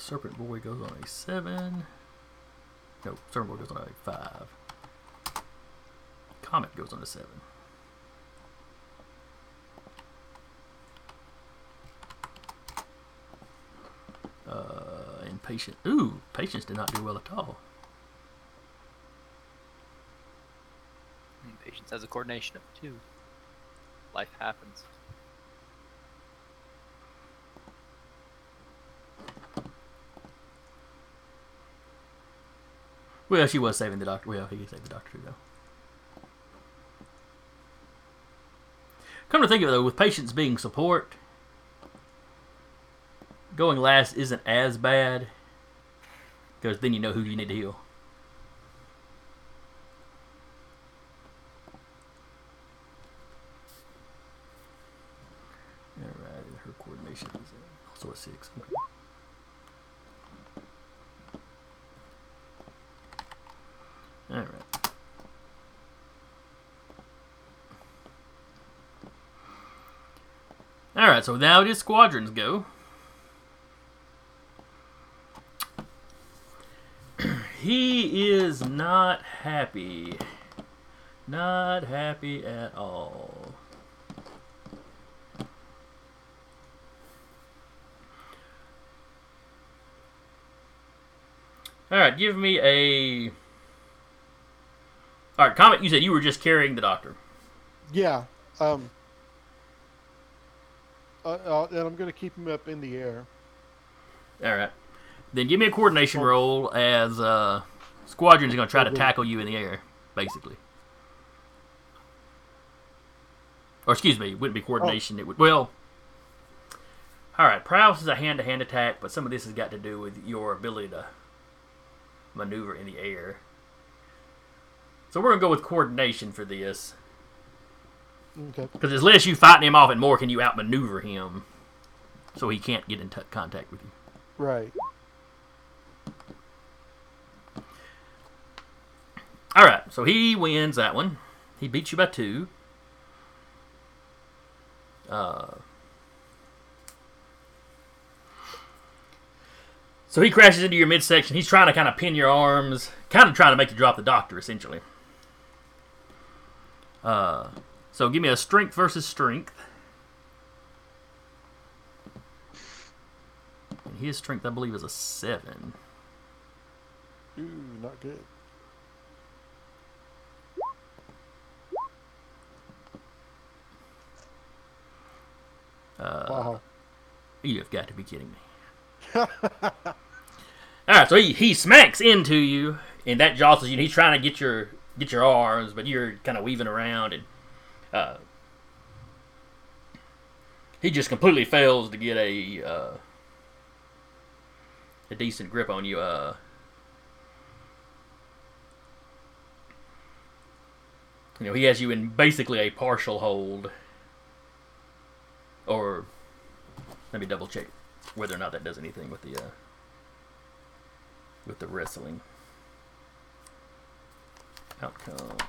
Serpent Boy goes on a 7. No, Serpent Boy goes on a 5. Comet goes on a 7. Uh, and Patient. Ooh, Patience did not do well at all. Hmm, Patience has a coordination of two. Life happens. Well, she was saving the doctor. Well, he saved the doctor too, though. Come to think of it, though, with Patience being support, going last isn't as bad because then you know who you need to heal. All right, and her coordination is also a six. Okay. All right. All right, so now it is squadrons go. he is not happy Not happy at all. All right, give me a. All right, Comet. You said you were just carrying the doctor. Yeah. Um. Uh, uh, and I'm going to keep him up in the air. All right. Then give me a coordination roll as uh, Squadron's going to try to tackle you in the air, basically. Or excuse me, it wouldn't be coordination. It would well. All right, prowess is a hand-to-hand attack, but some of this has got to do with your ability to maneuver in the air. So we're gonna go with coordination for this, Okay. because it's less you fighting him off and more can you outmaneuver him, so he can't get in t- contact with you. Right. All right, so he wins that one. He beats you by two. Uh, so he crashes into your midsection. He's trying to kind of pin your arms, kind of trying to make you drop the doctor, essentially. Uh, so give me a strength versus strength. And his strength, I believe, is a seven. Ooh, not good. Uh, Wow. You have got to be kidding me. All right, so he, he smacks into you, and that jostles you. And he's trying to get your get your arms, but you're kind of weaving around, and uh, he just completely fails to get a uh, a decent grip on you. Uh, you know, he has you in basically a partial hold, or let me double check whether or not that does anything with the uh, with the wrestling outcomes.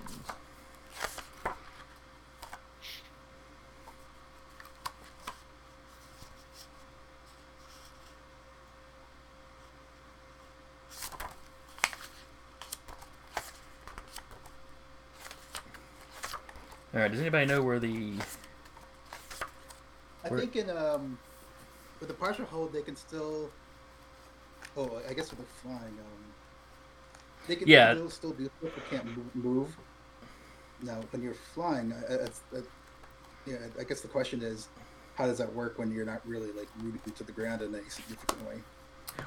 All right. Does anybody know where the I Where- think in um, with the partial hold, they can still. Oh, I guess with the flying, um, they can Yeah. still, still do stuff but can't move, move. Now, when you're flying, uh, it's, uh, yeah, I guess the question is, how does that work when you're not really like rooted to the ground in any significant way?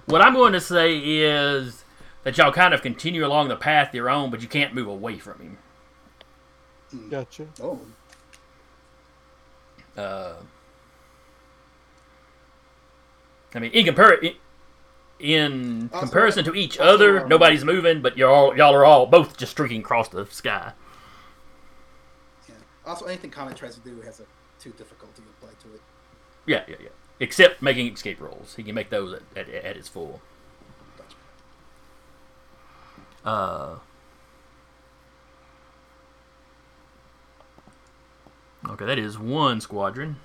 What I'm going to say is that y'all kind of continue along the path you're on, but you can't move away from him. Gotcha. Oh, Uh, I mean, in compar- in, in Also- comparison to each also, other, nobody's moving, but you're all y'all are all both just streaking across the sky. yeah. Also, anything Comet tries to do has a two difficulty applied to it. Yeah, yeah, yeah. Except making escape rolls, he can make those at, at, at its full. Gotcha. Uh, okay, that is one squadron.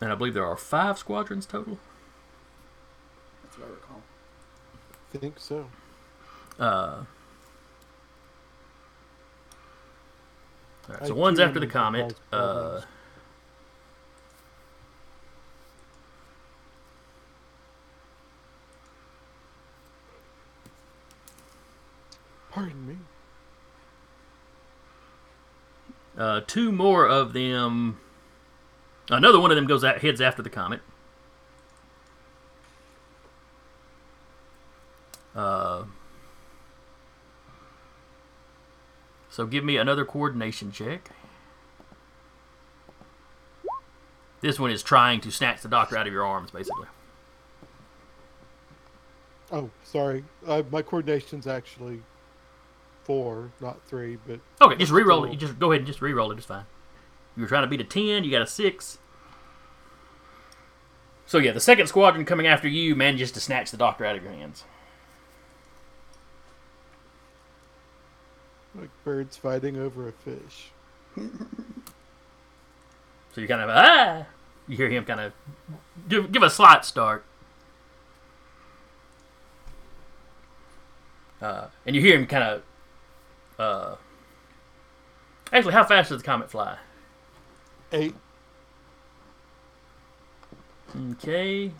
And I believe there are five squadrons total. That's what I recall. Think so. Uh, all right, so I one's after the remember comet. Uh. Pardon me. Uh, two more of them. Another one of them goes out, heads after the comet. Uh, so give me another coordination check. This one is trying to snatch the doctor out of your arms, basically. Oh, sorry. Uh, my coordination's actually four, not three, but Okay, just re-roll it. You just go ahead and just re-roll it. It's fine. You were trying to beat a ten. You got a six. So yeah, the second squadron coming after you manages to snatch the doctor out of your hands. like birds fighting over a fish. So you kind of ah, you hear him kind of give, give a slight start, uh, and you hear him kind of Uh, actually, how fast does the comet fly? Eight. Okay.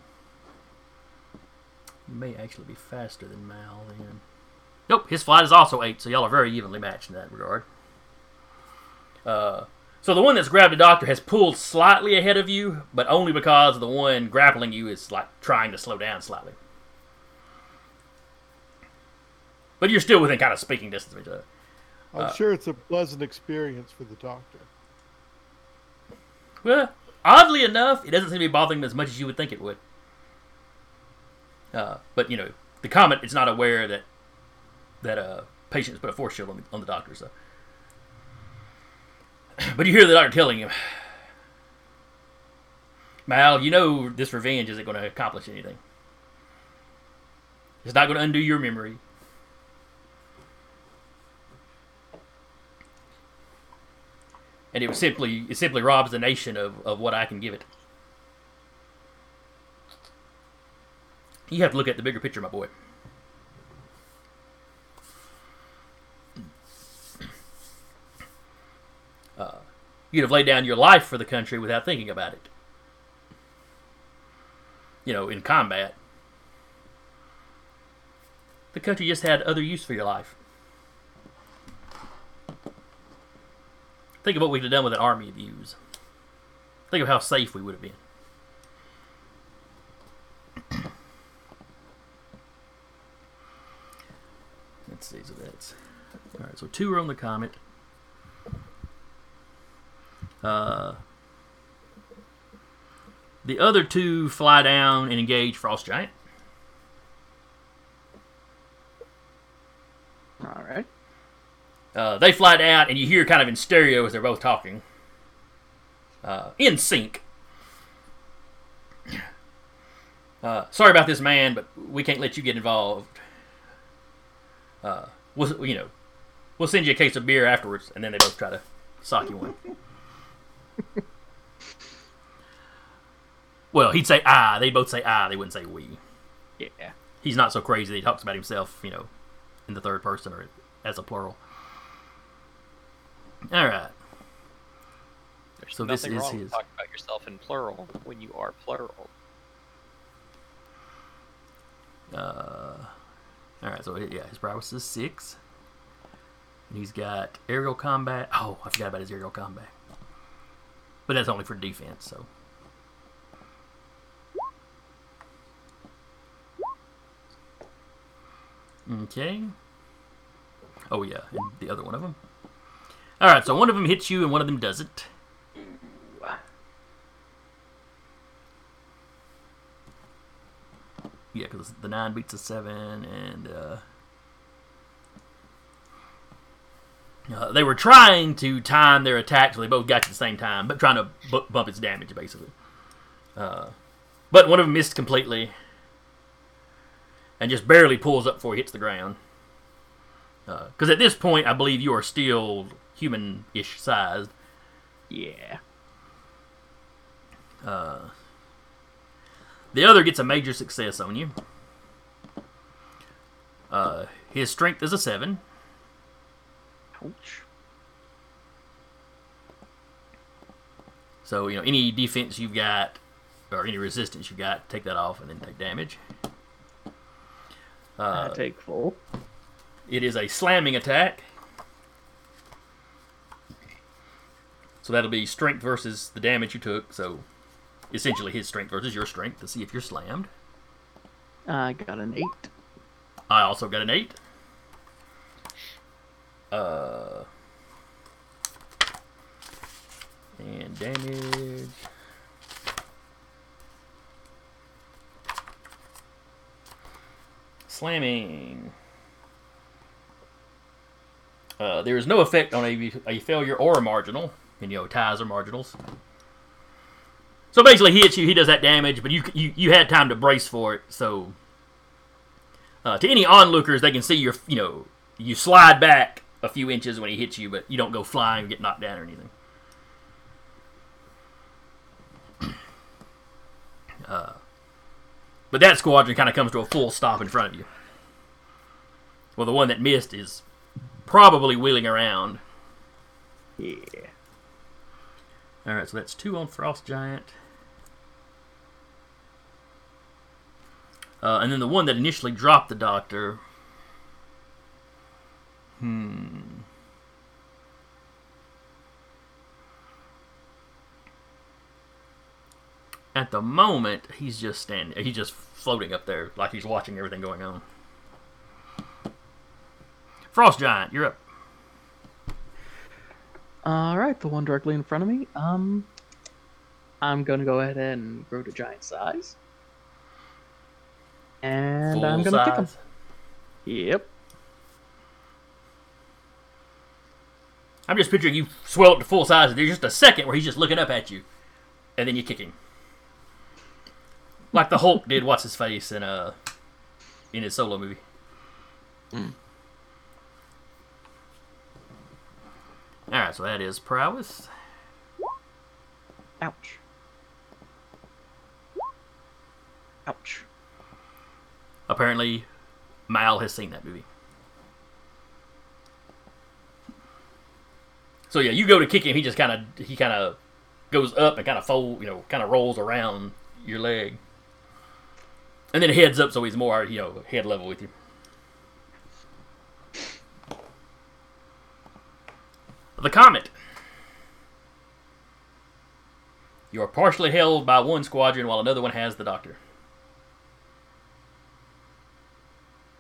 You may actually be faster than Mal then. Nope, his flight is also eight, so y'all are very evenly matched in that regard. Uh, so the one that's grabbed the doctor has pulled slightly ahead of you, but only because the one grappling you is like trying to slow down slightly. But you're still within kind of speaking distance of each other. I'm Uh, sure it's a pleasant experience for the doctor. Well, oddly enough, it doesn't seem to be bothering him as much as you would think it would. Uh, but you know, the comet is not aware that that uh, patient has put a force shield on the, on the doctor. So, but you hear the doctor telling him, "Mal, you know this revenge isn't going to accomplish anything. It's not going to undo your memory." And it was simply it simply robs the nation of, of what I can give it. You have to look at the bigger picture, my boy. Uh, you'd have laid down your life for the country without thinking about it. You know, in combat. The country just had other use for your life. Think of what we'd have done with an army of yous. Think of how safe we would have been. Let's see, so that's all right. So two are on the comet. Uh, the other two fly down and engage Frost Giant. All right. Uh, they fly down, and you hear kind of in stereo as they're both talking. Uh, in sync. Uh, sorry about this, man, but we can't let you get involved. Uh, we'll, you know, we'll send you a case of beer afterwards, and then they both try to sock you one. well, he'd say ah. They both say ah. They wouldn't say we. Yeah. He's not so crazy that he talks about himself, you know, in the third person or as a plural. All right. There's So this is wrong his- talking about yourself in plural when you are plural. Uh, all right. So yeah, his prowess is six, and he's got aerial combat. Oh, I forgot about his aerial combat. But that's only for defense. So. Okay. Oh yeah, and the other one of them. All right, so one of them hits you and one of them doesn't. Yeah, because the nine beats a seven, and uh, uh, they were trying to time their attack so they both got you at the same time, but trying to bu- bump its damage basically. Uh, but one of them missed completely, and just barely pulls up before he hits the ground. Because at this point, I believe you are still human-ish sized. Yeah. Uh, the other gets a major success on you. Uh, his strength is a seven. Ouch. So you know any defense you've got or any resistance you've got, take that off and then take damage. I Uh, take full. it is a slamming attack. So that'll be strength versus the damage you took. So essentially his strength versus your strength to see if you're slammed. I got an eight. I also got an eight. Uh, and damage. Slamming. Uh, there is no effect on a, a failure or a marginal. And, you know, ties are marginals. So basically, he hits you, he does that damage, but you you, you had time to brace for it, so uh, to any onlookers, they can see your, you know, you slide back a few inches when he hits you, but you don't go flying, get knocked down or anything. Uh, but that squadron kind of comes to a full stop in front of you. Well, the one that missed is probably wheeling around. Yeah. All right, so that's two on Frost Giant. Uh, and then the one that initially dropped the Doctor. Hmm. At the moment, he's just standing. He's just floating up there, like he's watching everything going on. Frost Giant, you're up. All right, the one directly in front of me. Um, I'm gonna go ahead and grow to giant size, and Full I'm gonna kick him. Yep. I'm just picturing you swell up to full size, and there's just a second where he's just looking up at you, and then you kick him, like the Hulk did. What's his face in uh in his solo movie. All right, so that is prowess. Ouch. Ouch. Apparently, Mal has seen that movie. So yeah, you go to kick him, he just kind of he kind of goes up and kind of fold, you know, kind of rolls around your leg, and then heads up so he's more, you know, head level with you. The comet. You are partially held by one squadron while another one has the doctor.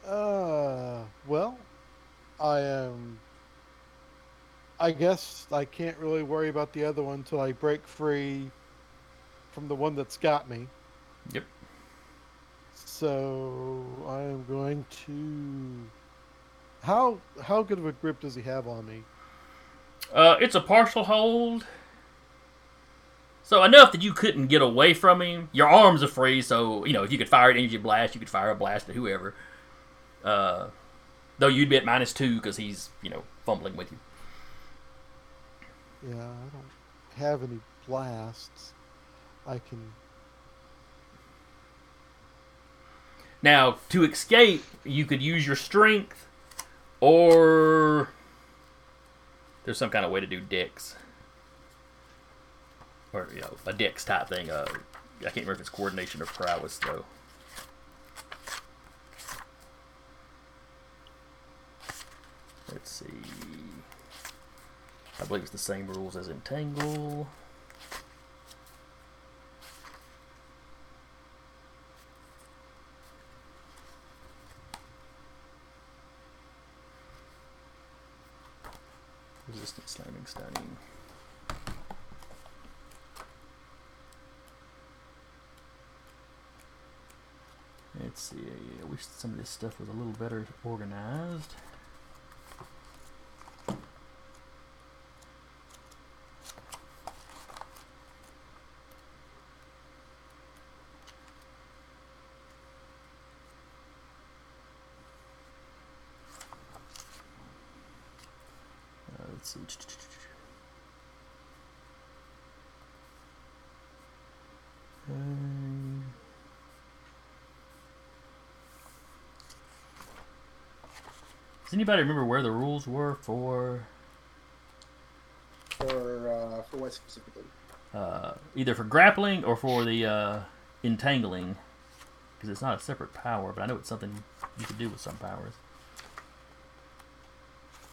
Uh, well, I am. I guess I can't really worry about the other one until I break free from the one that's got me. Yep. So I am going to. How how good of a grip does he have on me? Uh, it's a partial hold. So enough that you couldn't get away from him. Your arms are free, so you know if you could fire an energy blast, you could fire a blast at whoever. Uh, though you'd be at minus two because he's you know fumbling with you. Yeah, I don't have any blasts. I can. Now to escape, you could use your strength, or there's some kind of way to do dex, or you know a dex type thing. Uh, I can't remember if it's coordination or prowess though. Let's see. I believe it's the same rules as entangle. Resistant slamming stunning. Let's see. I wish some of this stuff was a little better organized. Uh, let's see. Um, does anybody remember where the rules were for For uh, for what specifically? uh, either for grappling or for the uh, entangling? Because it's not a separate power, but I know it's something you could do with some powers.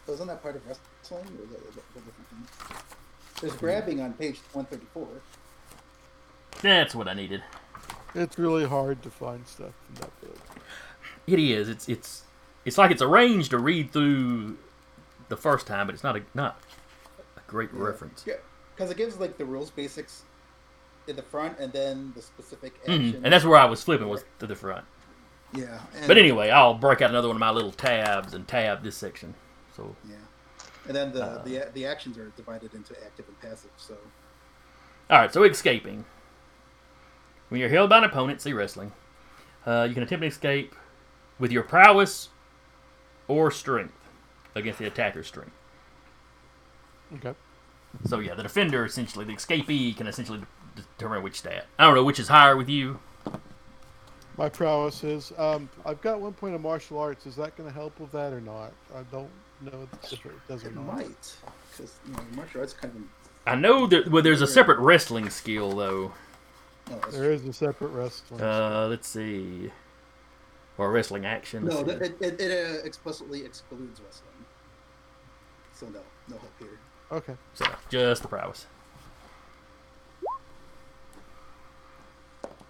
Wasn't that part of wrestling? Or was that a different thing? There's grabbing on page 134. That's what I needed. It's really hard to find stuff in that book. It is. It's it's it's like it's arranged to read through the first time, but it's not a not a great reference. Yeah, because it gives like the rules basics in the front, and then the specific Mhm. And that's where I was flipping was to the front. yeah. But anyway, I'll break out another one of my little tabs and tab this section. So Yeah. And then the, Uh, the the actions are divided into active and passive. So all right, so escaping. When you're held by an opponent, see wrestling. Uh, you can attempt an escape with your prowess or strength against the attacker's strength. Okay. So yeah, the defender essentially, the escapee can essentially determine which stat. I don't know which is higher with you. My prowess is. Um, I've got one point of martial arts. Is that going to help with that or not? I don't know it's different. It does It or not. might, because you know, martial arts kind of. I know that well, there's a separate wrestling skill though. Oh, that's There is a separate wrestling. Uh, let's see. Or wrestling action. No, let's that, see. it, it, it uh, explicitly excludes wrestling. So no, no help here. okay. So, just the prowess.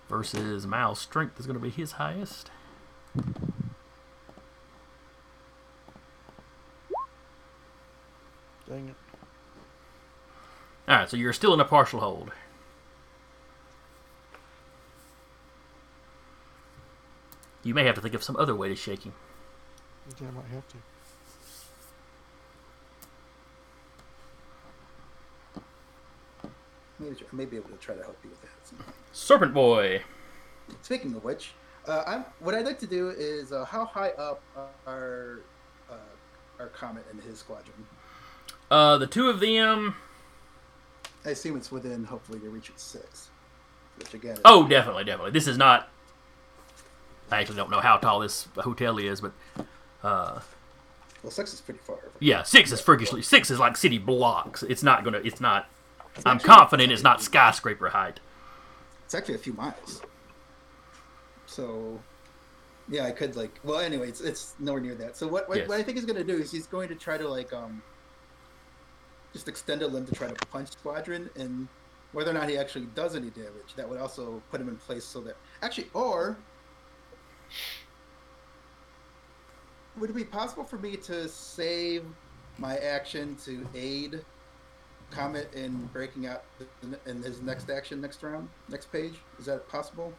Versus Mal's strength is going to be his highest. Dang it. All right, so you're still in a partial hold. You may have to think of some other way to shake him. Yeah, I might have to. Maybe I may be able to try to help you with that. Serpent Boy. Speaking of which, uh, I'm, what I'd like to do is uh, how high up are uh, our comet and his squadron? Uh, the two of them. I assume it's within hopefully to reach at six. Which again, Oh, definitely, definitely. This is not. I actually don't know how tall this hotel is, but uh, well, six is pretty far. yeah, six is freakishly. Six is like city blocks. It's not gonna. It's not. I'm confident it's not skyscraper height. It's actually a few miles. So, yeah, I could like. Well, anyway, it's, it's nowhere near that. So what what, Yes. what I think he's going to do is he's going to try to like um. Just extend a limb to try to punch Squadron, and whether or not he actually does any damage, that would also put him in place so that actually, or would it be possible for me to save my action to aid Comet in breaking out in- his next action next round, next page? Is that possible?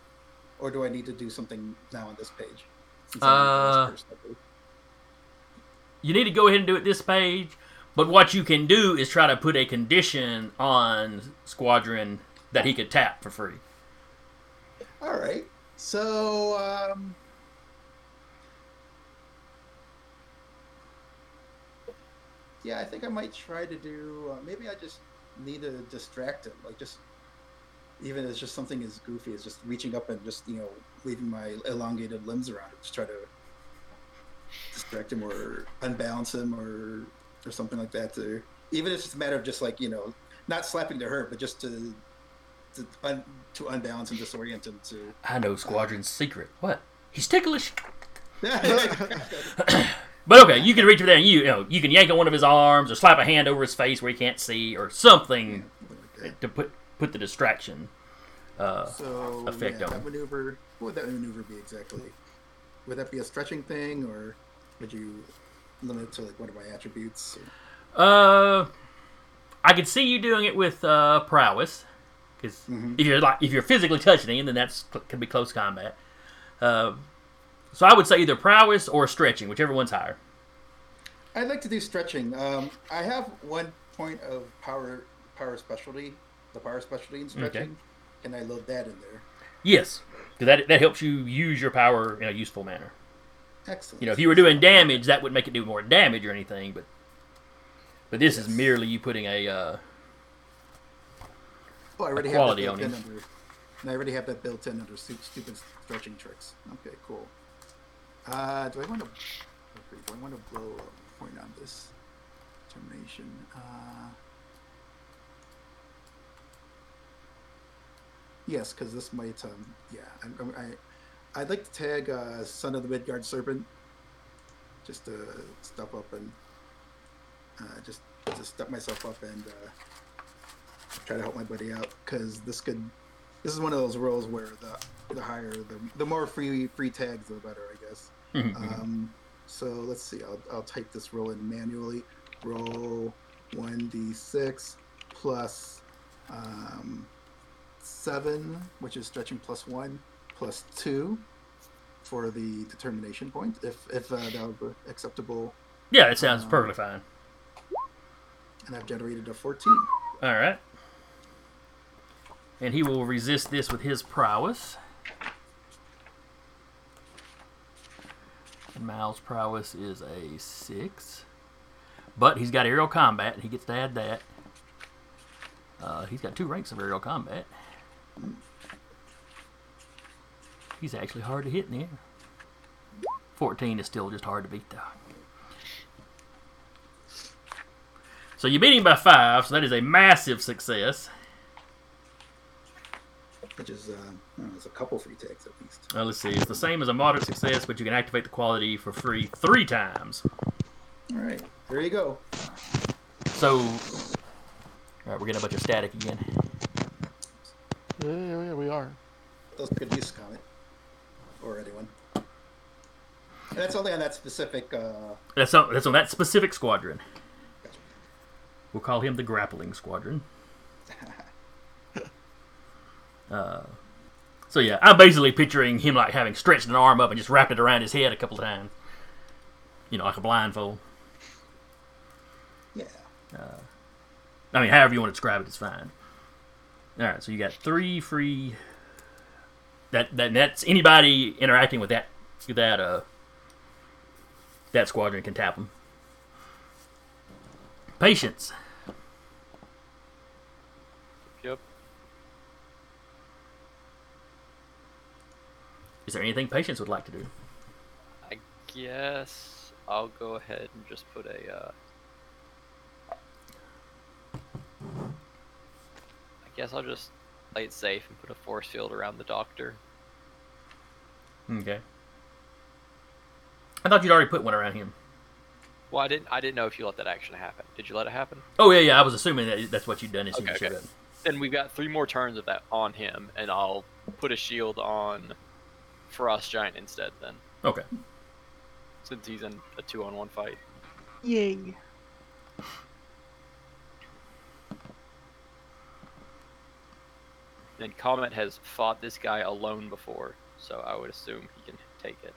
Or do I need to do something now on this page? Since I'm the Uh? You need to go ahead and do it this page. But what you can do is try to put a condition on Squadron that he could tap for free. All right. So, um, yeah, I think I might try to do. Uh, maybe I just need to distract him, like just even as just something as goofy as just reaching up and just you know leaving my elongated limbs around just try to distract him or unbalance him or or something like that. To even if it's just a matter of just like you know not slapping to hurt, but just to to, un, to unbalance and disorient him to I know Squadron's secret. What? He's ticklish. yeah, But okay, you can reach over there and you, you know you can yank on one of his arms or slap a hand over his face where he can't see or something to put put the distraction. Uh, so effect yeah, on that maneuver. What would that maneuver be exactly? Would that be a stretching thing, or would you limit it to like one of my attributes? uh, I could see you doing it with uh, prowess, because Mhm. if you're like if you're physically touching him, then that's could be close combat. Uh, so I would say either prowess or stretching, whichever one's higher. I'd like to do stretching. Um, I have one point of power power specialty, the power specialty in stretching. Can I load that in there? Yes, because that that helps you use your power in a useful manner. Excellent. You know, if you were doing damage, that would make it do more damage or anything, but but this is merely you putting a uh, oh, I already have quality that on built in under. And I already have that built in under stupid stretching tricks. Okay, cool. Uh, do I want to? Do I want to blow a point on this determination? Uh, yes, because this might. Um, yeah, I'm, I, I'd like to tag uh, Son of the Midgard Serpent, just to step up and uh, just to step myself up and uh, try to help my buddy out because this could. This is one of those rolls where the the higher the the more free free tags the better, I. Um, so let's see. I'll, I'll type this roll in manually. Roll one d six plus um, seven, which is stretching plus one, plus two for the determination point. If if uh, that would be acceptable, yeah, it sounds Um, perfectly fine. and I've generated a fourteen. All right, and he will resist this with his prowess. And Mal's prowess is a six, but he's got aerial combat. and He gets to add that. Uh, he's got two ranks of aerial combat. He's actually hard to hit in the air. 14 is still just hard to beat, though. So you beat him by five, so that is a massive success. Which is, uh, I don't know, there's a couple free tags at least. Uh, let's see, it's the same as a moderate success, but you can activate the quality for free three times. All right, there you go. So, all right, we're getting a bunch of static again. Yeah, yeah, yeah, we are. Those good use comment or anyone. And that's only on that specific. Uh, That's on, that's on that specific squadron. Gotcha. We'll call him the grappling squadron. Uh, so yeah, I'm basically picturing him like having stretched an arm up and just wrapped it around his head a couple times. You know, like a blindfold. yeah. I mean, however you want to describe it, it is fine. All right, so you got three free. That that that's anybody interacting with that that uh that squadron can tap them. Patience. Yep. Is there anything patience would like to do? I guess I'll go ahead and just put a. Uh... I guess I'll just play it safe and put a force field around the doctor. Okay. I thought you'd already put one around him. Well, I didn't. I didn't know if you let that action happen. Did you let it happen? Oh yeah, yeah. I was assuming that that's what you'd done as soon as Okay, you showed okay. up. Then we've got three more turns of that on him, and I'll put a shield on Frost Giant instead. Then, Okay. since he's in a two-on-one fight. Yay. And Comet has fought this guy alone before, so I would assume he can take it.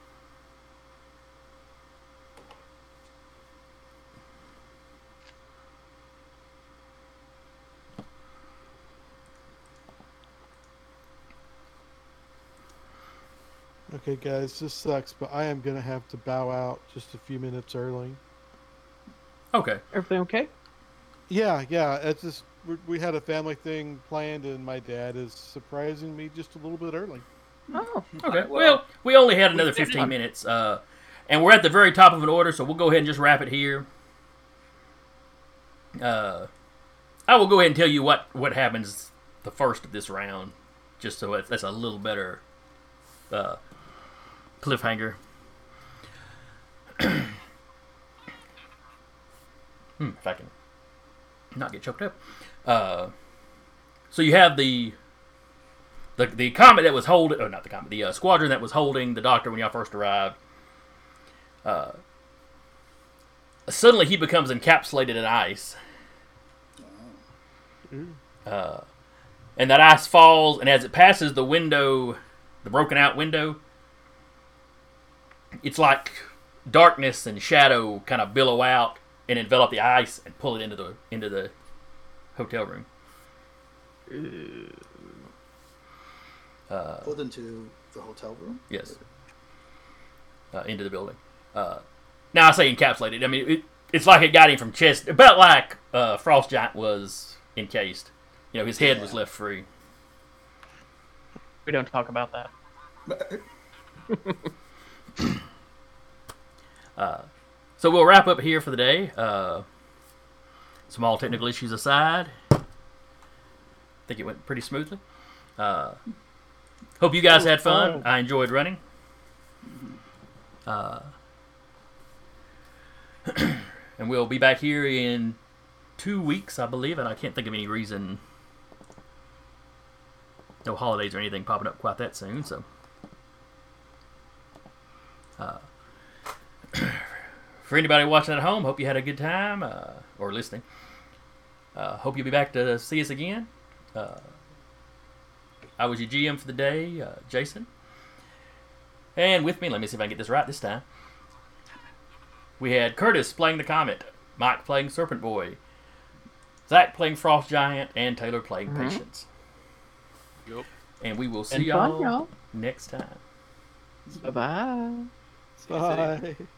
Okay, guys, this sucks, but I am gonna have to bow out just a few minutes early. Okay. Everything okay? Yeah, yeah. It's just we- we had a family thing planned, and my dad is surprising me just a little bit early. Oh. Okay. well, Well, we only had another 15 minutes, uh, and we're at the very top of an order, so we'll go ahead and just wrap it here. Uh, I will go ahead and tell you what what happens the first of this round, just so it, that's a little better uh, cliffhanger. hmm, if I can not get choked up. Uh, so you have the the the comet that was holding, oh not the comet, the uh, squadron that was holding the doctor when y'all first arrived. Uh, suddenly he becomes encapsulated in ice, uh, and that ice falls, and as it passes the window, the broken out window, it's like darkness and shadow kind of billow out and envelop the ice and pull it into the into the hotel room. Uh, Pulled into the hotel room. Yes. Uh, into the building. Uh, now I say encapsulated. I mean, it, it's like it got him from chest, about like uh, Frost Giant was encased. You know, his head was left free. We don't talk about that. So we'll wrap up here for the day. Uh, small technical issues aside, I think it went pretty smoothly. Uh, hope you guys had fun. I enjoyed running. Uh, and we'll be back here in two weeks, I believe, and I can't think of any reason, no holidays or anything popping up quite that soon. So. Uh, for anybody watching at home, hope you had a good time uh, or listening. Uh, hope you'll be back to see us again. Uh, I was your GM for the day, uh, Jason. And with me, let me see if I can get this right this time. We had Curtis playing the Comet, Mike playing Serpent Boy, Zach playing Frost Giant, and Taylor playing Mhm. Patience. Yup. And we will see And y'all y'all. next time. Bye bye. Bye.